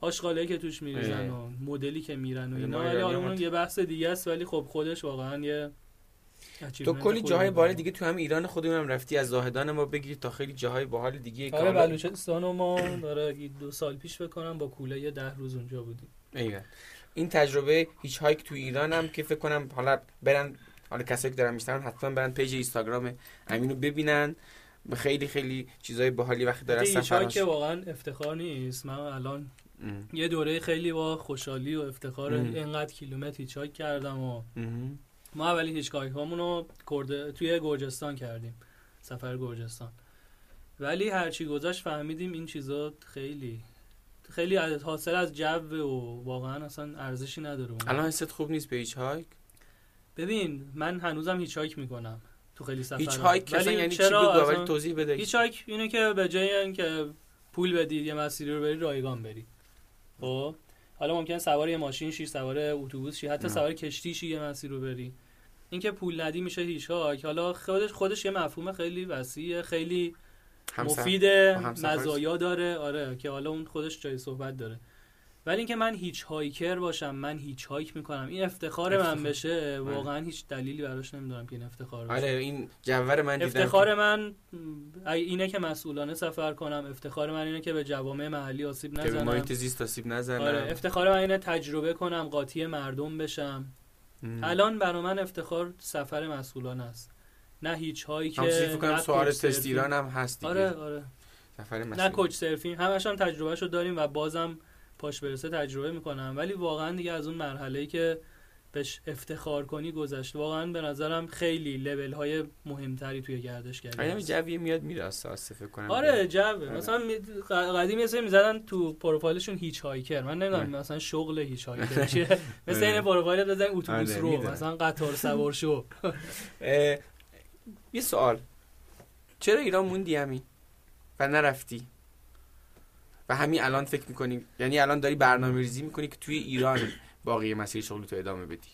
آشغاله که توش میریزن. و مدلی که میرن و آره، اینا ولی حالا هم اون. یه بحث دیگه است ولی خب خودش واقعا یه تو کلی جاهای. باحال دیگه تو هم ایران خودمون هم رفتی از زاهدان ما بگیری تا خیلی جاهای باحال دیگه که آره بلوچستان ما داره دو سال پیش بکنم با کوله یه ده روز اونجا بودیم ایوه. این تجربه هیچ هایک تو ایران هم که فکر کنم حالا برن حالا کسایی که دارن میشنن حتما برن پیج اینستاگرام امینو ببینن خیلی خیلی چیزای باحالی وقتی داره سفر که واقعا افتخار نیست من الان یه دوره خیلی با خوشحالی و افتخار ام. اینقدر کیلومتر hitch کردم و ما اولی hitchhike هامونو کرده توی گرجستان کردیم سفر گرجستان. ولی هرچی گذشت فهمیدیم این چیزا خیلی خیلی از- حاصل از جو و واقعا اصلا ارزشی نداره. الان حست خوب نیست به hitchhike ببین من هنوزم hitchhike می‌کنم تو خیلی سفر hitchhike اصلا یعنی چی بگو توضیح بده hitch hike اینه که به جای اینکه پول بدی یه مسیری رو بری رایگان بری. خب. حالا ممکنه سوار یه ماشین شی سوار اتوبوس شی حتی. سوار کشتی شی یه مسیر رو بری. اینکه پول ندی میشه hitch حالا خودش خودش یه مفهوم خیلی وسیعه خیلی مفید. مزایا داره. آره که حالا اون خودش جای صحبت داره. ولی اینکه من hitchhiker باشم من hitchhike می‌کنم. این افتخار افتخار. من بشه واقعا هیچ دلیلی براش نمی‌دونم که این افتخار باشه آره این جوور من دیدم افتخار که- من اینه که مسئولانه سفر کنم. افتخار من اینه که به جوامع محلی آسیب که به نزنم. محیط زیست آسیب نزنم. آره افتخار من اینه تجربه کنم قاطی مردم بشم. ام. الان برا من افتخار سفر مسئولانه است. نه هیچ هایی که کنم نه سوال کوچ تست. ایران هم هست دیگه. آره آره. سفر نه مسئول. کوچ سرفینگ. همش هم تجربه شو داریم و بازم پاش برسه تجربه می‌کنم. ولی واقعا دیگه از اون مرحله که بهش افتخار کنی گذشت. واقعا به نظرم خیلی لول های مهمتری توی گردشگری آره هست. جویه میاد میره آسه فکر کنم. آره جو مثلا می- قدیم یه سری می‌زدن تو پروفایلشون hitchhiker. من نمی‌دونم آره. مثلا شغل hitchhiker چیه. مثل این پروفایل بزن اتوبوس آره، رو. مثلا قطار سوار شو. یه سوال. چرا ایران موندی امین و نرفتی؟ و همین الان فکر می‌کنی یعنی الان داری برنامه ریزی می‌کنی که توی ایران باقی مسیر شغل تو ادامه بدی.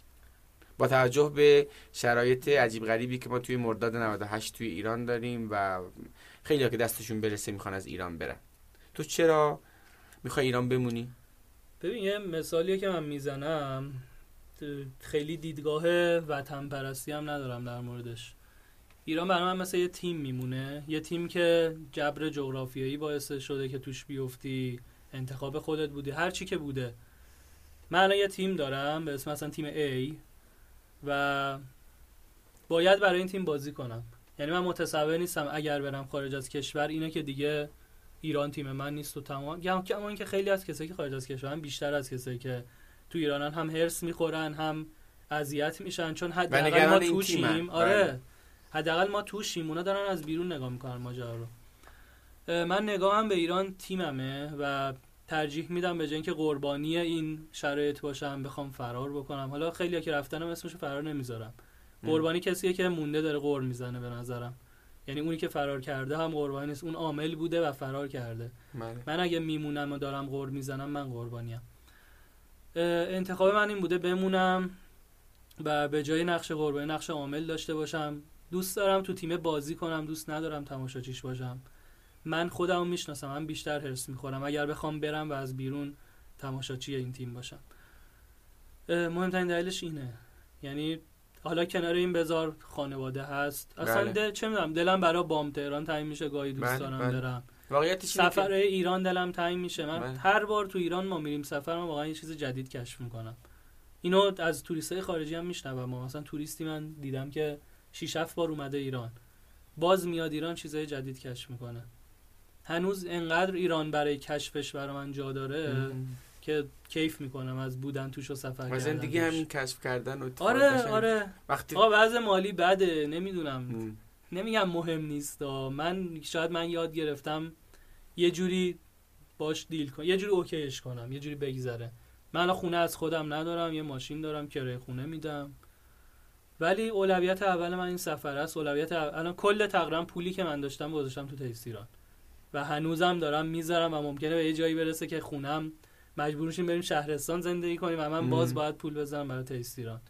با توجه به شرایط عجیب غریبی که ما توی مرداد 98 توی ایران داریم و خیلی که دستشون برسه می‌خوان از ایران برن. تو چرا می‌خوای ایران بمونی؟ ببین یه مثالیه که من می‌زنم خیلی دیدگاه وطن پرستی هم ندارم در موردش. ایران برای من مثل یه تیم میمونه. یه تیم که جبر جغرافیایی باعث شده که توش بیفتی انتخاب خودت بودی هر چی که بوده. من الان یه تیم دارم به اسم مثلا تیم A و باید برای این تیم بازی کنم. یعنی من متصور نیستم اگر برم خارج از کشور اینه که دیگه ایران تیم من نیست و تمام. کما اینکه خیلی از کسایی که خارج از کشورن بیشتر از کسایی که تو ایرانن هم هرس می‌خورن هم اذیت میشن چون حداقل ما توشیم. آره. بله. حداقل ما توشیم اونا دارن از بیرون نگاه می‌کنن ماجرا رو. من نگاهم به ایران تیممه و ترجیح میدم به جای که قربانی این شرایط باشم بخوام فرار بکنم. حالا خیلی که رفتنم اسمشو فرار نمی‌ذارم. قربانی کسیه که مونده داره قور می‌زنه به نظرم. یعنی اونی که فرار کرده هم قربانی نیست اون عامل بوده و فرار کرده. من, بله. من اگه میمونم و دارم قور می‌زنم من قربانیم. انتخاب من این بوده بمونم و به جای نقش قربانی نقش عامل داشته باشم. دوست دارم تو تیم بازی کنم دوست ندارم تماشاچیش باشم. من خودم می‌شناسم من بیشتر حرس می‌خورم. اگر بخوام برم و از بیرون تماشاچی این تیم باشم. مهمترین دلیلش اینه. یعنی حالا کنار این بزار خانواده هست. اصلا بله. دل چه می‌دونم دلم برای بام تهران تعیین میشه گاهی دوست بله، دارم بله. برم. سفر که... ایران دلم تعیین میشه. من بله. هر بار تو ایران ما میریم سفر ما واقعا یه چیز جدید کشف می‌کنم. اینو از توریستای خارجی هم میشنوم. ما مثلا توریستی من دیدم که 6 7 بار اومده ایران. باز میاد ایران چیزای جدید کشف می‌کنه. هنوز انقدر ایران برای کشفش برای من جا داره که کیف می‌کنم از بودن توش و سفر کردن زندگی همین کشف کردن و آره آره. وقتی وضع مالی بده نمی‌دونم. نمیگم مهم نیست. من شاید من یاد گرفتم یه جوری باش دیل کنم یه جوری اوکیش کنم یه جوری بگذره. من خونه از خودم ندارم یه ماشین دارم کرایه خونه میدم. ولی اولویت اول من این سفر است. اولویت الان کل تقریبا پولی که من داشتم گذاشتم تو تیستیران و هنوزم دارم می‌ذارم و ممکنه به یه جایی برسه که خونم مجبور بریم شهرستان زندگی کنیم و من باز باید پول بزنم برای تیستیران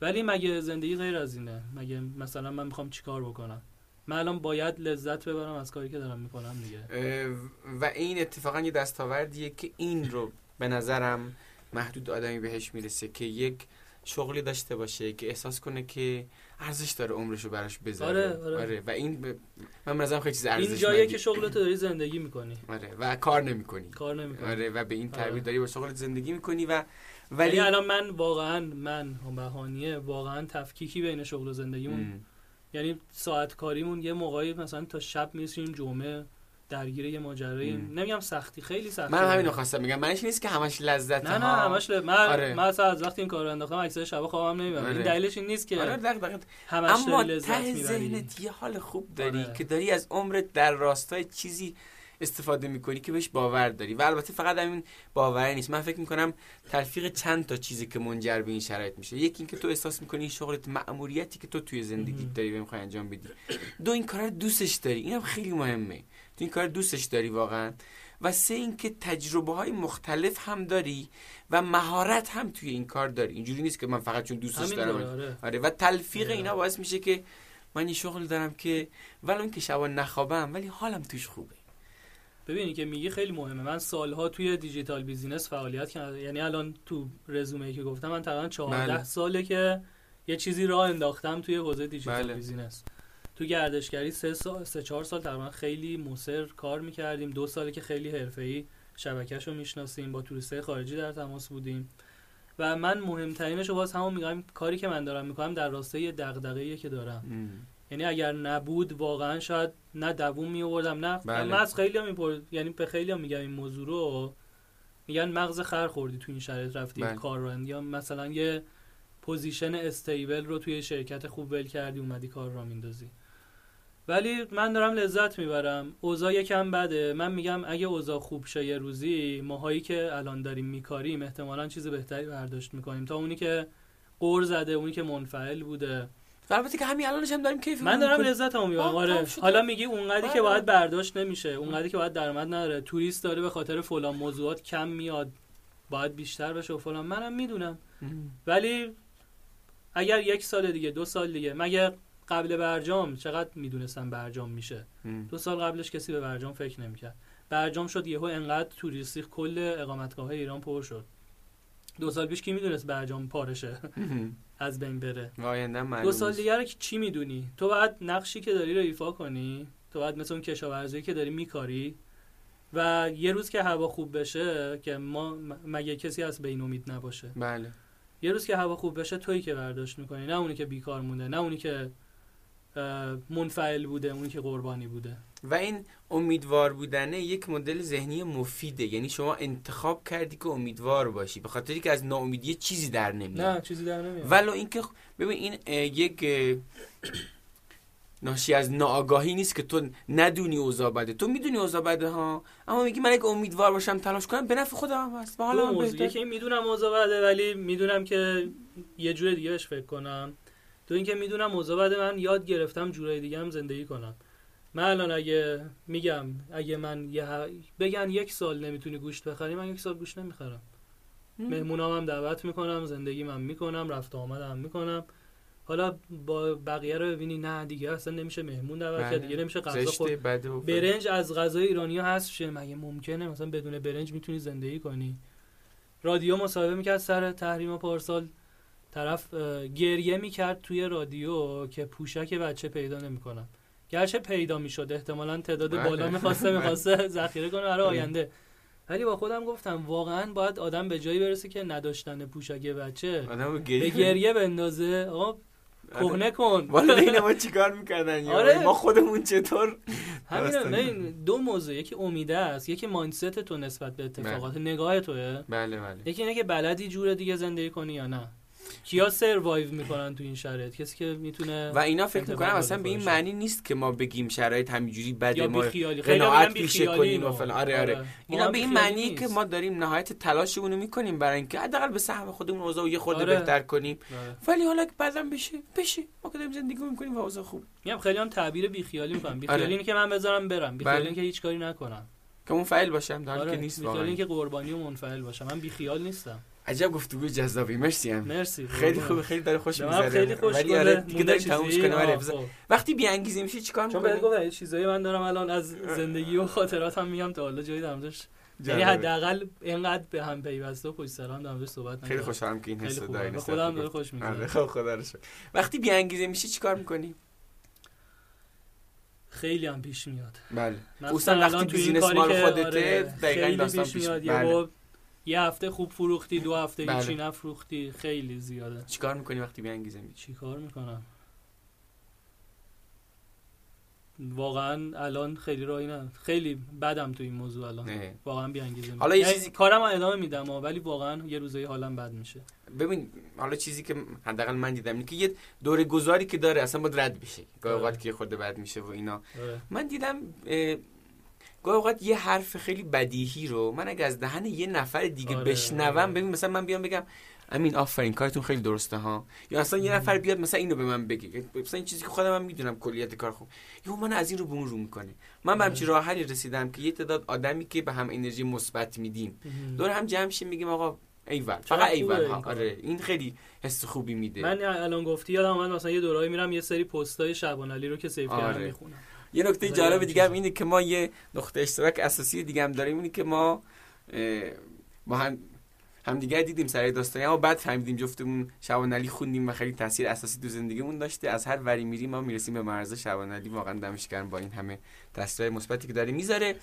ولی مگه زندگی غیر از اینه؟ مگه مثلا من می‌خوام چیکار بکنم؟ من الان باید لذت ببرم از کاری که دارم می‌کنم دیگه. و این اتفاقا یه دستاوردیه که این رو به نظرم محدود آدمی بهش می‌رسه که یک شغلی داشته باشه که احساس کنه که ارزش داره عمرشو براش بذاره. آره, آره. آره. و این ب... من مثلا خیلی چیز ارزش این جاییه که شغلت داری زندگی می‌کنی. آره و کار نمی‌کنی. کار نمی‌کنی. آره و به این تعبیر آره. داری با شغلت زندگی می‌کنی و ولی الان من واقعا من بهانیه واقعا تفکیکی بین شغل و زندگیمون. یعنی ساعت کاریمون یه موقعی مثلا تا شب می‌رسیم جمعه. درگیر یه ماجرایی. نمیگم سختی خیلی سختی من همین رو خواستم میگم منش نیست که همش لذت نه نه همش ل... من آره. من از وقتی این کارو انداختم اکثر شب خوابم نمی‌برم. آره. این دلیلش این نیست که آره دق دق. همش اما ته ذهنت یه حال خوب داری آره. که داری از عمرت در راستای چیزی استفاده می‌کنی که بهش باور داری. و البته فقط همین باور نیست. من فکر می‌کنم تلفیق چند تا چیزی که منجر به این شرایط میشه. یکی اینکه تو احساس می‌کنی این شغلت مأموریتی که تو توی زندگی داری و می‌خوای انجام بدی. دو این کار دوستش داری. اینم خیلی مهمه. این کار دوستش داری واقعا و سه اینکه تجربه های مختلف هم داری و مهارت هم توی این کار داری اینجوری نیست که من فقط چون دوستش دارم آره. آره. و تلفیق آره. اینا باعث میشه که من این شغل دارم که ولو که شبا نخوابم ولی حالم توش خوبه ببینی که میگی خیلی مهمه من سالها توی دیجیتال بیزینس فعالیت کردم یعنی الان تو رزومه که گفتم من تقریبا 14 بله. ساله که یه چیزی راه انداختم توی حوزه دیجیتال بله. business تو گردشگری سه سال سه چهار سال تقریبا خیلی موثر کار می‌کردیم. دو ساله که خیلی حرفه‌ای شبکهش رو می‌شناسیم با توریستای خارجی در تماس بودیم. و من مهمترینش رو باز همون میگم کاری که من دارم می‌کنم در راستای دغدغه‌ای که دارم. یعنی اگر نبود واقعا شاید نه دووم می آوردم نه بله. من از خیلی هم یعنی به خیلی هم میگم این موضوع رو میگن مغز خر خوردی تو این شرایط رفتی بله. کار رو یا مثلا یه position stable رو توی شرکت خوب ول کردی اومدی کار راه میندازی. ولی من دارم لذت می‌برم. اوضاع یکم بده. من میگم اگه اوضاع خوب شه یه روزی ماهایی که الان داریم میکاریم احتمالا چیز بهتری برداشت می‌کنیم. تا اونی که غر زده اونی که منفعل بوده. البته که همین الانش هم داریم کیف من دارم لذت هم می‌برم. آره. حالا میگی اونقدری که باید برداشت نمیشه اونقدری که باید درآمد نداره. توریست داره به خاطر فلان موضوعات کم میاد. باید بیشتر بشه و فلان. منم می‌دونم. ولی اگر یک سال دیگه دو سال دیگه مگه قبل برجام چقدر می‌دونستم برجام میشه. دو سال قبلش کسی به برجام فکر نمی‌کرد. برجام شد یهو انقدر توریستی کل اقامتگاه ایران پر شد. دو سال پیش کی می‌دونست برجام پارشه؟ از بین بره. دو سال. دیگه چی می‌دونی؟ تو باید نقشی که داری رو ایفا کنی تو باید مثل اون کشاورزی که داری میکاری و یه روز که هوا خوب بشه که ما مگه کسی به این امید نباشه؟ بله. یه روز که هوا خوب بشه تویی که برداشت می‌کنی. نه اونی که بیکار مونده نه اونی که منفعل بوده اونی که قربانی بوده. و این امیدوار بودنه یک مدل ذهنی مفیده. یعنی شما انتخاب کردی که امیدوار باشی به خاطری که از ناامیدی چیزی در نمیاد. نه چیزی در نمیاد. ولو اینکه خ- ببین این یک ناشی از ناآگاهی نیست که تو ندونی اوضاع بده. تو می‌دونی اوضاع بده ها. اما میگی من اگه امیدوار باشم تلاش کنم به نفع خودم هم هست. حالا من بهتر. یکی می‌دونم اوضاع بده ولی می‌دونم که یه جور دیگه بهش فکر کنم. تو اینکه می‌دونم اوضاع بده من یاد گرفتم جورای دیگه هم زندگی کنم. من الان اگه میگم اگه من یه ه- بگن یک سال نمی‌تونی گوشت بخری من یک سال گوشت نمی‌خرم. مهمونام هم دعوت می‌کنم زندگی من می‌کنم رفت آمد هم می‌کنم. حالا با بقیه رو ببینی نه دیگه اصلا نمیشه مهمون دعوت کرد بله. دیگه نمیشه غذا خورد. برنج از غذای ایرانی ها هست شه مگه ممکنه؟ مثلا بدون برنج می‌تونی زندگی کنی. رادیو مصاحبه می‌کرد سر تحریم پارسال. طرف گریه می‌کرد توی رادیو که پوشک بچه پیدا نمی‌کنم گرچه پیدا می‌شد احتمالا تعداد بله. بالا می‌خواسته می‌خواسته ذخیره کنه برای آینده. ولی با خودم گفتم واقعا باید آدم به جایی برسه که نداشتن پوشک بچه. به گریه. بندازه. آقا کهنه کن. والدین ما چیکار می‌کردن آره. ما خودمون چطور؟ همین دو موضوع یکی امیده است یکی مایندست تو نسبت به اتفاقات. نگاه توه. بله بله. یکی اینه که بلدی جور دیگه زندگی کنی یا نه. کیا سروایو می‌کنن تو این شرایط؟ کسی که می‌تونه و اینا فکر می‌کنم اصلا به این. معنی نیست که ما بگیم شرایط همینجوری بده یا ما قناعت پیشه کنیم و. فلان. آره آره. اینا واقعا به این معنیه که. ما داریم نهایت تلاشمون رو می‌کنیم برای اینکه حداقل به سهم خودمون اوضاع یه خورده آره. بهتر کنیم. آره. ولی حالا که بعدم بشه بشه. ما که داریم زندگی می‌کنیم و اوضاع خوب. میگم خیلی هم تعبیر بیخیالی می‌کنم. بیخیالی آره. اینه که من بذارم برم. بیخیالی بله. اینه که هیچ کاری نکنم. که اون فعل باشم در آره که نیست واقعا. که قربانی و منفعل باشم. من بیخیال نیستم. عجب گفتگو جذابی مرسی هم مرسی خیلی. خوبه خیلی داره خوش می‌ذاره خیلی خوش ولی. آره دیگه داریم تمومش؟ کنیم آره بذار. خب. وقتی بی انگیزه میشی چیکار چون می‌کنی گفتم یه چیزایی من دارم الان از زندگی و خاطراتم میگم تا حالا جایی در موردش یعنی. حداقل اینقدر به هم پیوسته و پشت سر هم در صحبت خیلی. خوشحالم که این حس. داری نسبت خودم داره. خوش آره میگذره خب خدا رو شکر. وقتی بی انگیزه میشی چیکار می‌کنی خیلی هم پیش میاد بله خصوصا وقتی بیزینس مال خودته آره، دقیقاً داستان پیش میاد بله. یه هفته خوب فروختی دو هفته بله. هیچی نفروختی. خیلی زیاده. چیکار می‌کنی وقتی بی انگیزه میشی؟ چی کار می‌کنم؟ واقعا الان خیلی راهی نه. خیلی بدم تو این موضوع الان. نه. واقعا بیانگیزه حالا یه یعنی چیزی- کارم رو ادامه میدم ولی واقعا یه روزایی حالم بد میشه. ببین حالا چیزی که حداقل من دیدم اینه که یه دوره گذاری که داره اصلا باید رد بشه. گاهی آره. اوقات که خورده بد میشه و اینا. آره. من دیدم اه، گاهی اوقات یه حرف خیلی بدیهی رو من اگه از دهن یه نفر دیگه آره، بشنوم آره. ببین مثلا من بیام بگم امین آفرین کارتون خیلی درسته ها؟ یا اصلا یه نفر بیاد مثلا اینو به من بگه مثلا این چیزی که خودم هم می‌دونم کلیت کار خوب. یهو من از این رو به اون رو می‌کنه. من به آره. همچین راه حلی رسیدم که یه تعداد آدمی که به هم انرژی مثبت میدیم. دور هم جمع شیم میگیم آقا ایول. فقط ایول ها. آره. این خیلی حس خوبی میده. من الان گفتی یادم اومد مثلا یه دورایی میرم یه سری پستای شعبانعلی رو که save کردم آره. می‌خونم. یه نکته جالب دیگه هم. اینه که ما یه نقطه اشتراک اساسی دیگه هم داریم اینه که ما با هم همدیگه دیدیم سر داستانی اما بعد فهمیدیم جفتمون شعبانعلی خوندیم و خیلی تاثیر اساسی تو زندگیمون داشته از هر وری میریم ما می‌رسیم به مرز شعبانعلی واقعا دمش گرم با این همه تاثیر مثبتی که داره می‌ذاره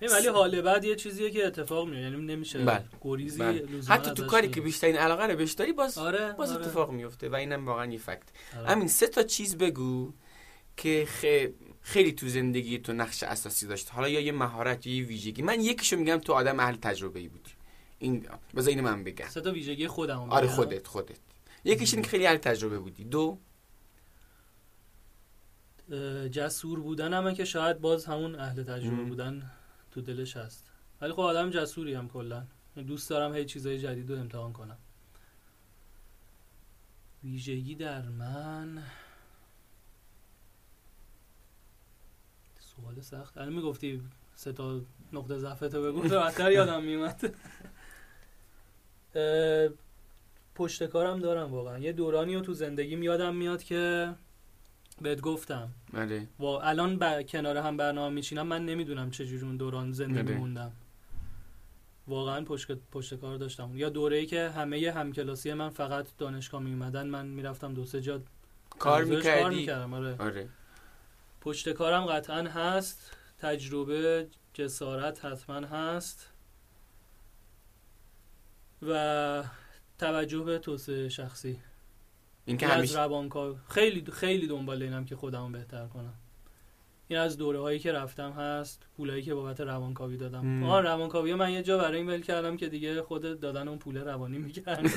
این ولی حال بعد یه چیزیه که اتفاق میفته یعنی نمیشه بله. گریزی. لزوما حتی تو کاری که. بیشترین علاقه رو بهش داری باز آره باز آره. اتفاق میفته و اینم واقعا یه فکت آره. همین سه تا چیز بگو که خ- خیلی تو زندگی تو نقش اساسی داشت. حالا یا یه مهارت یا یه ویژگی. من یکیشو میگم تو آدم اهل تجربه ای بودی. این بذار اینو من بگم. سه تا ویژگی خودم رو آره بگم. خودت خودت. یکیش این خیلی اهل تجربه بودی. دو جسور بودن همه که شاید باز همون اهل تجربه مم. بودن تو دلش هست. ولی خب آدم جسوری هم کلا. دوست دارم هی چیزای جدید رو امتحان کنم. ویژگی در من سوال سخت. الان می‌گفتی سه تا نقطه ضعفتو بگو راحت‌تر یادم میومد پشت کارم دارم واقعا. یه دورانی رو تو زندگیم یادم میاد که بهت گفتم. آره و الان با کنار هم برنامه میچینم من نمی‌دونم چجوری اون دوران زندگی آره. موندم. واقعا پشت پشت کار داشتم. یا دوره‌ای که همه همکلاسی من فقط دانشگاه می اومدن من می‌رفتم دو سه جا کار می‌کردی. می‌کردم آره. آره. پشت کارم قطعا هست. تجربه جسارت حتما هست. و توجه به توسعه شخصی. این که این از همیشه روانکاو خیلی خیلی دنبال اینم که خودمو بهتر کنم. این از دوره هایی که رفتم هست پولایی که بابت روانکاوی دادم. آه روانکاوی من یه جا برای این ول کردم که دیگه خود دادن اون پول روانی می‌کرد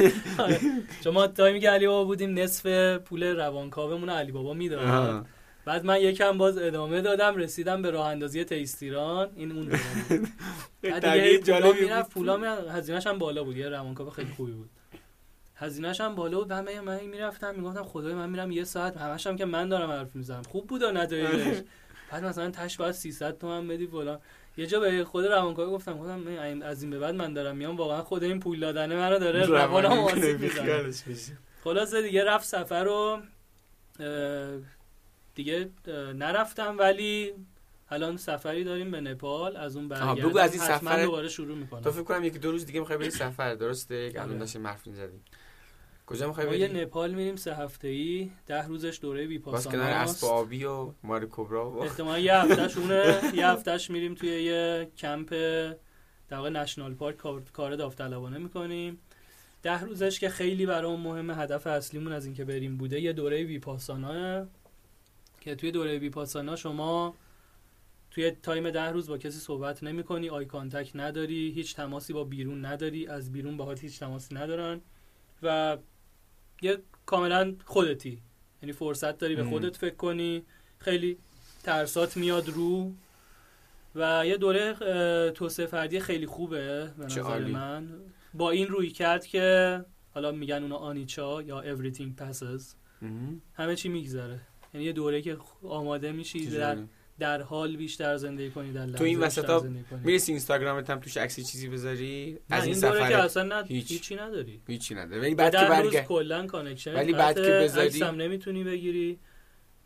چون ما تایمی که علی بابا بودیم نصف پول روانکاومون رو علی بابا می‌داد. بعد من یکم باز ادامه دادم رسیدم به راه اندازی تیستیران این اون. بعد جالبی می‌رفت. پولا هزینه‌ش هم بالا بود یه روانکاو خیلی خوبی بود. هزینه‌ش هم بالا بود همه من می‌رفتم می‌گفتم خدای من میرم یه ساعت همش هم که من دارم حرف می‌زنم. خوب بود و نتایجش. بعد مثلا تش باید 300 تومن بدی فلان. یه جا به خود روانکاو گفتم گفتم از این به بعد من دارم میام واقعا خود این پول دادنه منو داره روانم آسیب می‌زنه. خلاصه دیگه رفت سفر رو دیگه نرفتم ولی الان سفری داریم به نپال از اون برگردم. بگو از این سفر- دوباره شروع می‌کنم. تو فکر کنم یکی دو روز دیگه می‌خوای بری سفر درسته؟ الان آره. داشتیم حرف می‌زدیم. کجا می‌خوای بری؟ نپال میریم سه هفته ای ده روزش دوره باز کنار اسب ویپاسانا آبی و مار کبرا و احتمال یه هفتهش اونه. یه هفتهش میریم توی یه کمپ در واقع نشنال پارک کار- کار داوطلبانه می‌کنیم. ده روزش که خیلی برام مهمه هدف اصلیمون از اینکه بریم بوده یه دوره ویپاسانا که توی دوره ویپاسانا شما توی time ده روز با کسی صحبت نمی کنی eye contact نداری هیچ تماسی با بیرون نداری از بیرون باهات هیچ تماسی ندارن و یه کاملا خودتی یعنی فرصت داری به. خودت فکر کنی خیلی ترسات میاد رو و یه دوره توسعه فردی خیلی خوبه به نظر. من با این رویکرد که حالا میگن اونا anicca یا everything passes. همه چی میگذره یعنی یه دوره که آماده میشی در. در حال بیشتر زندگی کنی در تو این وسطا. می‌رسی اینستاگرامت هم توش عکسی چیزی بذاری از این این دوره که سفر اصلا نه هیچ. هیچی نداری هیچی نداره ولی بعد که برگرد کلا connection ولی بعد که بذاری- عکسم نمی‌تونی بگیری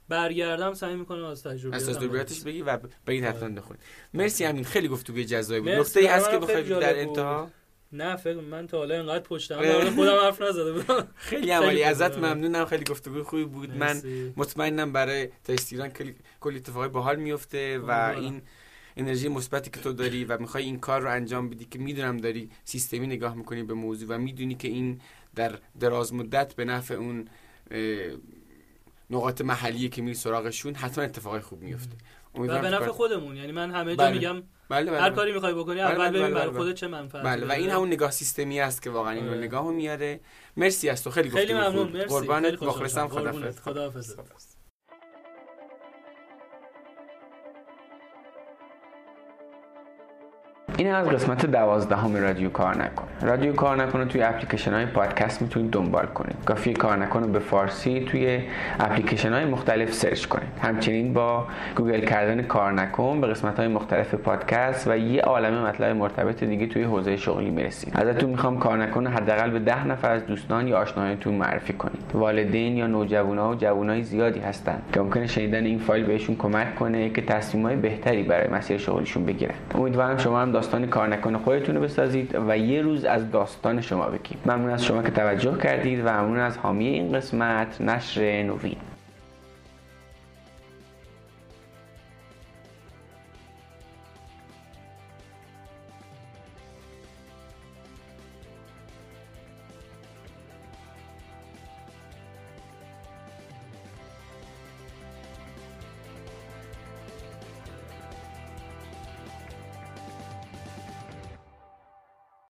برگردم سعی می‌کنم از تجربه از تجربیاتش بگی و بگید حتما آره. بخونید مرسی همین خیلی گفتگوی جذابی بود مرسی، نکته ای هست که بخوای در. انتها نه فکر من تا حالا اینقدر پشتم آره. خودم حرف نزده بودم خیلی خیلی ازت. ممنونم خیلی گفتگوی خوبی بود من. مطمئنم برای تستیران کلی کلی اتفاقای باحال میفته و. این انرژی مثبتی که تو داری و می‌خوای این کار رو انجام بدی که می‌دونم داری سیستمی نگاه می‌کنی به موضوع و می‌دونی که این در دراز مدت به نفع اون نقاط محلیه که میری سراغشون حتما اتفاقای خوب میفته و امیدوارم به نفع خودمون یعنی من همه جا بله. میگم بله بله هر بله. کاری می‌خوای بکنی بله، اول بله، ببین بله، برای. خودت چه منفعتی بله و. این همون نگاه سیستمی است که واقعا این رو آره. نگاه میاره مرسی از تو خیلی خیلی ممنون. مرسی خوشحال مخلصم. قربونت. خدافظ. این از قسمت دوازدهم رادیو کار نکن. رادیو کار نکن توی اپلیکیشن های پادکست می‌تونید دنبال کنید. کافی کار نکن رو به فارسی توی اپلیکیشن های مختلف سرچ کنید. همچنین با گوگل کردن کار نکن به قسمت های مختلف پادکست و یه عالمه مطلب مرتبط دیگه توی حوزه شغلی می‌رسید. ازتون می‌خوام کار نکن حداقل به ده نفر از دوستان یا آشناهایتون معرفی کنید. والدین یا نوجوانا و جوانای زیادی هستن که ممکنه شنیدن این فایل بهشون کمک کنه که تصمیمای بهتری برای مسیر شغلیشون بگیرن. امیدوارم شما هم داستان کار نکن خودتون رو بسازید و یه روز از داستان شما بگید ممنون از شما که توجه کردید و ممنون از حامی این قسمت نشر نوین.